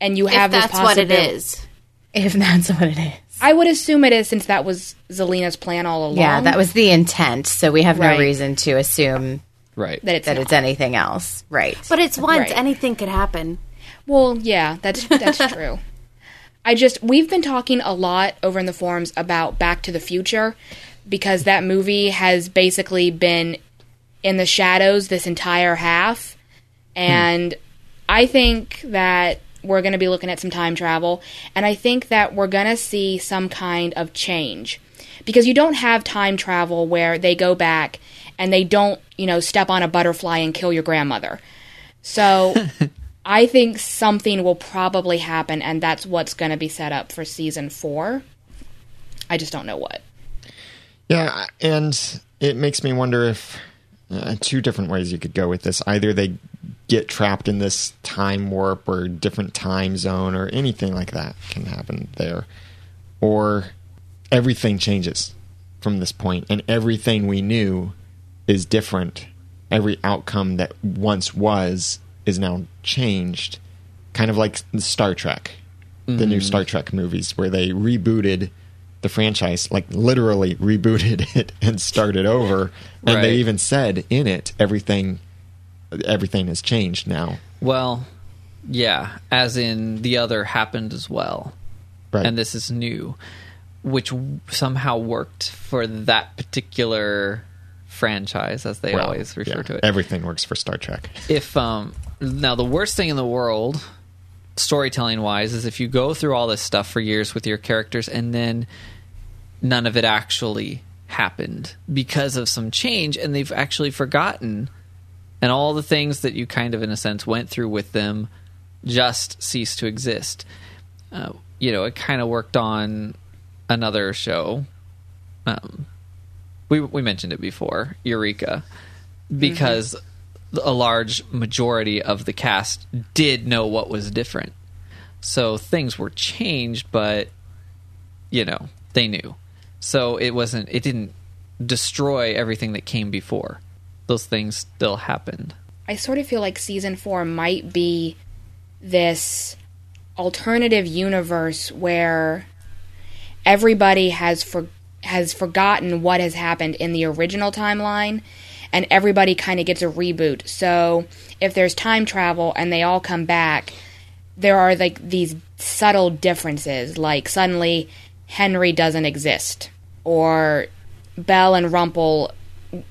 and you have If this that's what it possibil- is. If that's what it is. I would assume it is since that was Zelena's plan all along. Yeah, that was the intent. So we have Right. no reason to assume Right. that it's that not. it's anything else. Right. But it's once Right. anything could happen. Well, yeah, that's that's [LAUGHS] true. I just we've been talking a lot over in the forums about Back to the Future because that movie has basically been in the shadows this entire half and I think that we're going to be looking at some time travel and I think that we're going to see some kind of change because you don't have time travel where they go back and they don't, you know, step on a butterfly and kill your grandmother. So [LAUGHS] I think something will probably happen, and that's what's going to be set up for season four. I just don't know what. Yeah, and it makes me wonder if uh, two different ways you could go with this. Either they get trapped in this time warp or different time zone or anything like that can happen there. Or everything changes from this point and everything we knew is different. Every outcome that once was is now changed. Kind of like Star Trek, the new mm-hmm. Star Trek movies where they rebooted the franchise, like literally rebooted [LAUGHS] it and started over. And Right. they even said in it everything everything has changed now. Well, yeah, as in the other happened as well. Right. And this is new, which somehow worked for that particular franchise, as they Well, always refer yeah, to it. Everything works for Star Trek. if um now the worst thing in the world storytelling wise is if you go through all this stuff for years with your characters and then none of it actually happened because of some change and they've actually forgotten and all the things that you kind of in a sense went through with them just cease to exist uh, you know it kind of worked on another show um, we we mentioned it before eureka because a large majority of the cast did know what was different. So things were changed, but you know, they knew. So it wasn't it didn't destroy everything that came before. Those things still happened. I sort of feel like season four might be this alternative universe where everybody has for has forgotten what has happened in the original timeline and everybody kind of gets a reboot. So if there's time travel and they all come back, there are like these subtle differences like suddenly Henry doesn't exist or Belle and Rumple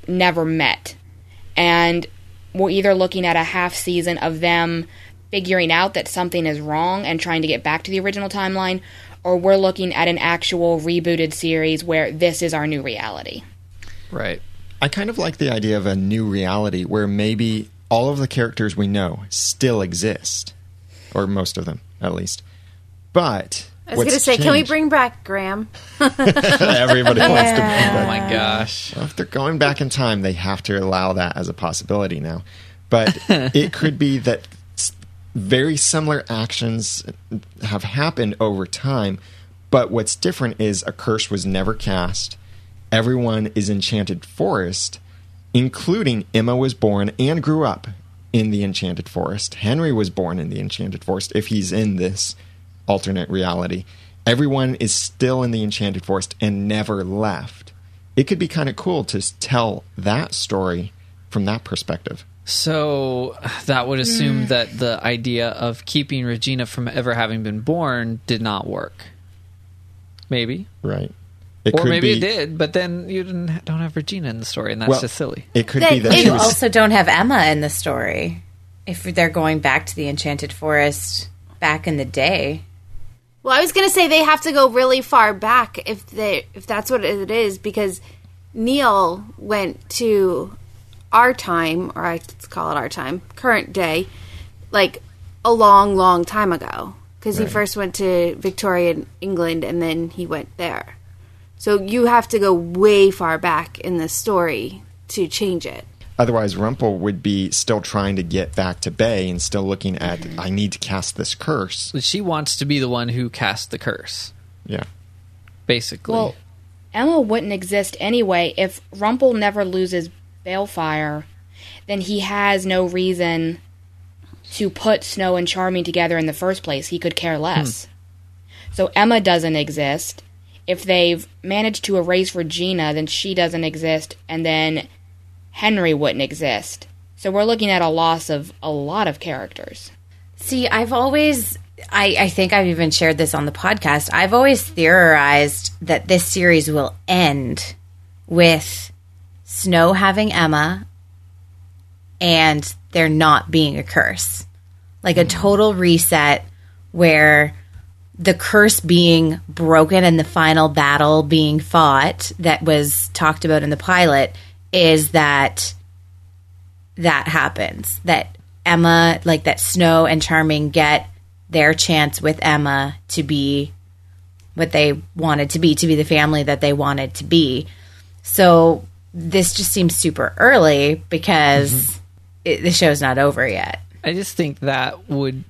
never met. And we're either looking at a half season of them figuring out that something is wrong and trying to get back to the original timeline, or we're looking at an actual rebooted series where this is our new reality. Right. I kind of like the idea of a new reality where maybe all of the characters we know still exist, or most of them at least. But I was going to say, can we bring back Graham? [LAUGHS] everybody wants to bring Oh my gosh. Well, if they're going back in time, they have to allow that as a possibility now. But [LAUGHS] it could be that s- very similar actions have happened over time. But what's different is a curse was never cast. Everyone is Enchanted Forest, including Emma was born and grew up in the Enchanted Forest. Henry was born in the Enchanted Forest if he's in this alternate reality. Everyone is still in the Enchanted Forest and never left. It could be kind of cool to tell that story from that perspective. So that would assume mm. that the idea of keeping Regina from ever having been born did not work. Maybe. Right. It or maybe be, it did, but then you didn't don't have Regina in the story, and that's Well, just silly. It could That be that it she You was also don't have Emma in the story. If they're going back to the Enchanted Forest back in the day. Well, I was going to say they have to go really far back if they if that's what it is because Neal went to our time or I let's call it our time, current day, like a long long time ago because he first went to Victorian England and then he went there. So you have to go way far back in the story to change it. Otherwise, Rumple would be still trying to get back to Bae and still looking at, mm-hmm. I need to cast this curse. She wants to be the one who cast the curse, Yeah. basically. Well, Emma wouldn't exist anyway if Rumple never loses Baelfire. Then he has no reason to put Snow and Charming together in the first place. He could care less. Hmm. So Emma doesn't exist, if they've managed to erase Regina, then she doesn't exist, and then Henry wouldn't exist. So we're looking at a loss of a lot of characters. See, I've always, I, I think I've even shared this on the podcast. I've always theorized that this series will end with Snow having Emma and there not being a curse. Like a mm. total reset where the curse being broken and the final battle being fought that was talked about in the pilot is that that happens. That Emma, like that Snow and Charming get their chance with Emma to be what they wanted to be, to be the family that they wanted to be. So this just seems super early because mm-hmm. it, the show's not over yet. I just think that would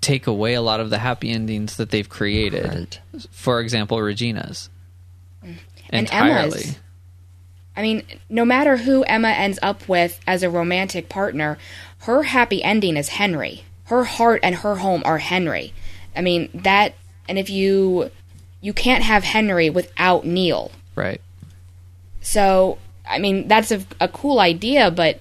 take away a lot of the happy endings that they've created. Right. For example, Regina's. And Entirely. Emma's. I mean, no matter who Emma ends up with as a romantic partner, her happy ending is Henry. Her heart and her home are Henry. I mean, that and if you you can't have Henry without Neal. Right. So, I mean, that's a, a cool idea, but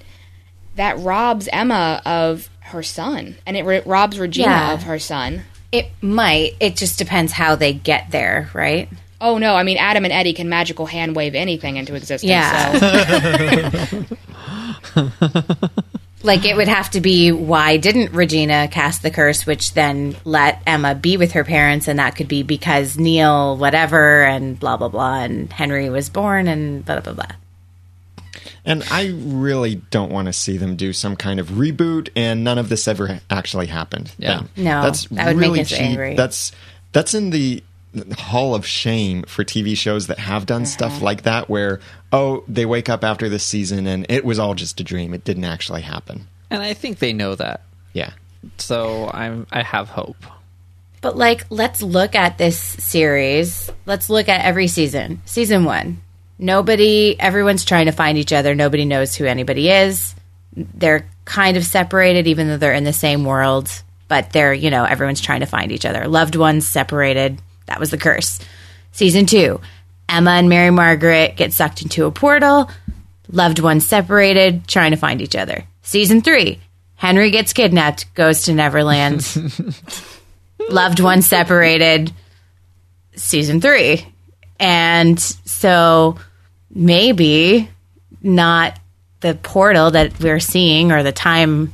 that robs Emma of her son, and it re- robs Regina Yeah. of her son. It might. It just depends how they get there, right? Oh no! I mean, Adam and Eddie can magical hand wave anything into existence. Yeah. So. [LAUGHS] Like it would have to be why didn't Regina cast the curse, which then let Emma be with her parents, and that could be because Neal, whatever, and blah blah blah, and Henry was born, and blah blah blah. And I really don't want to see them do some kind of reboot, and none of this ever actually happened. Yeah. then. No, that's that would make really us cheap. angry. That's that's in the hall of shame for TV shows that have done Uh-huh. stuff like that, where oh, they wake up after this season and it was all just a dream; it didn't actually happen. And I think they know that. Yeah, So I'm I have hope. But like, let's look at this series. Let's look at every season. Season one. Nobody, everyone's trying to find each other. Nobody knows who anybody is. They're kind of separated, even though they're in the same world. But they're, you know, everyone's trying to find each other. Loved ones separated. That was the curse. Season two. Emma and Mary Margaret get sucked into a portal. Loved ones separated, trying to find each other. Season three. Henry gets kidnapped, goes to Neverland [LAUGHS] loved ones separated season three and so maybe not the portal that we're seeing or the time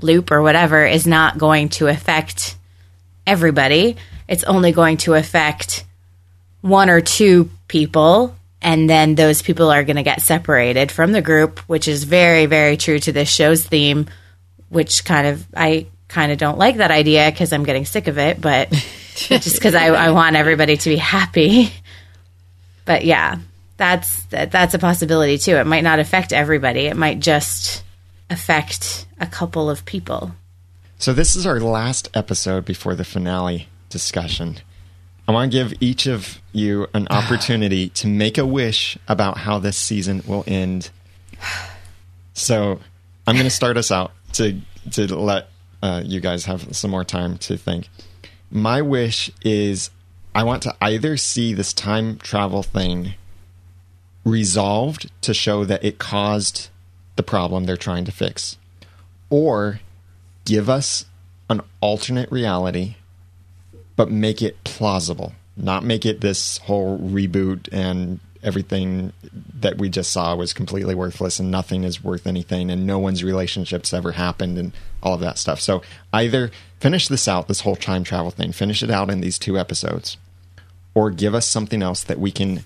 loop or whatever is not going to affect everybody it's only going to affect one or two people and then those people are going to get separated from the group which is very very true to this show's theme which kind of I kind of don't like that idea because I'm getting sick of it, but [LAUGHS] just because I, I want everybody to be happy. But yeah, that's that, that's a possibility too. It might not affect everybody. It might just affect a couple of people. So this is our last episode before the finale discussion. I want to give each of you an [SIGHS] opportunity to make a wish about how this season will end. So I'm going to start us out to to let uh, you guys have some more time to think. My wish is I want to either see this time travel thing resolved to show that it caused the problem they're trying to fix, or give us an alternate reality, but make it plausible. Not make it this whole reboot and everything that we just saw was completely worthless and nothing is worth anything and no one's relationships ever happened and all of that stuff. So either finish this out, this whole time travel thing, finish it out in these two episodes, or give us something else that we can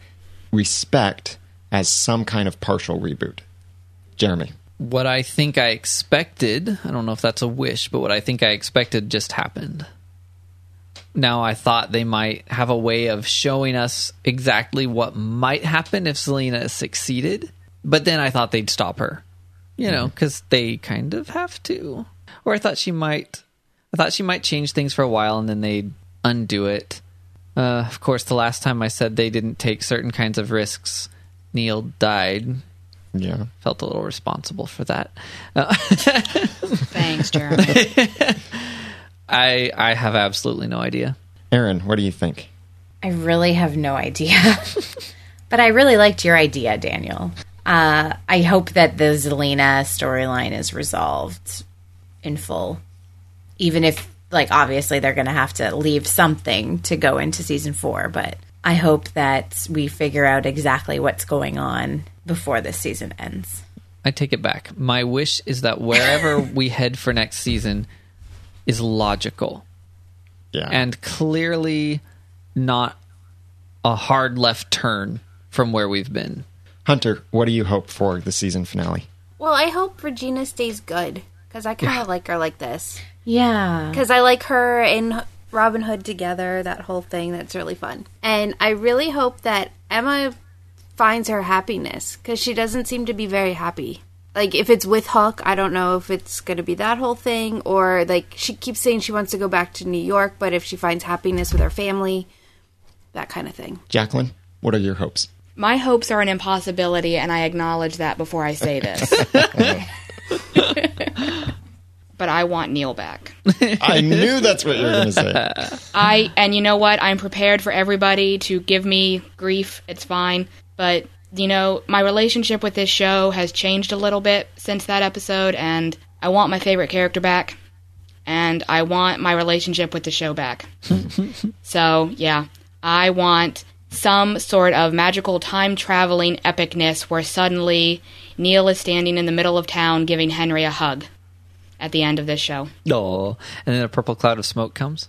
respect as some kind of partial reboot. Jeremy. What I think I expected, I don't know if that's a wish, but what I think I expected just happened. Now I thought they might have a way of showing us exactly what might happen if Zelena succeeded, but then I thought they'd stop her. You know, mm-hmm. cuz they kind of have to. Or I thought she might I thought she might change things for a while and then they'd undo it. Uh, of course, the last time I said they didn't take certain kinds of risks, Neal died. Yeah. Felt a little responsible for that. Uh, [LAUGHS] Thanks, Jeremy. [LAUGHS] I I have absolutely no idea. Aaron, what do you think? I really have no idea. [LAUGHS] but I really liked your idea, Daniel. Uh, I hope that the Zelena storyline is resolved in full. Even if, like, obviously they're going to have to leave something to go into season four. But I hope that we figure out exactly what's going on before this season ends. I take it back. My wish is that wherever [LAUGHS] we head for next season is logical Yeah. and clearly not a hard left turn from where we've been. Hunter, what do you hope for the season finale? Well, I hope Regina stays good because I kind of [LAUGHS] like her like this. Yeah. Because I like her and Robin Hood together, that whole thing. That's really fun. And I really hope that Emma finds her happiness because she doesn't seem to be very happy. Like, if it's with Hook, I don't know if it's going to be that whole thing, or like she keeps saying she wants to go back to New York, but if she finds happiness with her family, that kind of thing. Jacqueline, what are your hopes? My hopes are an impossibility, and I acknowledge that before I say this. [LAUGHS] [LAUGHS] but I want Neal back. [LAUGHS] I knew that's what you were going to say. [LAUGHS] I and you know what? I'm prepared for everybody to give me grief. It's fine. But you know, my relationship with this show has changed a little bit since that episode and I want my favorite character back and I want my relationship with the show back. [LAUGHS] so, yeah, I want some sort of magical time traveling epicness where suddenly Neal is standing in the middle of town giving Henry a hug at the end of this show. Oh, and then a purple cloud of smoke comes.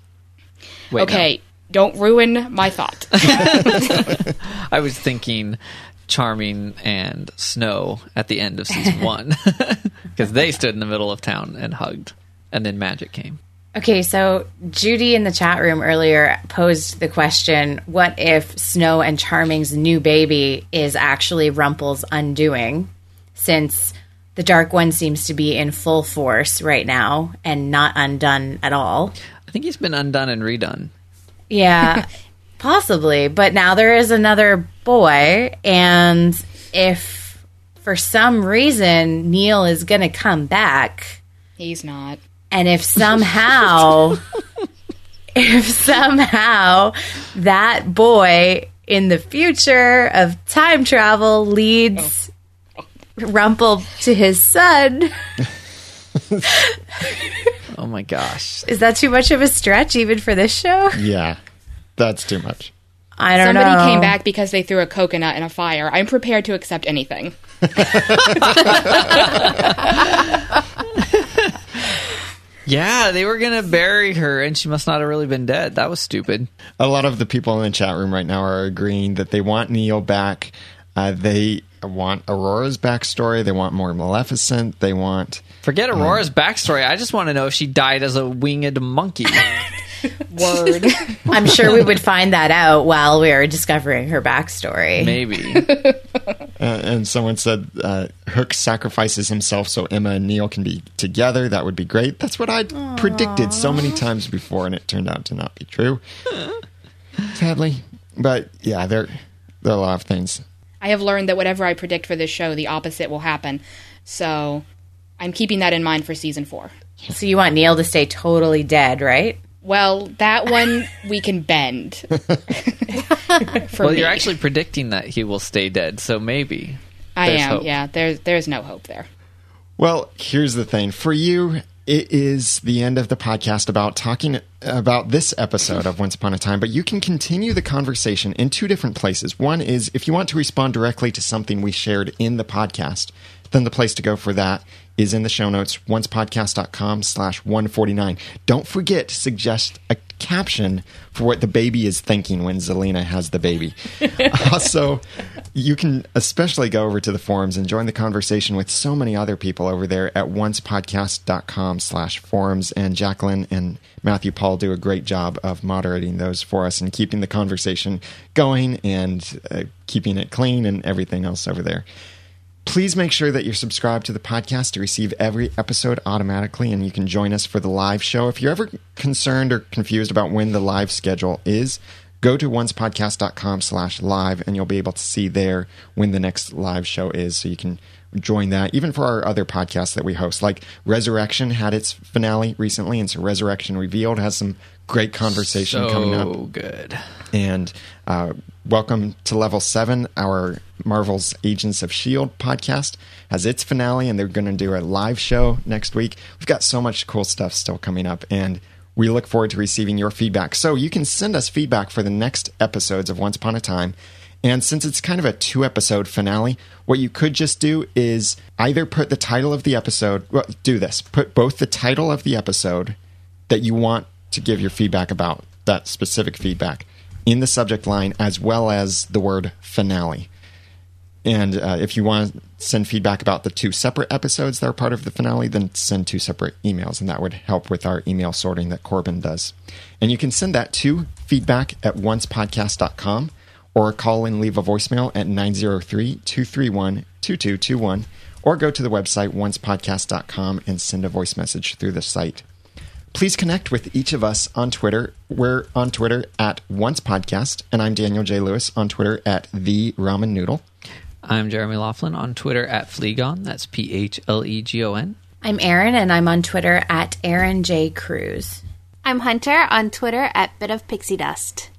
Wait, no. Okay, don't ruin my thought. [LAUGHS] [LAUGHS] I was thinking Charming and Snow at the end of season [LAUGHS] one because they stood in the middle of town and hugged, and then magic came. Okay, so Judy in the chat room earlier posed the question what if Snow and Charming's new baby is actually Rumple's undoing? Since the Dark One seems to be in full force right now and not undone at all. I think he's been undone and redone. Yeah, [LAUGHS] possibly. But now there is another boy, and if for some reason Neal is going to come back, He's not. and if somehow, [LAUGHS] if somehow that boy in the future of time travel leads oh. Rumple to his son, [LAUGHS] Oh my gosh! is that too much of a stretch even for this show? Yeah, that's too much. I don't Somebody know. came back because they threw a coconut in a fire. I'm prepared to accept anything. [LAUGHS] Yeah, they were gonna bury her, and she must not have really been dead. That was stupid. A lot of the people in the chat room right now are agreeing that they want Neal back. Uh, they want Aurora's backstory. They want more Maleficent. They want. Forget Aurora's backstory. I just want to know if she died as a winged monkey. [LAUGHS] Word. [LAUGHS] I'm sure we would find that out while we are discovering her backstory. Maybe. [LAUGHS] Uh, and someone said uh, Hook sacrifices himself so Emma and Neal can be together. That would be great. That's what I predicted so many times before, and it turned out to not be true. Sadly, but yeah, there there are a lot of things. I have learned that whatever I predict for this show, the opposite will happen. So I'm keeping that in mind for season four. So you want Neal to stay totally dead, right? Well, that one we can bend. [LAUGHS] well, me. you're actually predicting that he will stay dead, so maybe. I am. hope. Yeah, there's there's no hope there. Well, here's the thing. For you, it is the end of the podcast about talking about this episode of Once Upon a Time, but you can continue the conversation in two different places. One is if you want to respond directly to something we shared in the podcast, then the place to go for that is in the show notes, oncepodcast.com slash 149. Don't forget to suggest a caption for what the baby is thinking when Zelena has the baby. [LAUGHS] also, you can especially go over to the forums and join the conversation with so many other people over there at oncepodcast.com slash forums. And Jacqueline and Matthew Paul do a great job of moderating those for us and keeping the conversation going and uh, keeping it clean and everything else over there. Please make sure that you're subscribed to the podcast to receive every episode automatically, and you can join us for the live show. If you're ever concerned or confused about when the live schedule is, go to oncepodcast.com slash live, and you'll be able to see there when the next live show is, so you can join that. Even for our other podcasts that we host, like Resurrection had its finale recently, and so Resurrection Revealed has some great conversation coming up So good. And uh, welcome to Level 7, our Marvel's Agents of S.H.I.E.L.D. Podcast has its finale, and they're going to do a live show next week. We've got so much cool stuff still coming up, and we look forward to receiving your feedback. So you can send us feedback for the next episodes of Once Upon a Time. And since it's kind of a two episode finale, what you could just do is either put the title of the episode, well, do this, put both the title of the episode that you want to give your feedback about, that specific feedback, in the subject line, as well as the word finale. And uh, if you want send feedback about the two separate episodes that are part of the finale, then send two separate emails, and that would help with our email sorting that Corbin does. And you can send that to feedback at oncepodcast.com or call and leave a voicemail at 903 231 2221 or go to the website oncepodcast.com and send a voice message through the site. Please connect with each of us on Twitter. We're on Twitter at Once Podcast, and I'm Daniel J. Lewis on Twitter at The Ramen Noodle. I'm Jeremy Laughlin on Twitter at Phlegon. That's P H L E G O N. I'm Erin, and I'm on Twitter at Aaron J. Cruz. I'm Hunter on Twitter at Bit of Pixie Dust.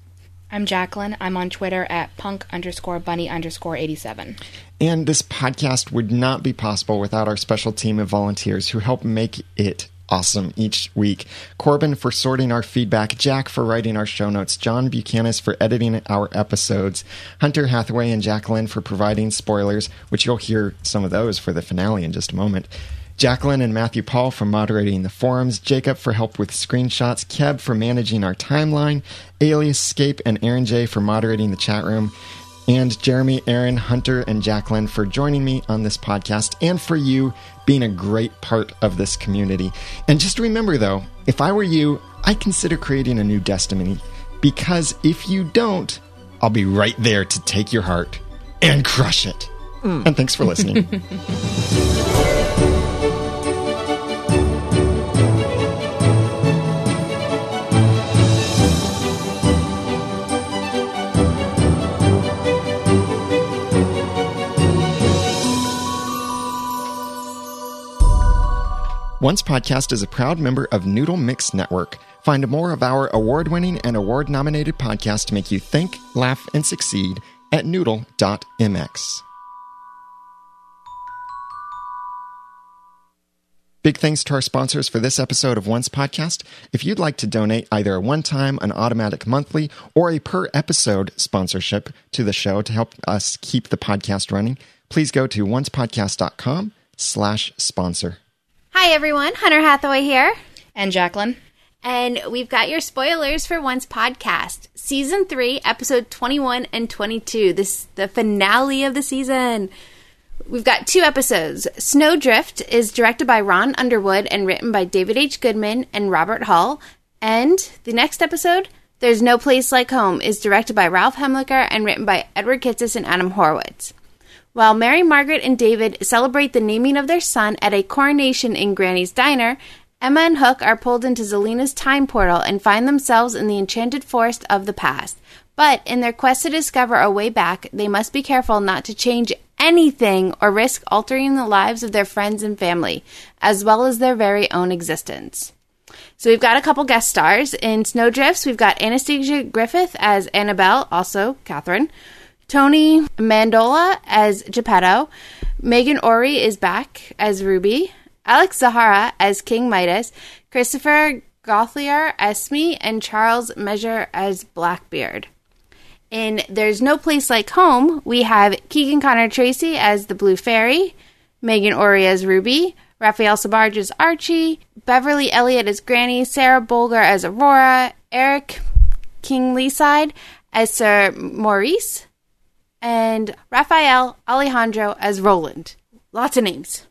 I'm Jacqueline. I'm on Twitter at punk underscore bunny underscore 87. And this podcast would not be possible without our special team of volunteers who help make it awesome each week. Corbin for sorting our feedback, Jack for writing our show notes, John Buchanan for editing our episodes, Hunter Hathaway and Jacqueline for providing spoilers, which you'll hear some of those for the finale in just a moment. Jacqueline and Matthew Paul for moderating the forums, Jacob for help with screenshots, Keb for managing our timeline, Alias Scape and Aaron J for moderating the chat room, and Jeremy, Aaron, Hunter, and Jacqueline for joining me on this podcast and for you being a great part of this community. And just remember though, if I were you, I'd consider creating a new destiny because if you don't, I'll be right there to take your heart and crush it. Mm. And thanks for listening. [LAUGHS] Once Podcast is a proud member of Noodle Mix Network. Find more of our award winning and award nominated podcasts to make you think, laugh, and succeed at noodle.mx. Big thanks to our sponsors for this episode of Once Podcast. If you'd like to donate either a one time, an automatic monthly, or a per episode sponsorship to the show to help us keep the podcast running, please go to oncepodcast.com slash sponsor. Hi everyone, Hunter Hathaway here. And Jacqueline. And we've got your spoilers for Once podcast, season three, episode 21 and 22. This the finale of the season. We've got two episodes. Snowdrift is directed by Ron Underwood and written by David H. Goodman and Robert Hall. And the next episode, There's No Place Like Home, is directed by Ralph Hemecker and written by Edward Kitsis and Adam Horowitz. While Mary Margaret and David celebrate the naming of their son at a coronation in Granny's Diner, Emma and Hook are pulled into Zelena's time portal and find themselves in the enchanted forest of the past. But in their quest to discover a way back, they must be careful not to change anything or risk altering the lives of their friends and family, as well as their very own existence. So we've got a couple guest stars. In Snowdrifts, we've got Anastasia Griffith as Annabelle, also Catherine. Tony Amendola as Geppetto. Meghan Ory is back as Ruby. Alex Zahara as King Midas. Christopher Gauthier as Smee. And Charles Mesure as Blackbeard. In There's No Place Like Home, we have Keegan Connor Tracy as the Blue Fairy. Meghan Ory as Ruby. Raphael Sbarge as Archie. Beverly Elliott as Granny. Sarah Bolger as Aurora. Eric Keenleyside as Sir Maurice and Raphael Alejandro as Roland. Lots of names.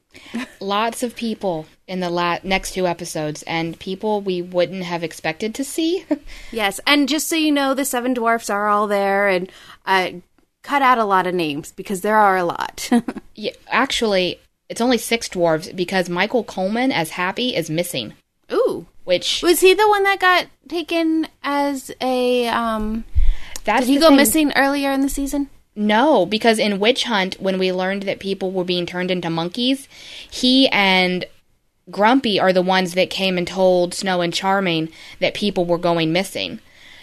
Lots of people in the la- next two episodes, and people we wouldn't have expected to see. [LAUGHS] Yes, and just so you know, the seven dwarfs are all there, and uh, cut out a lot of names because there are a lot. [LAUGHS] yeah, actually, it's only six dwarves because Michael Coleman as Happy is missing. Ooh, Which was he the one that got taken as a? um that's Did he go thing. missing earlier in the season? No, because in Witch Hunt, when we learned that people were being turned into monkeys, he and Grumpy are the ones that came and told Snow and Charming that people were going missing.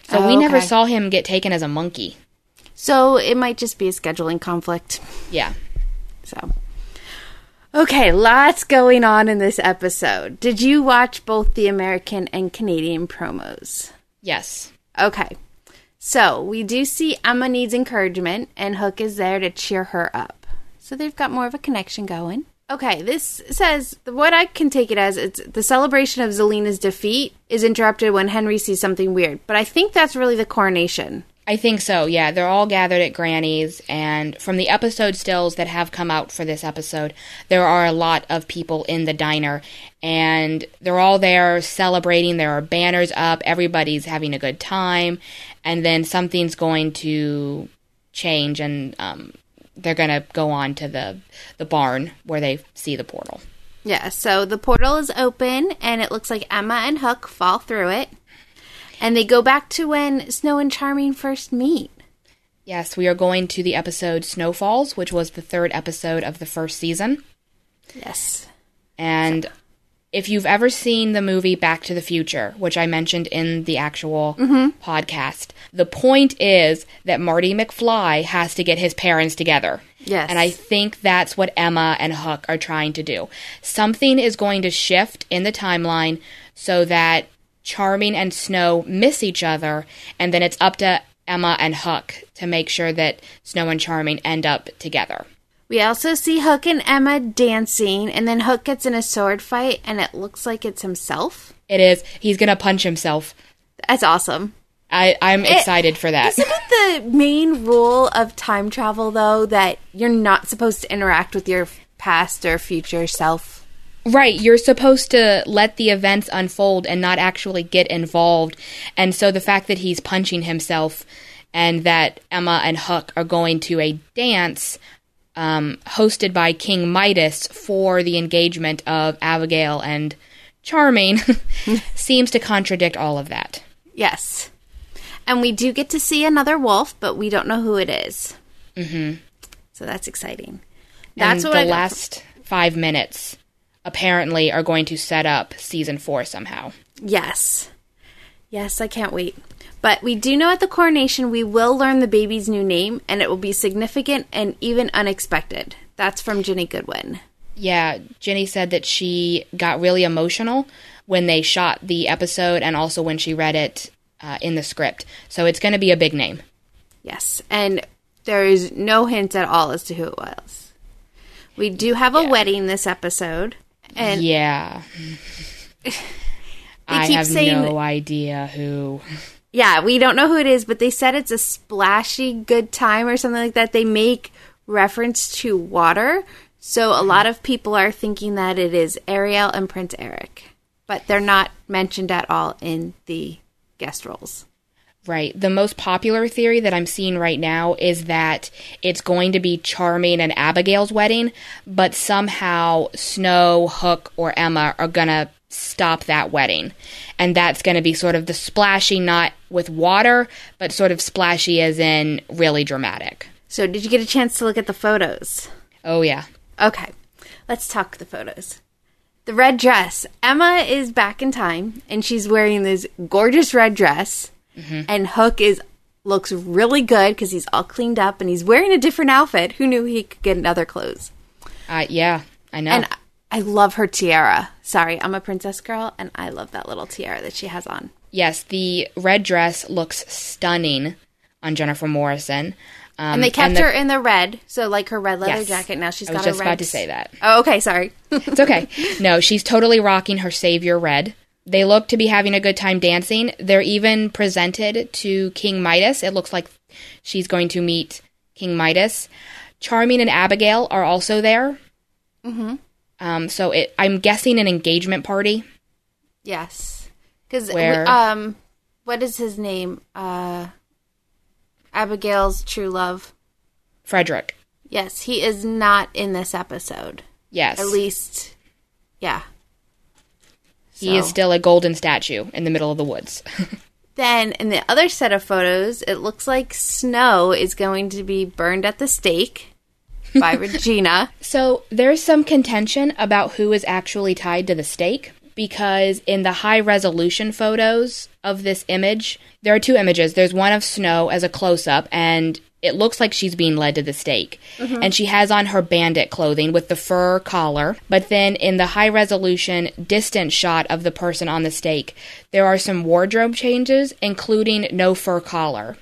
So Oh, we never okay. saw him get taken as a monkey. So it might just be a scheduling conflict. Yeah. So, okay, lots going on in this episode. Did you watch both the American and Canadian promos? Yes. Okay, so we do see Emma needs encouragement, and Hook is there to cheer her up. So they've got more of a connection going. Okay, this says what I can take it as it's the celebration of Zelena's defeat is interrupted when Henry sees something weird, but I think that's really the coronation. I think so, yeah. They're all gathered at Granny's, and from the episode stills that have come out for this episode, there are a lot of people in the diner, and they're all there celebrating. There are banners up, everybody's having a good time, and then something's going to change, and um, they're going to go on to the, the barn where they see the portal. Yeah, so the portal is open, and it looks like Emma and Hook fall through it. And they go back to when Snow and Charming first meet. Yes, we are going to the episode Snowfalls, which was the third episode of the first season. Yes. And if you've ever seen the movie Back to the Future, which I mentioned in the actual mm-hmm. podcast, the point is that Marty McFly has to get his parents together. Yes. And I think that's what Emma and Hook are trying to do. Something is going to shift in the timeline so that Charming and Snow miss each other, and then it's up to Emma and Hook to make sure that Snow and Charming end up together. We also see Hook and Emma dancing, and then Hook gets in a sword fight, and it looks like it's himself. It is, he's going to punch himself. That's awesome. I, I'm excited for that. Isn't it the main rule of time travel, though, that you're not supposed to interact with your past or future self? Right, you're supposed to let the events unfold and not actually get involved. And so the fact that he's punching himself and that Emma and Hook are going to a dance um, hosted by King Midas for the engagement of Abigail and Charming [LAUGHS] seems to contradict all of that. Yes. And we do get to see another wolf, but we don't know who it is. Mm-hmm. So that's exciting. That's and what the I- last five minutes apparently are going to set up season four somehow. Yes. Yes, I can't wait. But we do know at the coronation we will learn the baby's new name, and it will be significant and even unexpected. That's from Ginny Goodwin. Yeah, Jenny said that she got really emotional when they shot the episode and also when she read it uh, in the script. So it's going to be a big name. Yes. And there is no hint at all as to who it was. We do have a wedding this episode. And yeah. [LAUGHS] I have saying- no idea who. yeah, we don't know who it is, but they said it's a splashy good time or something like that. They make reference to water. So a lot of people are thinking that it is Ariel and Prince Eric. But they're not mentioned at all in the guest roles. Right. The most popular theory that I'm seeing right now is that it's going to be Charming and Abigail's wedding, but somehow Snow, Hook, or Emma are going to stop that wedding. And that's going to be sort of the splashy, not with water, but sort of splashy as in really dramatic. So did you get a chance to look at the photos? Oh, yeah. Okay, let's talk the photos. The red dress. Emma is back in time, and she's wearing this gorgeous red dress. And Hook is looks really good because he's all cleaned up and he's wearing a different outfit. Who knew he could get another clothes? Uh, yeah, I know. And I- I love her tiara. Sorry, I'm a princess girl, and I love that little tiara that she has on. yes, the red dress looks stunning on Jennifer Morrison. Um, And they kept the- her in the red, so like her red leather Yes. jacket. Now she's I got was a just red. about to say that. Oh, okay, sorry. It's okay. [LAUGHS] No, she's totally rocking her savior red. They look to be having a good time dancing. They're even presented to King Midas. It looks like she's going to meet King Midas. Charming and Abigail are also there. Mm-hmm. Um, so it, I'm guessing an engagement party. Yes, because Where- um, what is his name? Uh, Abigail's true love. Frederick. Yes, he is not in this episode. Yes. At least, yeah. He is still a golden statue in the middle of the woods. [LAUGHS] Then in the other set of photos, it looks like Snow is going to be burned at the stake by [LAUGHS] Regina. so there's some contention about who is actually tied to the stake. because in the high resolution photos of this image, there are two images. There's one of Snow as a close up, and it looks like she's being led to the stake. Mm-hmm. And she has on her bandit clothing with the fur collar. But then in the high resolution distant shot of the person on the stake, there are some wardrobe changes, including no fur collar.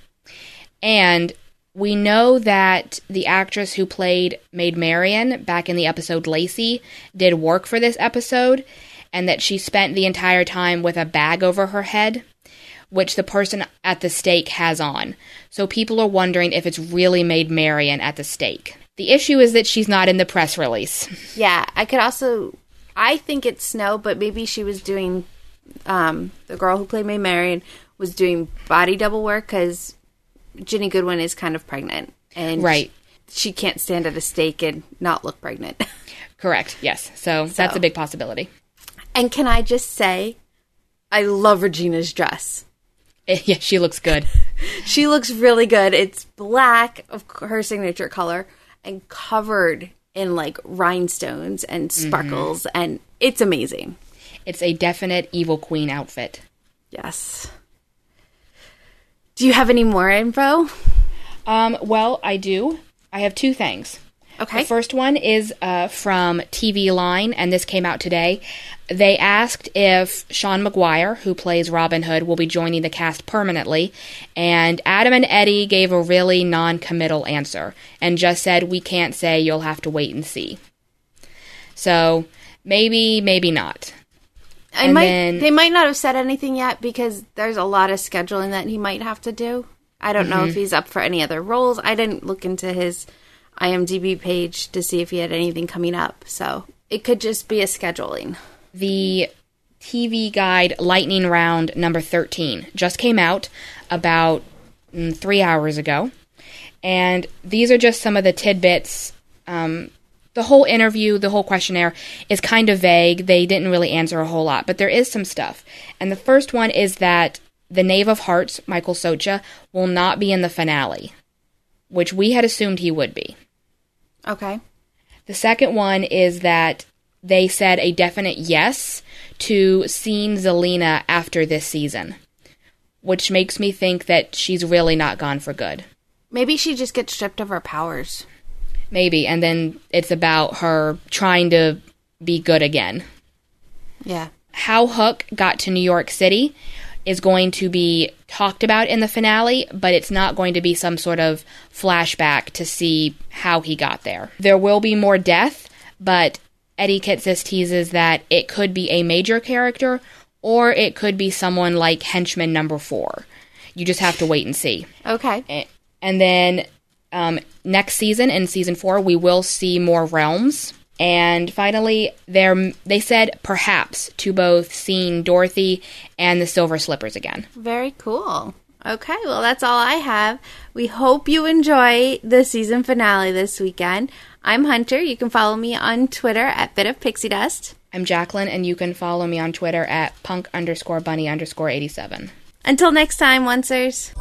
And we know that the actress who played Maid Marian back in the episode Lacey did work for this episode, and that she spent the entire time with a bag over her head, which the person at the stake has on. So people are wondering if it's really Maid Marian at the stake. The issue is that she's not in the press release. Yeah, I could also. I think it's Snow, but maybe she was doing. Um, the girl who played Maid Marian was doing body double work because Ginny Goodwin is kind of pregnant, and Right. she can't stand at a stake and not look pregnant. [LAUGHS] Correct, yes. So, that's a big possibility. and can I just say, I love Regina's dress. [LAUGHS] Yeah, she looks good. [LAUGHS] She looks really good. It's black, of her signature color, and covered in like rhinestones and sparkles, and it's amazing. It's a definite evil queen outfit. Yes. Do you have any more info? Um, well, I do. I have two things. Okay. The first one is uh, from TV Line, and this came out today. They asked if Sean Maguire, who plays Robin Hood, will be joining the cast permanently, and Adam and Eddie gave a really non committal answer and just said, We can't say, you'll have to wait and see. So maybe, maybe not. I And might then- they might not have said anything yet because there's a lot of scheduling that he might have to do. I don't know if he's up for any other roles. I didn't look into his IMDb page to see if he had anything coming up. So it could just be a scheduling. the TV guide Lightning Round number 13 just came out about mm, three hours ago. And these are just some of the tidbits. Um, the whole interview, the whole questionnaire is kind of vague. They didn't really answer a whole lot, but there is some stuff. And the first one is that the Knave of Hearts, Michael Socha, will not be in the finale, which we had assumed he would be. Okay. The second one is that they said a definite yes to seeing Zelena after this season, which makes me think that she's really not gone for good. Maybe she just gets stripped of her powers. Maybe. And then it's about her trying to be good again. Yeah. How Hook got to New York City is going to be talked about in the finale, but it's not going to be some sort of flashback to see how he got there. There will be more death, but Eddie Kitsis teases that it could be a major character or it could be someone like henchman number four. You just have to wait and see. Okay. And then um, next season, in season four, we will see more realms. And finally, they're, said perhaps to both seeing Dorothy and the Silver Slippers again. Very cool. Okay, well, that's all I have. We hope you enjoy the season finale this weekend. I'm Hunter. You can follow me on Twitter at Bit of Pixie Dust. I'm Jacqueline, and you can follow me on Twitter at punk underscore bunny underscore 87. Until next time, oncers.